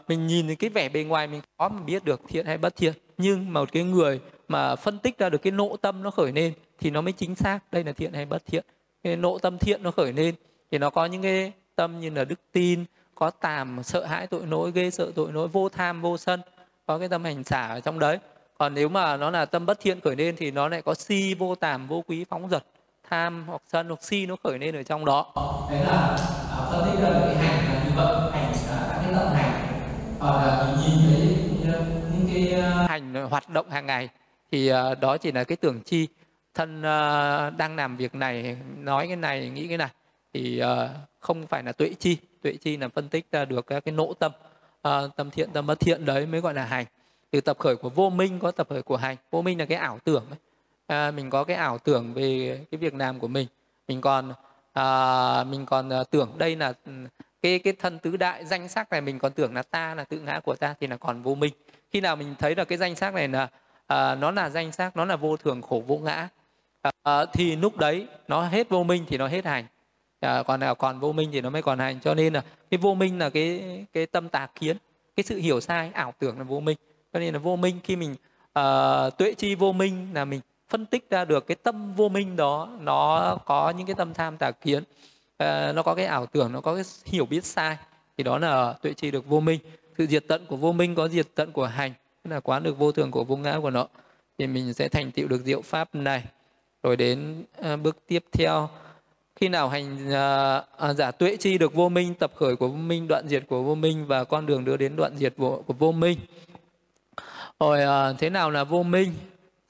mình nhìn cái vẻ bề ngoài mình khó mà biết được thiện hay bất thiện. Nhưng mà một cái người mà phân tích ra được cái nộ tâm nó khởi lên thì nó mới chính xác đây là thiện hay bất thiện. Cái nộ tâm thiện nó khởi lên thì nó có những cái tâm như là đức tin có tàm sợ hãi tội lỗi ghê sợ tội lỗi vô tham vô sân có cái tâm hành xả ở trong đấy. Còn nếu mà nó là tâm bất thiện khởi lên thì nó lại có si vô tàm vô quý phóng dật tham hoặc sân hoặc si nó khởi lên ở trong đó. Đấy là uh, phân tích ra cái hành là như vậy hành là các cái tâm hành. Uh, là mình nhìn thấy những cái uh... hành hoạt động hàng ngày thì uh, đó chỉ là cái tưởng chi. Thân đang làm việc này nói cái này nghĩ cái này thì không phải là tuệ chi. Tuệ chi là phân tích ra được các cái nỗ tâm Ờ, à, tâm thiện tâm bất thiện đấy mới gọi là hành. Từ tập khởi của vô minh có tập khởi của hành. Vô minh là cái ảo tưởng ấy. À, mình có cái ảo tưởng về cái việc làm của mình. Mình còn à, mình còn tưởng đây là ừ, cái cái thân tứ đại danh sắc này mình còn tưởng là ta là tự ngã của ta thì là còn vô minh. Khi nào mình thấy là cái danh sắc này là à, nó là danh sắc nó là vô thường khổ vô ngã à, thì lúc đấy nó hết vô minh thì nó hết hành à, còn nào còn vô minh thì nó mới còn hành. Cho nên là cái vô minh là cái cái tâm tà kiến cái sự hiểu sai ảo tưởng là vô minh. Cho nên là vô minh khi mình uh, tuệ chi vô minh là mình phân tích ra được cái tâm vô minh đó nó có những cái tâm tham tà kiến. Uh, nó có cái ảo tưởng nó có cái hiểu biết sai thì đó là tuệ chi được vô minh. Sự diệt tận của vô minh có diệt tận của hành tức là quán được vô thường của vô ngã của nó. Thì mình sẽ thành tựu được diệu pháp này. Rồi đến uh, bước tiếp theo khi nào hành ờ, à, giả tuệ chi được vô minh tập khởi của vô minh đoạn diệt của vô minh và con đường đưa đến đoạn diệt của, của vô minh. Rồi à, thế nào là vô minh?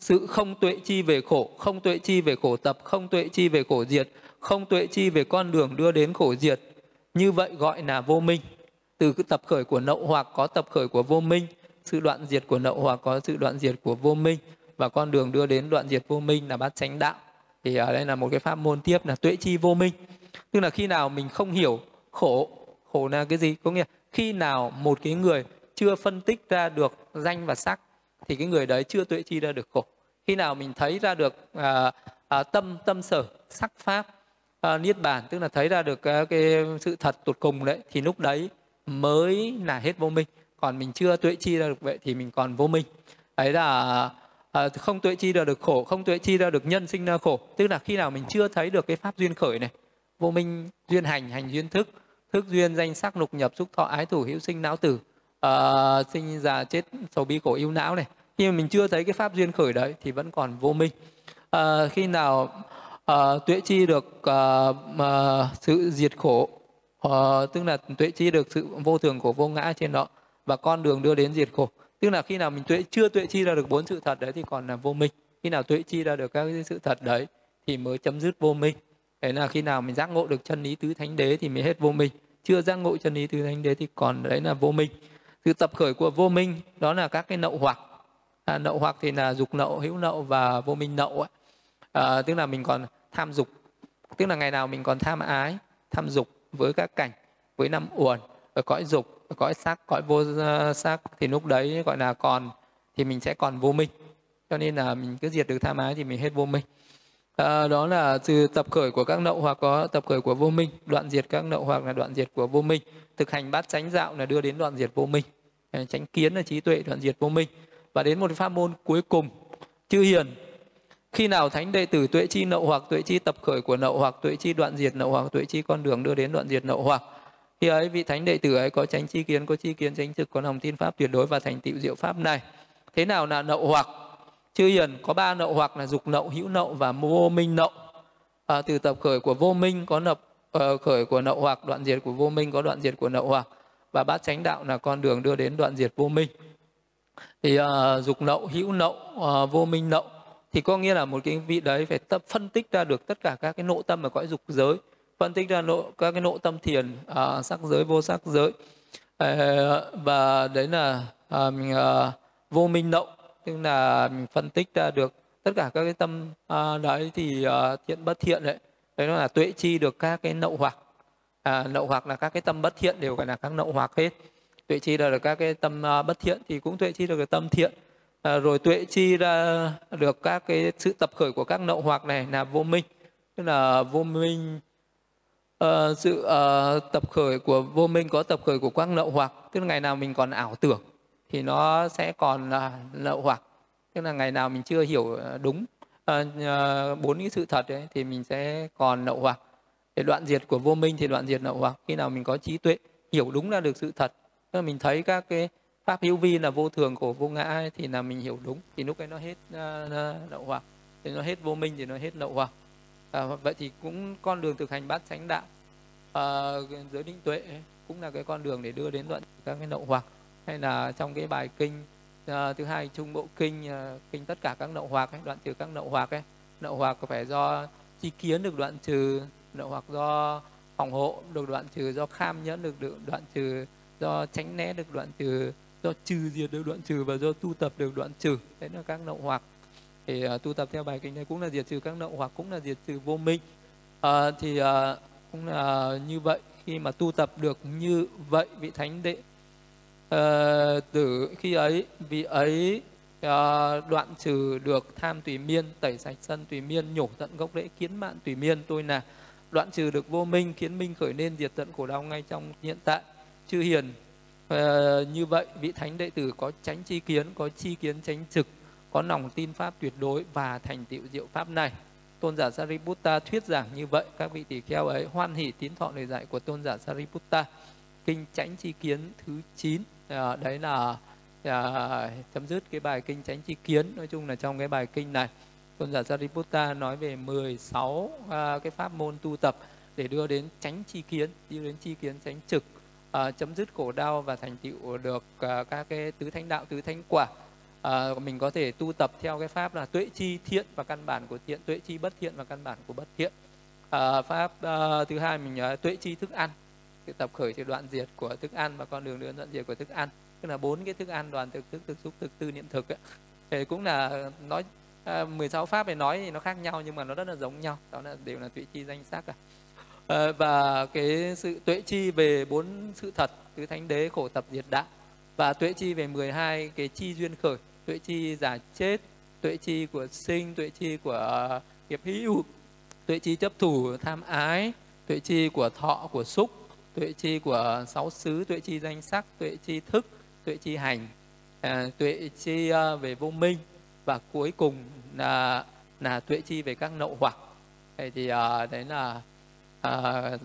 Sự không tuệ chi về khổ không tuệ chi về khổ tập không tuệ chi về khổ diệt không tuệ chi về con đường đưa đến khổ diệt. Như vậy gọi là vô minh. Từ cái tập khởi của nậu hoặc có tập khởi của vô minh sự đoạn diệt của nậu hoặc có sự đoạn diệt của vô minh và con đường đưa đến đoạn diệt vô minh là bát chánh đạo thì ở đây là một cái pháp môn tiếp là tuệ chi vô minh. Tức là khi nào mình không hiểu khổ khổ là cái gì? Có nghĩa khi nào một cái người chưa phân tích ra được danh và sắc thì cái người đấy chưa tuệ chi ra được khổ. Khi nào mình thấy ra được à, à, tâm tâm sở sắc pháp à, niết bàn tức là thấy ra được cái, cái sự thật tột cùng đấy thì lúc đấy mới là hết vô minh. Còn mình chưa tuệ chi ra được vậy thì mình còn vô minh. Đấy là à, không tuệ chi ra được khổ không tuệ chi ra được nhân sinh ra khổ. Tức là khi nào mình chưa thấy được cái pháp duyên khởi này vô minh duyên hành hành duyên thức thức duyên danh sắc lục nhập xúc thọ ái thủ hữu sinh não tử à, sinh già chết sầu bi khổ yêu não này. Khi mà mình chưa thấy cái pháp duyên khởi đấy thì vẫn còn vô minh. À, khi nào à, tuệ chi được à, à, sự diệt khổ à, tức là tuệ chi được sự vô thường của vô ngã trên đó và con đường đưa đến diệt khổ tức là khi nào mình tuệ chưa tuệ chi ra được bốn sự thật đấy thì còn là vô minh. Khi nào tuệ chi ra được các cái sự thật đấy thì mới chấm dứt vô minh. Đấy là khi nào mình giác ngộ được chân lý tứ thánh đế thì mới hết vô minh. Chưa giác ngộ chân lý tứ thánh đế thì còn đấy là vô minh. Sự tập khởi của vô minh đó là các cái nậu hoặc. À, nậu hoặc thì là dục nậu hữu nậu và vô minh nậu ấy. À, tức là mình còn tham dục. Tức là ngày nào mình còn tham ái tham dục với các cảnh với năm uẩn ở cõi dục ở cõi sắc cõi vô ờ, sắc thì lúc đấy gọi là còn thì mình sẽ còn vô minh. Cho nên là mình cứ diệt được tham ái thì mình hết vô minh. À, đó là từ tập khởi của các nậu hoặc có tập khởi của vô minh. Đoạn diệt các nậu hoặc là đoạn diệt của vô minh. Thực hành bát chánh dạo là đưa đến đoạn diệt vô minh. Ờ, Tránh kiến là trí tuệ đoạn diệt vô minh. Và đến một pháp môn cuối cùng chư hiền. Khi nào thánh đệ tử tuệ chi nậu hoặc tuệ chi tập khởi của nậu hoặc tuệ chi đoạn diệt nậu hoặc tuệ chi con đường đưa đến đoạn diệt nậu hoặc khi ấy vị thánh đệ tử ấy có tránh chi kiến có chi kiến tránh trực có lòng tin pháp tuyệt đối và thành tựu diệu pháp này. Thế nào là nậu hoặc? Chư hiền có ba nậu hoặc là dục nậu hữu nậu và vô minh nậu. À, từ tập khởi của vô minh có nập uh, khởi của nậu hoặc đoạn diệt của vô minh có đoạn diệt của nậu hoặc. Và bát chánh đạo là con đường đưa đến đoạn diệt vô minh. Thì uh, dục nậu hữu nậu uh, vô minh nậu thì có nghĩa là một cái vị đấy phải tập phân tích ra được tất cả các cái nội tâm ở cõi dục giới phân tích ra nội các cái nội tâm thiền à, sắc giới vô sắc giới. À, và đấy là à, mình, à, vô minh động. Tức là mình phân tích ra được tất cả các cái tâm à, đấy thì à, thiện bất thiện đấy. Đấy nó là tuệ chi được các cái nậu hoặc. À, nậu hoặc là các cái tâm bất thiện đều gọi là các nậu hoặc hết. Tuệ chi là được các cái tâm à, bất thiện thì cũng tuệ chi được cái tâm thiện. À, rồi tuệ chi ra được các cái sự tập khởi của các nậu hoặc này là vô minh. Tức là vô minh uh, sự uh, tập khởi của vô minh có tập khởi của quang lậu hoặc tức là ngày nào mình còn ảo tưởng thì nó sẽ còn là lậu hoặc tức là ngày nào mình chưa hiểu ờ, đúng. Bốn uh, cái sự thật ấy, thì mình sẽ còn lậu hoặc. Để đoạn diệt của vô minh thì đoạn diệt lậu hoặc khi nào mình có trí tuệ hiểu đúng là được sự thật. Tức là mình thấy các cái pháp hữu vi là vô thường của vô ngã ấy, thì là mình hiểu đúng. Thì lúc ấy nó hết uh, lậu hoặc. Thì nó hết vô minh thì nó hết lậu hoặc à, vậy thì cũng con đường thực hành bát chánh đạo à, giới định tuệ ấy, cũng là cái con đường để đưa đến đoạn các cái nậu hoặc. Hay là trong cái bài kinh à, thứ hai trung bộ kinh à, kinh tất cả các nậu hoặc ấy, đoạn trừ các nậu hoặc ấy nậu hoặc phải do chi kiến được đoạn trừ nậu hoặc do phòng hộ được đoạn trừ do kham nhẫn được, được đoạn trừ do tránh né được đoạn trừ do trừ diệt được đoạn trừ và do tu tập được đoạn trừ. Đấy là các nậu hoặc thì uh, tu tập theo bài kinh này cũng là diệt trừ các nậu hoặc cũng là diệt trừ vô minh. Uh, thì uh, cũng là như vậy. Khi mà tu tập được như vậy vị thánh đệ uh, tử khi ấy vị ấy uh, đoạn trừ được tham tùy miên tẩy sạch sân tùy miên nhổ tận gốc rễ kiến mạng tùy miên. Tôi là đoạn trừ được vô minh khiến minh khởi nên diệt tận khổ đau ngay trong hiện tại. Chư hiền uh, như vậy vị thánh đệ tử có tránh chi kiến có chi kiến tránh trực có lòng tin pháp tuyệt đối và thành tựu diệu pháp này. Tôn giả Sariputta thuyết giảng như vậy. Các vị tỷ kheo ấy hoan hỷ tín thọ lời dạy của tôn giả Sariputta. Kinh tránh chi kiến thứ 9 à, ờ, đấy là à, chấm dứt cái bài kinh tránh chi kiến. Nói chung là trong cái bài kinh này tôn giả Sariputta nói về 16 à, ờ, cái pháp môn tu tập để đưa đến tránh chi kiến đi đến chi kiến tránh trực. À, chấm dứt khổ đau và thành tựu được à, các cái tứ thánh đạo tứ thánh quả uh, mình có thể tu tập theo cái pháp là tuệ chi thiện và căn bản của thiện tuệ chi bất thiện và căn bản của bất thiện. Uh, pháp uh, thứ hai mình uh, tuệ chi thức ăn. Cái tập khởi thì đoạn diệt của thức ăn và con đường đến đoạn diệt của thức ăn. Tức là bốn cái thức ăn đoàn thực thức thực xúc thực tư niệm thực ấy. thì cũng là nói uh, 16 pháp này nói thì nó khác nhau nhưng mà nó rất là giống nhau. Đó là đều là tuệ chi danh sắc cả à, và cái sự tuệ chi về bốn sự thật tứ thánh đế khổ tập diệt đạo. Và tuệ chi về 12 cái chi duyên khởi tuệ chi giả chết tuệ chi của sinh tuệ chi của nghiệp hữu tuệ chi chấp thủ tham ái tuệ chi của thọ của xúc tuệ chi của sáu xứ tuệ chi danh sắc tuệ chi thức tuệ chi hành à, tuệ chi uh, về vô minh và cuối cùng là là tuệ chi về các nậu hoặc vậy thì uh, đấy là uh,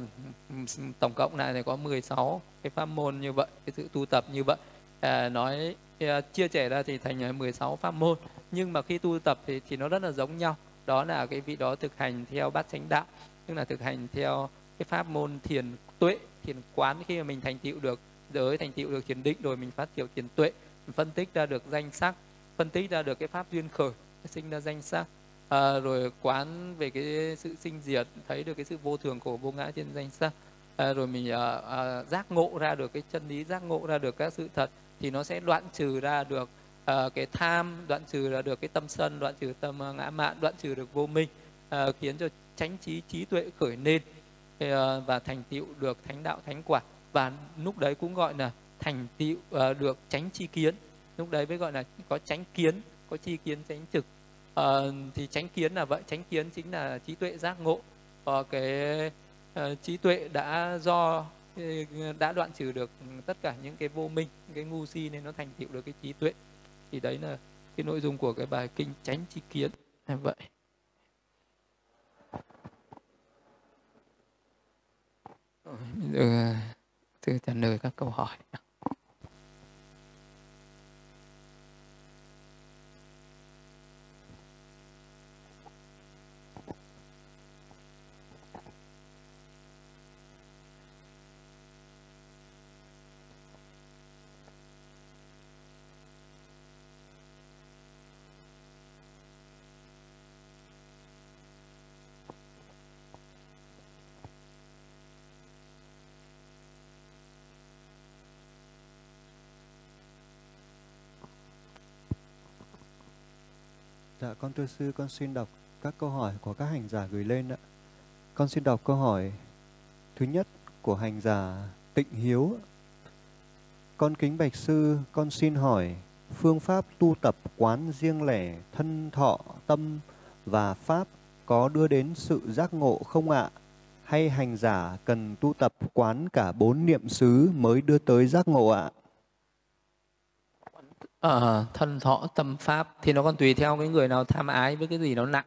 tổng cộng này thì có 16 cái pháp môn như vậy cái sự tu tập như vậy uh, nói À, chia sẻ ra thì thành à, 16 pháp môn. Nhưng mà khi tu tập thì thì nó rất là giống nhau. Đó là cái vị đó thực hành theo bát chánh đạo tức là thực hành theo cái pháp môn thiền tuệ thiền quán. Khi mà mình thành tựu được giới thành tựu được thiền định rồi mình phát triển thiền tuệ mình phân tích ra được danh sắc phân tích ra được cái pháp duyên khởi sinh ra danh sắc. À, rồi quán về cái sự sinh diệt thấy được cái sự vô thường của vô ngã trên danh sắc. À, rồi mình à, à, giác ngộ ra được cái chân lý giác ngộ ra được các sự thật thì nó sẽ đoạn trừ ra được uh, cái tham đoạn trừ ra được cái tâm sân đoạn trừ tâm ờ, ngã mạn đoạn trừ được vô minh uh, khiến cho chánh trí trí tuệ khởi lên uh, và thành tựu được thánh đạo thánh quả. Và lúc đấy cũng gọi là thành tựu uh, được tránh chi kiến. Lúc đấy mới gọi là có tránh kiến có chi kiến tránh trực. Uh, thì tránh kiến là vậy. Tránh kiến chính là trí tuệ giác ngộ. Uh, cái uh, trí tuệ đã do đã đoạn trừ được tất cả những cái vô minh cái ngu si nên nó thành tựu được cái trí tuệ thì đấy là cái nội dung của cái bài kinh tránh chi kiến như vậy Rồi, từ trả lời các câu hỏi Dạ, con thưa sư, con xin đọc các câu hỏi của các hành giả gửi lên ạ. Con xin đọc câu hỏi thứ nhất của hành giả Tịnh Hiếu. Con kính bạch sư, con xin hỏi phương pháp tu tập quán riêng lẻ thân thọ tâm và pháp có đưa đến sự giác ngộ không ạ? Hay hành giả cần tu tập quán cả bốn niệm xứ mới đưa tới giác ngộ ạ? Ờ, uh, thân thọ tâm pháp thì nó còn tùy theo cái người nào tham ái với cái gì nó nặng.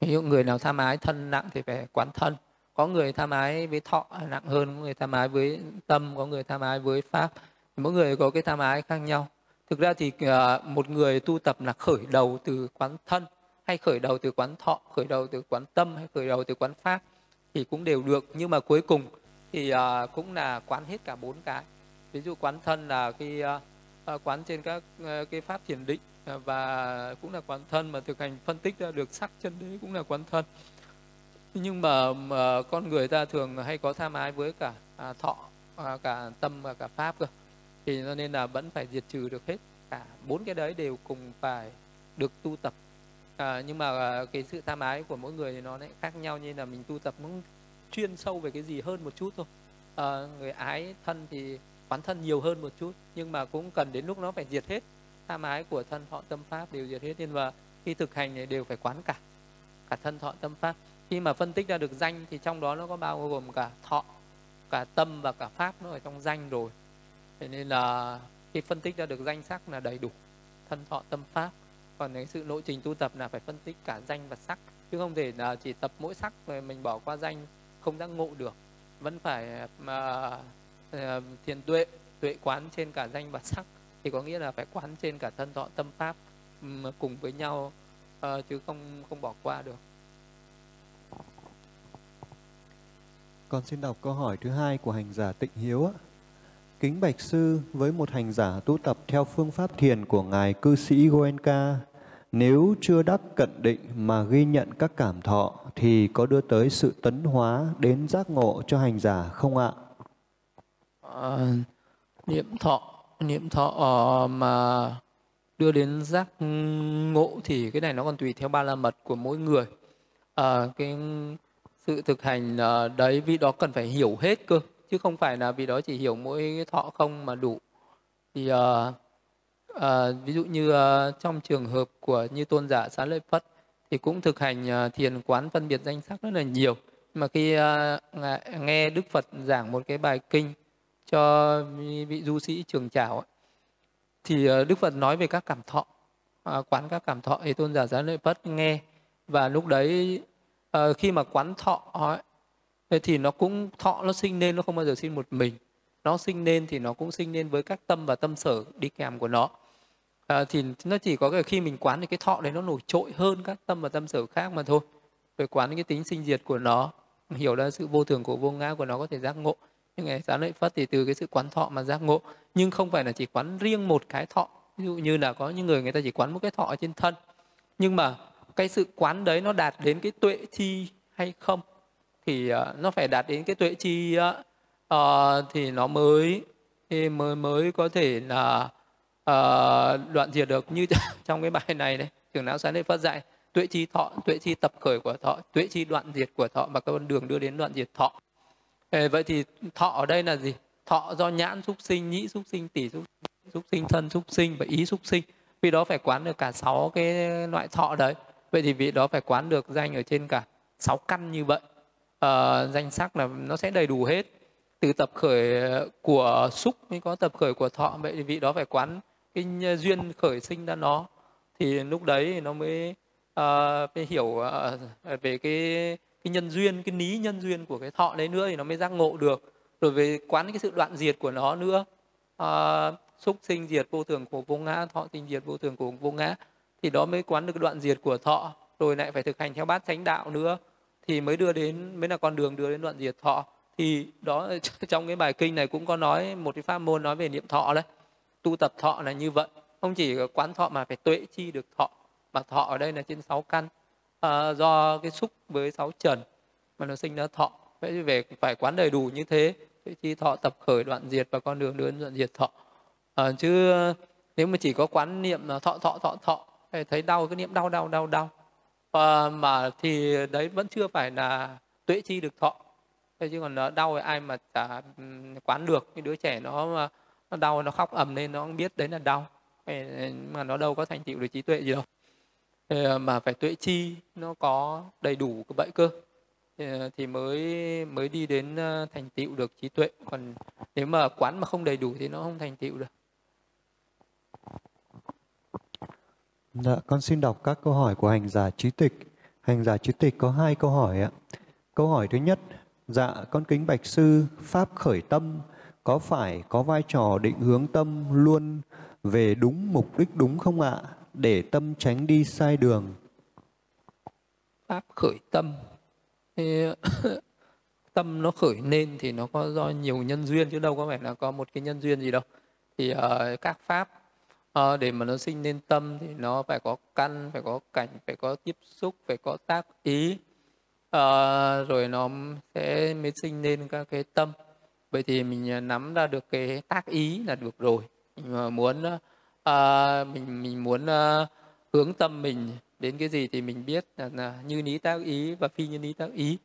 Ví dụ người nào tham ái thân nặng thì phải quán thân. Có người tham ái với thọ nặng hơn có người tham ái với tâm có người tham ái với pháp. Mỗi người có cái tham ái khác nhau. Thực ra thì uh, một người tu tập là khởi đầu từ quán thân hay khởi đầu từ quán thọ khởi đầu từ quán tâm hay khởi đầu từ quán pháp thì cũng đều được. Nhưng mà cuối cùng thì uh, cũng là quán hết cả bốn cái. Ví dụ quán thân là cái uh, À, quán trên các à, cái pháp thiền định à, và cũng là quán thân mà thực hành phân tích ra được sắc chân đế cũng là quán thân. Nhưng mà, mà con người ta thường hay có tham ái với cả à, thọ à, cả tâm và cả pháp cơ. Thì cho nên là vẫn phải diệt trừ được hết cả bốn cái đấy đều cùng phải được tu tập. À, nhưng mà à, cái sự tham ái của mỗi người thì nó lại khác nhau như là mình tu tập muốn chuyên sâu về cái gì hơn một chút thôi. À, người ái thân thì quán thân nhiều hơn một chút, nhưng mà cũng cần đến lúc nó phải diệt hết. Tham ái của thân thọ tâm pháp đều diệt hết, nên mà khi thực hành này đều phải quán cả cả thân thọ tâm pháp. Khi mà phân tích ra được danh thì trong đó nó có bao gồm cả thọ, cả tâm và cả pháp nó ở trong danh rồi. Thế nên là khi phân tích ra được danh sắc là đầy đủ, thân thọ tâm pháp. Còn cái sự lộ trình tu tập là phải phân tích cả danh và sắc, chứ không thể là chỉ tập mỗi sắc rồi mình bỏ qua danh, không giác ngộ được. Vẫn phải mà Ờ, thiền tuệ tuệ quán trên cả danh và sắc. Thì có nghĩa là phải quán trên cả thân thọ, tâm pháp cùng với nhau ờ, chứ không không bỏ qua được. Con xin đọc câu hỏi thứ hai của hành giả tịnh hiếu kính bạch sư, với một hành giả tu tập theo phương pháp thiền của ngài cư sĩ Goenka, nếu chưa đắc cận định mà ghi nhận các cảm thọ, thì có đưa tới sự tấn hóa đến giác ngộ cho hành giả không ạ? Uh, niệm thọ niệm thọ uh, mà đưa đến giác ngộ thì cái này nó còn tùy theo ba la mật của mỗi người. À, cái sự thực hành uh, đấy vì đó cần phải hiểu hết cơ chứ không phải là vì đó chỉ hiểu mỗi thọ không mà đủ. Thì uh, uh, ví dụ như uh, trong trường hợp của như tôn giả xá lợi phất thì cũng thực hành uh, thiền quán phân biệt danh sắc rất là nhiều. Mà khi uh, nghe đức phật giảng một cái bài kinh cho vị du sĩ trường trảo thì ờ, đức phật nói về các cảm thọ à, quán các cảm thọ thì tôn giả giá lợi phất nghe. Và lúc đấy à, khi mà quán thọ ấy, thì nó cũng thọ nó sinh nên nó không bao giờ sinh một mình. Nó sinh nên thì nó cũng sinh nên với các tâm và tâm sở đi kèm của nó. À, thì nó chỉ có cái khi mình quán thì cái thọ đấy nó nổi trội hơn các tâm và tâm sở khác mà thôi. Về quán cái tính sinh diệt của nó hiểu ra sự vô thường của vô ngã của nó có thể giác ngộ nhưng ngày giá lợi phất thì từ cái sự quán thọ mà giác ngộ nhưng không phải là chỉ quán riêng một cái thọ. Ví dụ như là có những người người ta chỉ quán một cái thọ ở trên thân. Nhưng mà cái sự quán đấy nó đạt đến cái tuệ chi hay không? Thì uh, nó phải đạt đến cái tuệ chi uh, thì nó mới thì mới mới có thể là uh, đoạn diệt được như *laughs* trong cái bài này đấy trưởng lão sáng lễ phát dạy tuệ chi thọ tuệ chi tập khởi của thọ tuệ chi đoạn diệt của thọ và con đường đưa đến đoạn diệt thọ vậy thì thọ ở đây là gì? Thọ do nhãn xúc sinh nhĩ xúc sinh tỷ xúc xúc sinh thân xúc sinh và ý xúc sinh. Vì đó phải quán được cả sáu cái loại thọ đấy. Vậy thì vị đó phải quán được danh ở trên cả sáu căn như vậy. À, danh sắc là nó sẽ đầy đủ hết. Từ tập khởi của xúc mới có tập khởi của thọ. Vậy thì vị đó phải quán cái duyên khởi sinh ra nó. Thì lúc đấy nó mới ờ, uh, phải hiểu uh, về cái cái nhân duyên cái ní nhân duyên của cái thọ đấy nữa thì nó mới giác ngộ được. Rồi về quán cái sự đoạn diệt của nó nữa. À, xúc sinh diệt vô thường của vô ngã thọ sinh diệt vô thường của vô ngã thì đó mới quán được cái đoạn diệt của thọ. Rồi lại phải thực hành theo bát chánh đạo nữa thì mới đưa đến mới là con đường đưa đến đoạn diệt thọ. Thì đó *laughs* trong cái bài kinh này cũng có nói một cái pháp môn nói về niệm thọ đấy. Tu tập thọ là như vậy. Không chỉ quán thọ mà phải tuệ chi được thọ mà thọ ở đây là trên sáu căn à, do cái xúc với sáu trần mà nó sinh ra thọ. Vậy về phải quán đầy đủ như thế tuệ chi thọ tập khởi đoạn diệt và con đường đưa đến đoạn diệt thọ. À, chứ nếu mà chỉ có quán niệm là thọ thọ thọ thọ thấy đau cái niệm đau đau đau đau. À, mà thì đấy vẫn chưa phải là tuệ chi được thọ. Thế chứ còn nó đau thì ai mà chả quán được. Cái đứa trẻ nó nó đau nó khóc ầm lên nó không biết đấy là đau. Mà nó đâu có thành tựu được trí tuệ gì đâu. Ờ, mà phải tuệ chi nó có đầy đủ cái vậy cơ ờ, thì mới mới đi đến ờ, thành tựu được trí tuệ còn nếu mà quán mà không đầy đủ thì nó không thành tựu được Dạ, con xin đọc các câu hỏi của hành giả trí tịch. Hành giả trí tịch có hai câu hỏi ạ. Câu hỏi thứ nhất, dạ con kính bạch sư, pháp khởi tâm có phải có vai trò định hướng tâm luôn về đúng mục đích đúng không ạ? Để tâm tránh đi sai đường. Pháp khởi tâm. *coughs* tâm nó khởi nên thì nó có do nhiều nhân duyên chứ đâu có phải là có một cái nhân duyên gì đâu. Thì uh, các pháp uh, để mà nó sinh nên tâm thì nó phải có căn phải có cảnh phải có tiếp xúc phải có tác ý Uh, rồi nó sẽ mới sinh nên các cái tâm vậy thì mình nắm ra được cái tác ý là được rồi mình muốn à, mình mình muốn à, hướng tâm mình đến cái gì thì mình biết là, là như lý tác ý và phi như lý tác ý.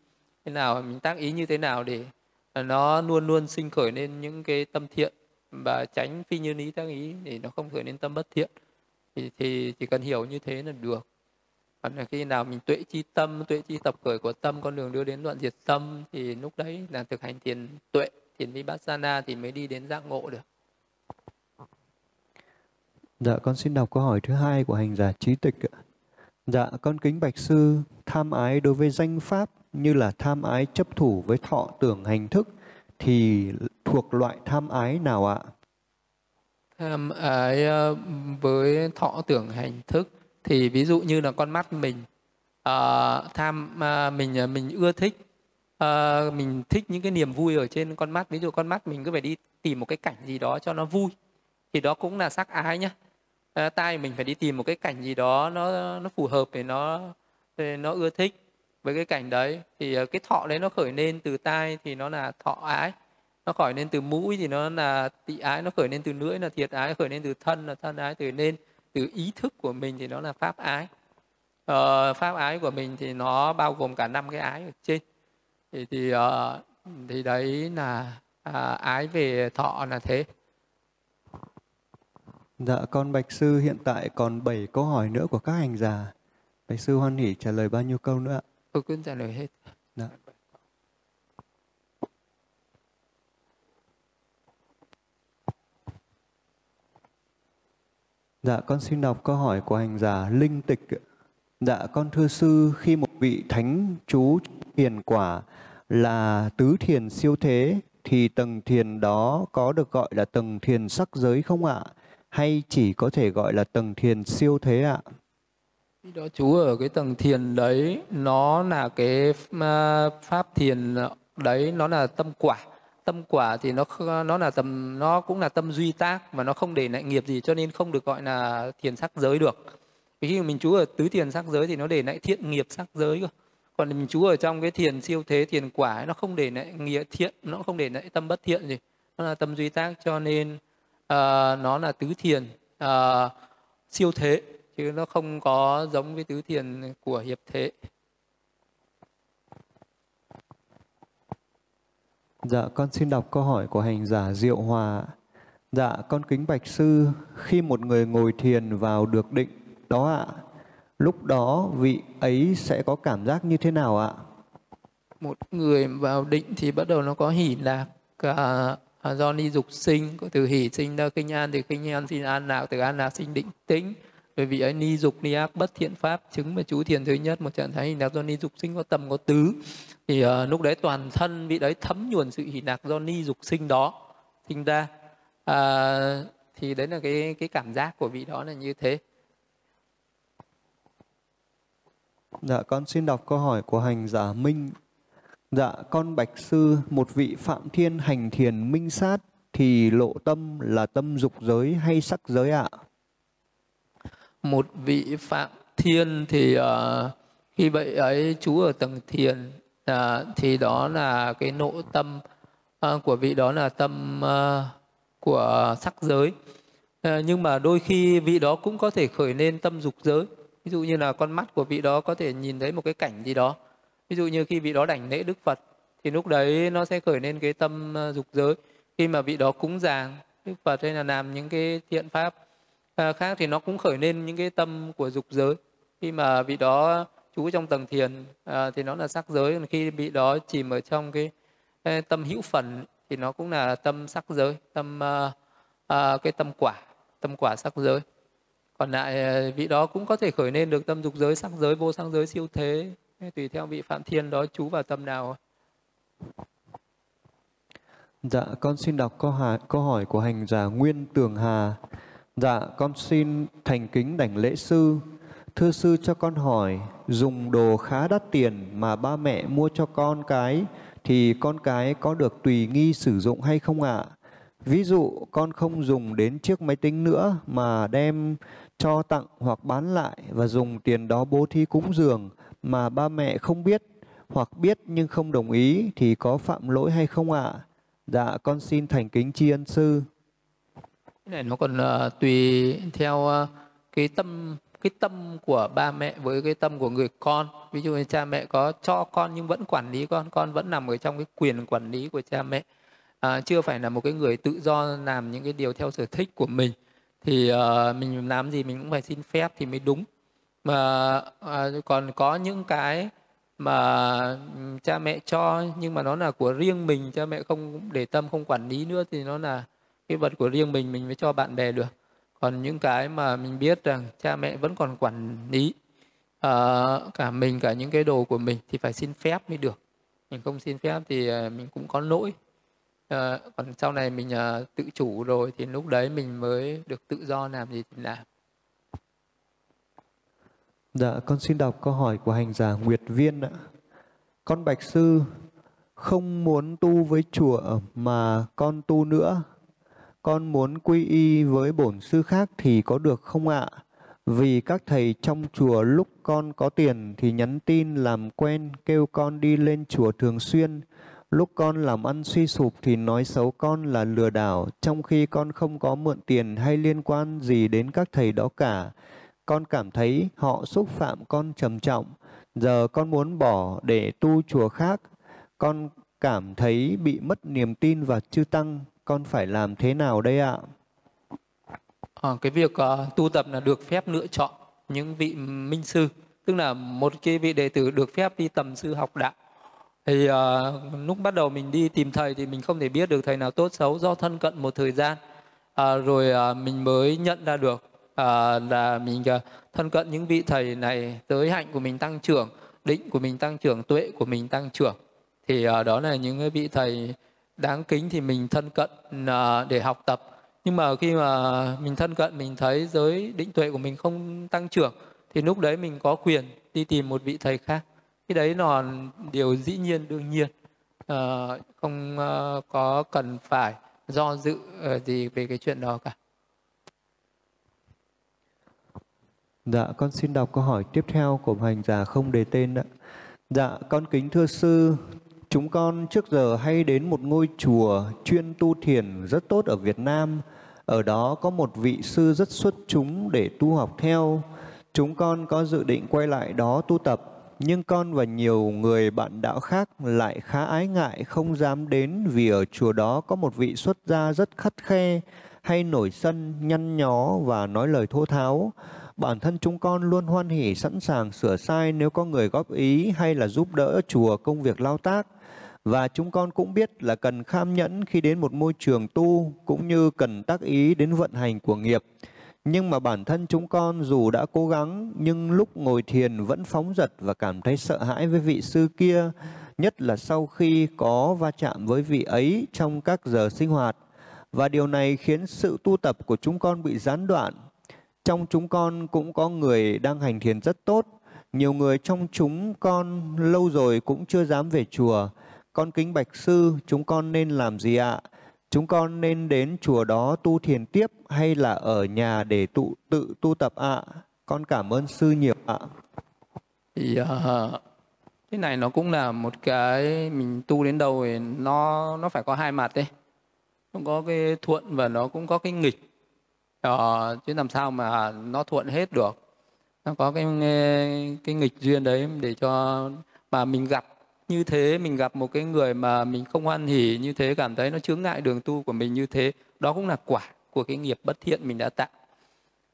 Thế nào mình tác ý như thế nào để nó luôn luôn sinh khởi lên những cái tâm thiện và tránh phi như lý tác ý để nó không khởi lên tâm bất thiện? Thì, thì chỉ cần hiểu như thế là được. Còn là khi nào mình tuệ chi tâm tuệ chi tập khởi của tâm con đường đưa đến đoạn diệt tâm thì lúc đấy là thực hành thiền tuệ thiền vipassana thì mới đi đến giác ngộ được. Dạ, con xin đọc câu hỏi thứ hai của hành giả trí tịch ạ. Dạ, con kính bạch sư, tham ái đối với danh pháp như là tham ái chấp thủ với thọ tưởng hành thức thì thuộc loại tham ái nào ạ? Tham ái ờ, với thọ tưởng hành thức thì ví dụ như là con mắt mình uh, tham uh, mình mình ưa thích uh, mình thích những cái niềm vui ở trên con mắt ví dụ con mắt mình cứ phải đi tìm một cái cảnh gì đó cho nó vui thì đó cũng là sắc ái nhá tay tai mình phải đi tìm một cái cảnh gì đó nó nó phù hợp để nó để nó ưa thích với cái cảnh đấy. Thì ờ, cái thọ đấy nó khởi lên từ tai thì nó là thọ ái nó khởi lên từ mũi thì nó là tị ái nó khởi lên từ lưỡi là thiệt ái khởi lên từ thân là thân ái từ nên từ ý thức của mình thì nó là pháp ái. Ờ, pháp ái của mình thì nó bao gồm cả năm cái ái ở trên. Thì thì uh, thì đấy là uh, ái về thọ là thế. Dạ, con Bạch Sư hiện tại còn 7 câu hỏi nữa của các hành giả. Bạch Sư hoan hỉ trả lời bao nhiêu câu nữa ạ? Tôi cứ trả lời hết. Dạ. Dạ, con xin đọc câu hỏi của hành giả Linh Tịch. Dạ, con thưa sư, khi một vị thánh chú thiền quả là tứ thiền siêu thế, thì tầng thiền đó có được gọi là tầng thiền sắc giới không ạ? Hay chỉ có thể gọi là tầng thiền siêu thế ạ? Khi đó chú ở cái tầng thiền đấy, nó là cái à, pháp thiền đấy, nó là tâm quả. Tâm quả thì nó nó là tầm nó cũng là tâm duy tác mà nó không để lại nghiệp gì cho nên không được gọi là thiền sắc giới được. Khi mình chú ở tứ thiền sắc giới thì nó để lại thiện nghiệp sắc giới cơ. Còn mình chú ở trong cái thiền siêu thế thiền quả ấy, nó không để lại nghĩa thiện nó không để lại tâm bất thiện gì. Nó là tâm duy tác cho nên uh, nó là tứ thiền uh, siêu thế chứ nó không có giống với tứ thiền của hiệp thế Dạ, con xin đọc câu hỏi của hành giả Diệu Hòa. Dạ, con kính bạch sư, khi một người ngồi thiền vào được định đó ạ, lúc đó vị ấy sẽ có cảm giác như thế nào ạ? Một người vào định thì bắt đầu nó có hỷ lạc, cả À, do ni dục sinh, có từ hỷ sinh ra kinh an, từ kinh an sinh an lạc, từ an lạc sinh định tĩnh. Bởi vì ấy ni dục ni ác bất thiện pháp chứng mà chú thiền thứ nhất một trạng thái hình lạc do ni dục sinh có tầm có tứ thì uh, lúc đấy toàn thân vị đấy thấm nhuần sự hỷ lạc do ni dục sinh đó sinh ra uh, thì đấy là cái cái cảm giác của vị đó là như thế Dạ, con xin đọc câu hỏi của hành giả Minh. Dạ, con bạch sư, một vị phạm thiên hành thiền minh sát thì lộ tâm là tâm dục giới hay sắc giới ạ? Một vị phạm thiên thì uh, khi vậy ấy chú ở tầng thiền uh, thì đó là cái nộ tâm uh, của vị đó là tâm uh, của sắc giới. Uh, nhưng mà đôi khi vị đó cũng có thể khởi lên tâm dục giới. Ví dụ như là con mắt của vị đó có thể nhìn thấy một cái cảnh gì đó ví dụ như khi vị đó đảnh lễ đức phật thì lúc đấy nó sẽ khởi lên cái tâm ờ, dục giới. Khi mà vị đó cúng dường đức phật hay là làm những cái thiện pháp ờ, khác thì nó cũng khởi lên những cái tâm của dục giới. Khi mà vị đó chú trong tầng thiền à, thì nó là sắc giới. Còn khi bị đó chìm ở trong cái, cái tâm hữu phần thì nó cũng là tâm sắc giới tâm à, à, cái tâm quả tâm quả sắc giới. Còn lại vị đó cũng có thể khởi lên được tâm dục giới sắc giới vô sắc giới siêu thế tùy theo vị phạm thiên đó chú vào tâm nào Dạ, con xin đọc câu hỏi, câu hỏi của hành giả Nguyên Tường Hà. Dạ, con xin thành kính đảnh lễ sư. Thưa sư cho con hỏi, dùng đồ khá đắt tiền mà ba mẹ mua cho con cái thì con cái có được tùy nghi sử dụng hay không ạ? Ví dụ con không dùng đến chiếc máy tính nữa mà đem cho tặng hoặc bán lại và dùng tiền đó bố thí cúng dường mà ba mẹ không biết hoặc biết nhưng không đồng ý thì có phạm lỗi hay không ạ? Dạ con xin thành kính tri ân sư. Cái này nó còn uh, tùy theo uh, cái tâm cái tâm của ba mẹ với cái tâm của người con ví dụ như cha mẹ có cho con nhưng vẫn quản lý con con vẫn nằm ở trong cái quyền quản lý của cha mẹ à, chưa phải là một cái người tự do làm những cái điều theo sở thích của mình thì uh, mình làm gì mình cũng phải xin phép thì mới đúng mà à, còn có những cái mà ừ, cha mẹ cho nhưng mà nó là của riêng mình cha mẹ không để tâm không quản lý nữa thì nó là cái vật của riêng mình mình mới cho bạn bè được. Còn những cái mà mình biết rằng cha mẹ vẫn còn quản lý uh, cả mình cả những cái đồ của mình thì phải xin phép mới được. Mình không xin phép thì uh, mình cũng có lỗi. Uh, còn sau này mình uh, tự chủ rồi thì lúc đấy mình mới được tự do làm gì thì làm. Dạ, con xin đọc câu hỏi của hành giả Nguyệt Viên ạ. Con Bạch Sư không muốn tu với chùa mà con tu nữa con muốn quy y với bổn sư khác thì có được không ạ? Vì các thầy trong chùa lúc con có tiền thì nhắn tin làm quen kêu con đi lên chùa thường xuyên. Lúc con làm ăn suy sụp thì nói xấu con là lừa đảo, trong khi con không có mượn tiền hay liên quan gì đến các thầy đó cả. Con cảm thấy họ xúc phạm con trầm trọng. Giờ con muốn bỏ để tu chùa khác. Con cảm thấy bị mất niềm tin vào chư tăng con phải làm thế nào đây ạ? À, cái việc uh, tu tập là được phép lựa chọn những vị minh sư, tức là một cái vị đệ tử được phép đi tầm sư học đạo. Thì uh, lúc bắt đầu mình đi tìm thầy thì mình không thể biết được thầy nào tốt xấu do thân cận một thời gian, uh, rồi uh, mình mới nhận ra được à, là mình à, thân cận những vị thầy này tới hạnh của mình tăng trưởng định của mình tăng trưởng tuệ của mình tăng trưởng. Thì à, đó là những vị thầy đáng kính thì mình thân cận à, để học tập. Nhưng mà khi mà mình thân cận mình thấy giới định tuệ của mình không tăng trưởng thì lúc đấy mình có quyền đi tìm một vị thầy khác. Cái đấy là điều dĩ nhiên đương nhiên. À, không à, có cần phải do dự gì về cái chuyện đó cả. Dạ, con xin đọc câu hỏi tiếp theo của hành giả không đề tên ạ. Dạ, con kính thưa sư, chúng con trước giờ hay đến một ngôi chùa chuyên tu thiền rất tốt ở Việt Nam. Ở đó có một vị sư rất xuất chúng để tu học theo. Chúng con có dự định quay lại đó tu tập, nhưng con và nhiều người bạn đạo khác lại khá ái ngại không dám đến vì ở chùa đó có một vị xuất gia rất khắt khe, hay nổi sân, nhăn nhó và nói lời thô tháo. Bản thân chúng con luôn hoan hỷ sẵn sàng sửa sai nếu có người góp ý hay là giúp đỡ chùa công việc lao tác. Và chúng con cũng biết là cần kham nhẫn khi đến một môi trường tu cũng như cần tác ý đến vận hành của nghiệp. Nhưng mà bản thân chúng con dù đã cố gắng nhưng lúc ngồi thiền vẫn phóng dật và cảm thấy sợ hãi với vị sư kia, nhất là sau khi có va chạm với vị ấy trong các giờ sinh hoạt. Và điều này khiến sự tu tập của chúng con bị gián đoạn. Trong chúng con cũng có người đang hành thiền rất tốt, nhiều người trong chúng con lâu rồi cũng chưa dám về chùa. Con kính bạch sư, chúng con nên làm gì ạ? Chúng con nên đến chùa đó tu thiền tiếp hay là ở nhà để tụ tự tu tập ạ? Con cảm ơn sư nhiều ạ. Dạ. Thì uh, cái này nó cũng là một cái mình tu đến đâu thì nó nó phải có hai mặt đấy. Nó có cái thuận và nó cũng có cái nghịch ờ, chứ làm sao mà nó thuận hết được. Nó có cái cái nghịch duyên đấy để cho mà mình gặp như thế mình gặp một cái người mà mình không hoan hỉ như thế cảm thấy nó chướng ngại đường tu của mình như thế đó cũng là quả của cái nghiệp bất thiện mình đã tạo.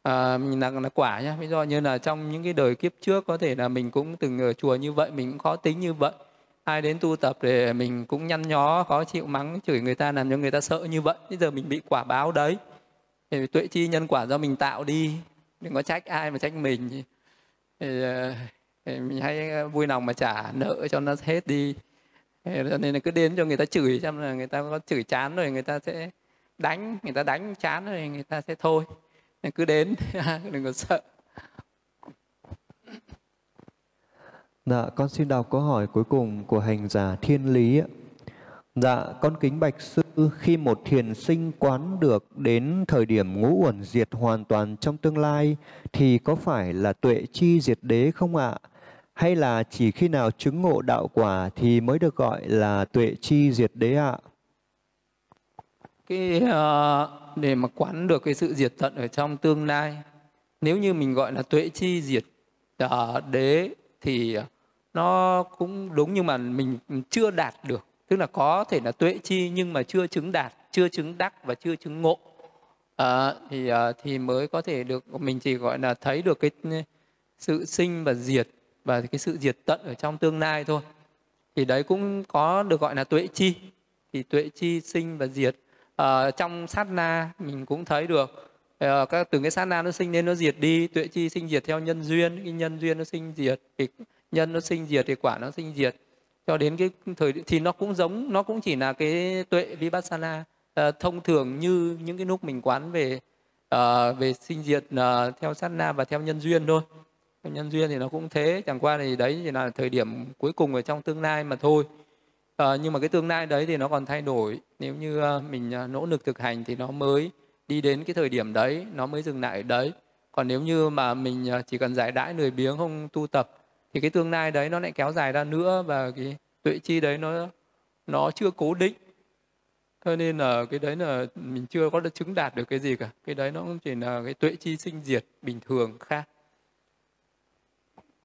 À, mình là, là quả nhá. Ví dụ như là trong những cái đời kiếp trước có thể là mình cũng từng ở chùa như vậy mình cũng khó tính như vậy. Ai đến tu tập để mình cũng nhăn nhó khó chịu mắng chửi người ta làm cho người ta sợ như vậy. Bây giờ mình bị quả báo đấy thì tuệ chi nhân quả do mình tạo đi. Đừng có trách ai mà trách mình. Thì, ờ, thì mình hay ờ, vui lòng mà trả nợ cho nó hết đi. Cho nên là cứ đến cho người ta chửi xem là người ta có chửi chán rồi người ta sẽ đánh người ta đánh chán rồi người ta sẽ thôi. Nên cứ đến *laughs* đừng có sợ. Dạ, con xin đọc câu hỏi cuối cùng của hành giả Thiên Lý. ạ. Dạ, con kính bạch sư, khi một thiền sinh quán được đến thời điểm ngũ uẩn diệt hoàn toàn trong tương lai, thì có phải là tuệ chi diệt đế không ạ? Hay là chỉ khi nào chứng ngộ đạo quả thì mới được gọi là tuệ chi diệt đế ạ? Cái uh, để mà quán được cái sự diệt tận ở trong tương lai, nếu như mình gọi là tuệ chi diệt uh, đế thì ờ, nó cũng đúng nhưng mà mình chưa đạt được tức là có thể là tuệ chi nhưng mà chưa chứng đạt chưa chứng đắc và chưa chứng ngộ. À, thì à, thì mới có thể được mình chỉ gọi là thấy được cái ừ, sự sinh và diệt và cái sự diệt tận ở trong tương lai thôi. Thì đấy cũng có được gọi là tuệ chi. Thì tuệ chi sinh và diệt. À, trong sát na mình cũng thấy được à, các từng cái sát na nó sinh nên nó diệt đi tuệ chi sinh diệt theo nhân duyên cái nhân duyên nó sinh diệt thì nhân nó sinh diệt thì quả nó sinh diệt cho đến cái thời thì nó cũng giống nó cũng chỉ là cái tuệ vipassana uh, thông thường như những cái lúc mình quán về uh, về sinh diệt uh, theo sát na và theo nhân duyên thôi. Theo nhân duyên thì nó cũng thế chẳng qua thì đấy chỉ là thời điểm cuối cùng ở trong tương lai mà thôi. Uh, nhưng mà cái tương lai đấy thì nó còn thay đổi. Nếu như uh, mình uh, nỗ lực thực hành thì nó mới đi đến cái thời điểm đấy nó mới dừng lại ở đấy. Còn nếu như mà mình chỉ cần giải đãi lười biếng không tu tập thì cái tương lai đấy nó lại kéo dài ra nữa và cái tuệ chi đấy nó nó chưa cố định. Cho nên là cái đấy là mình chưa có được chứng đạt được cái gì cả. Cái đấy nó cũng chỉ là cái tuệ chi sinh diệt bình thường khác.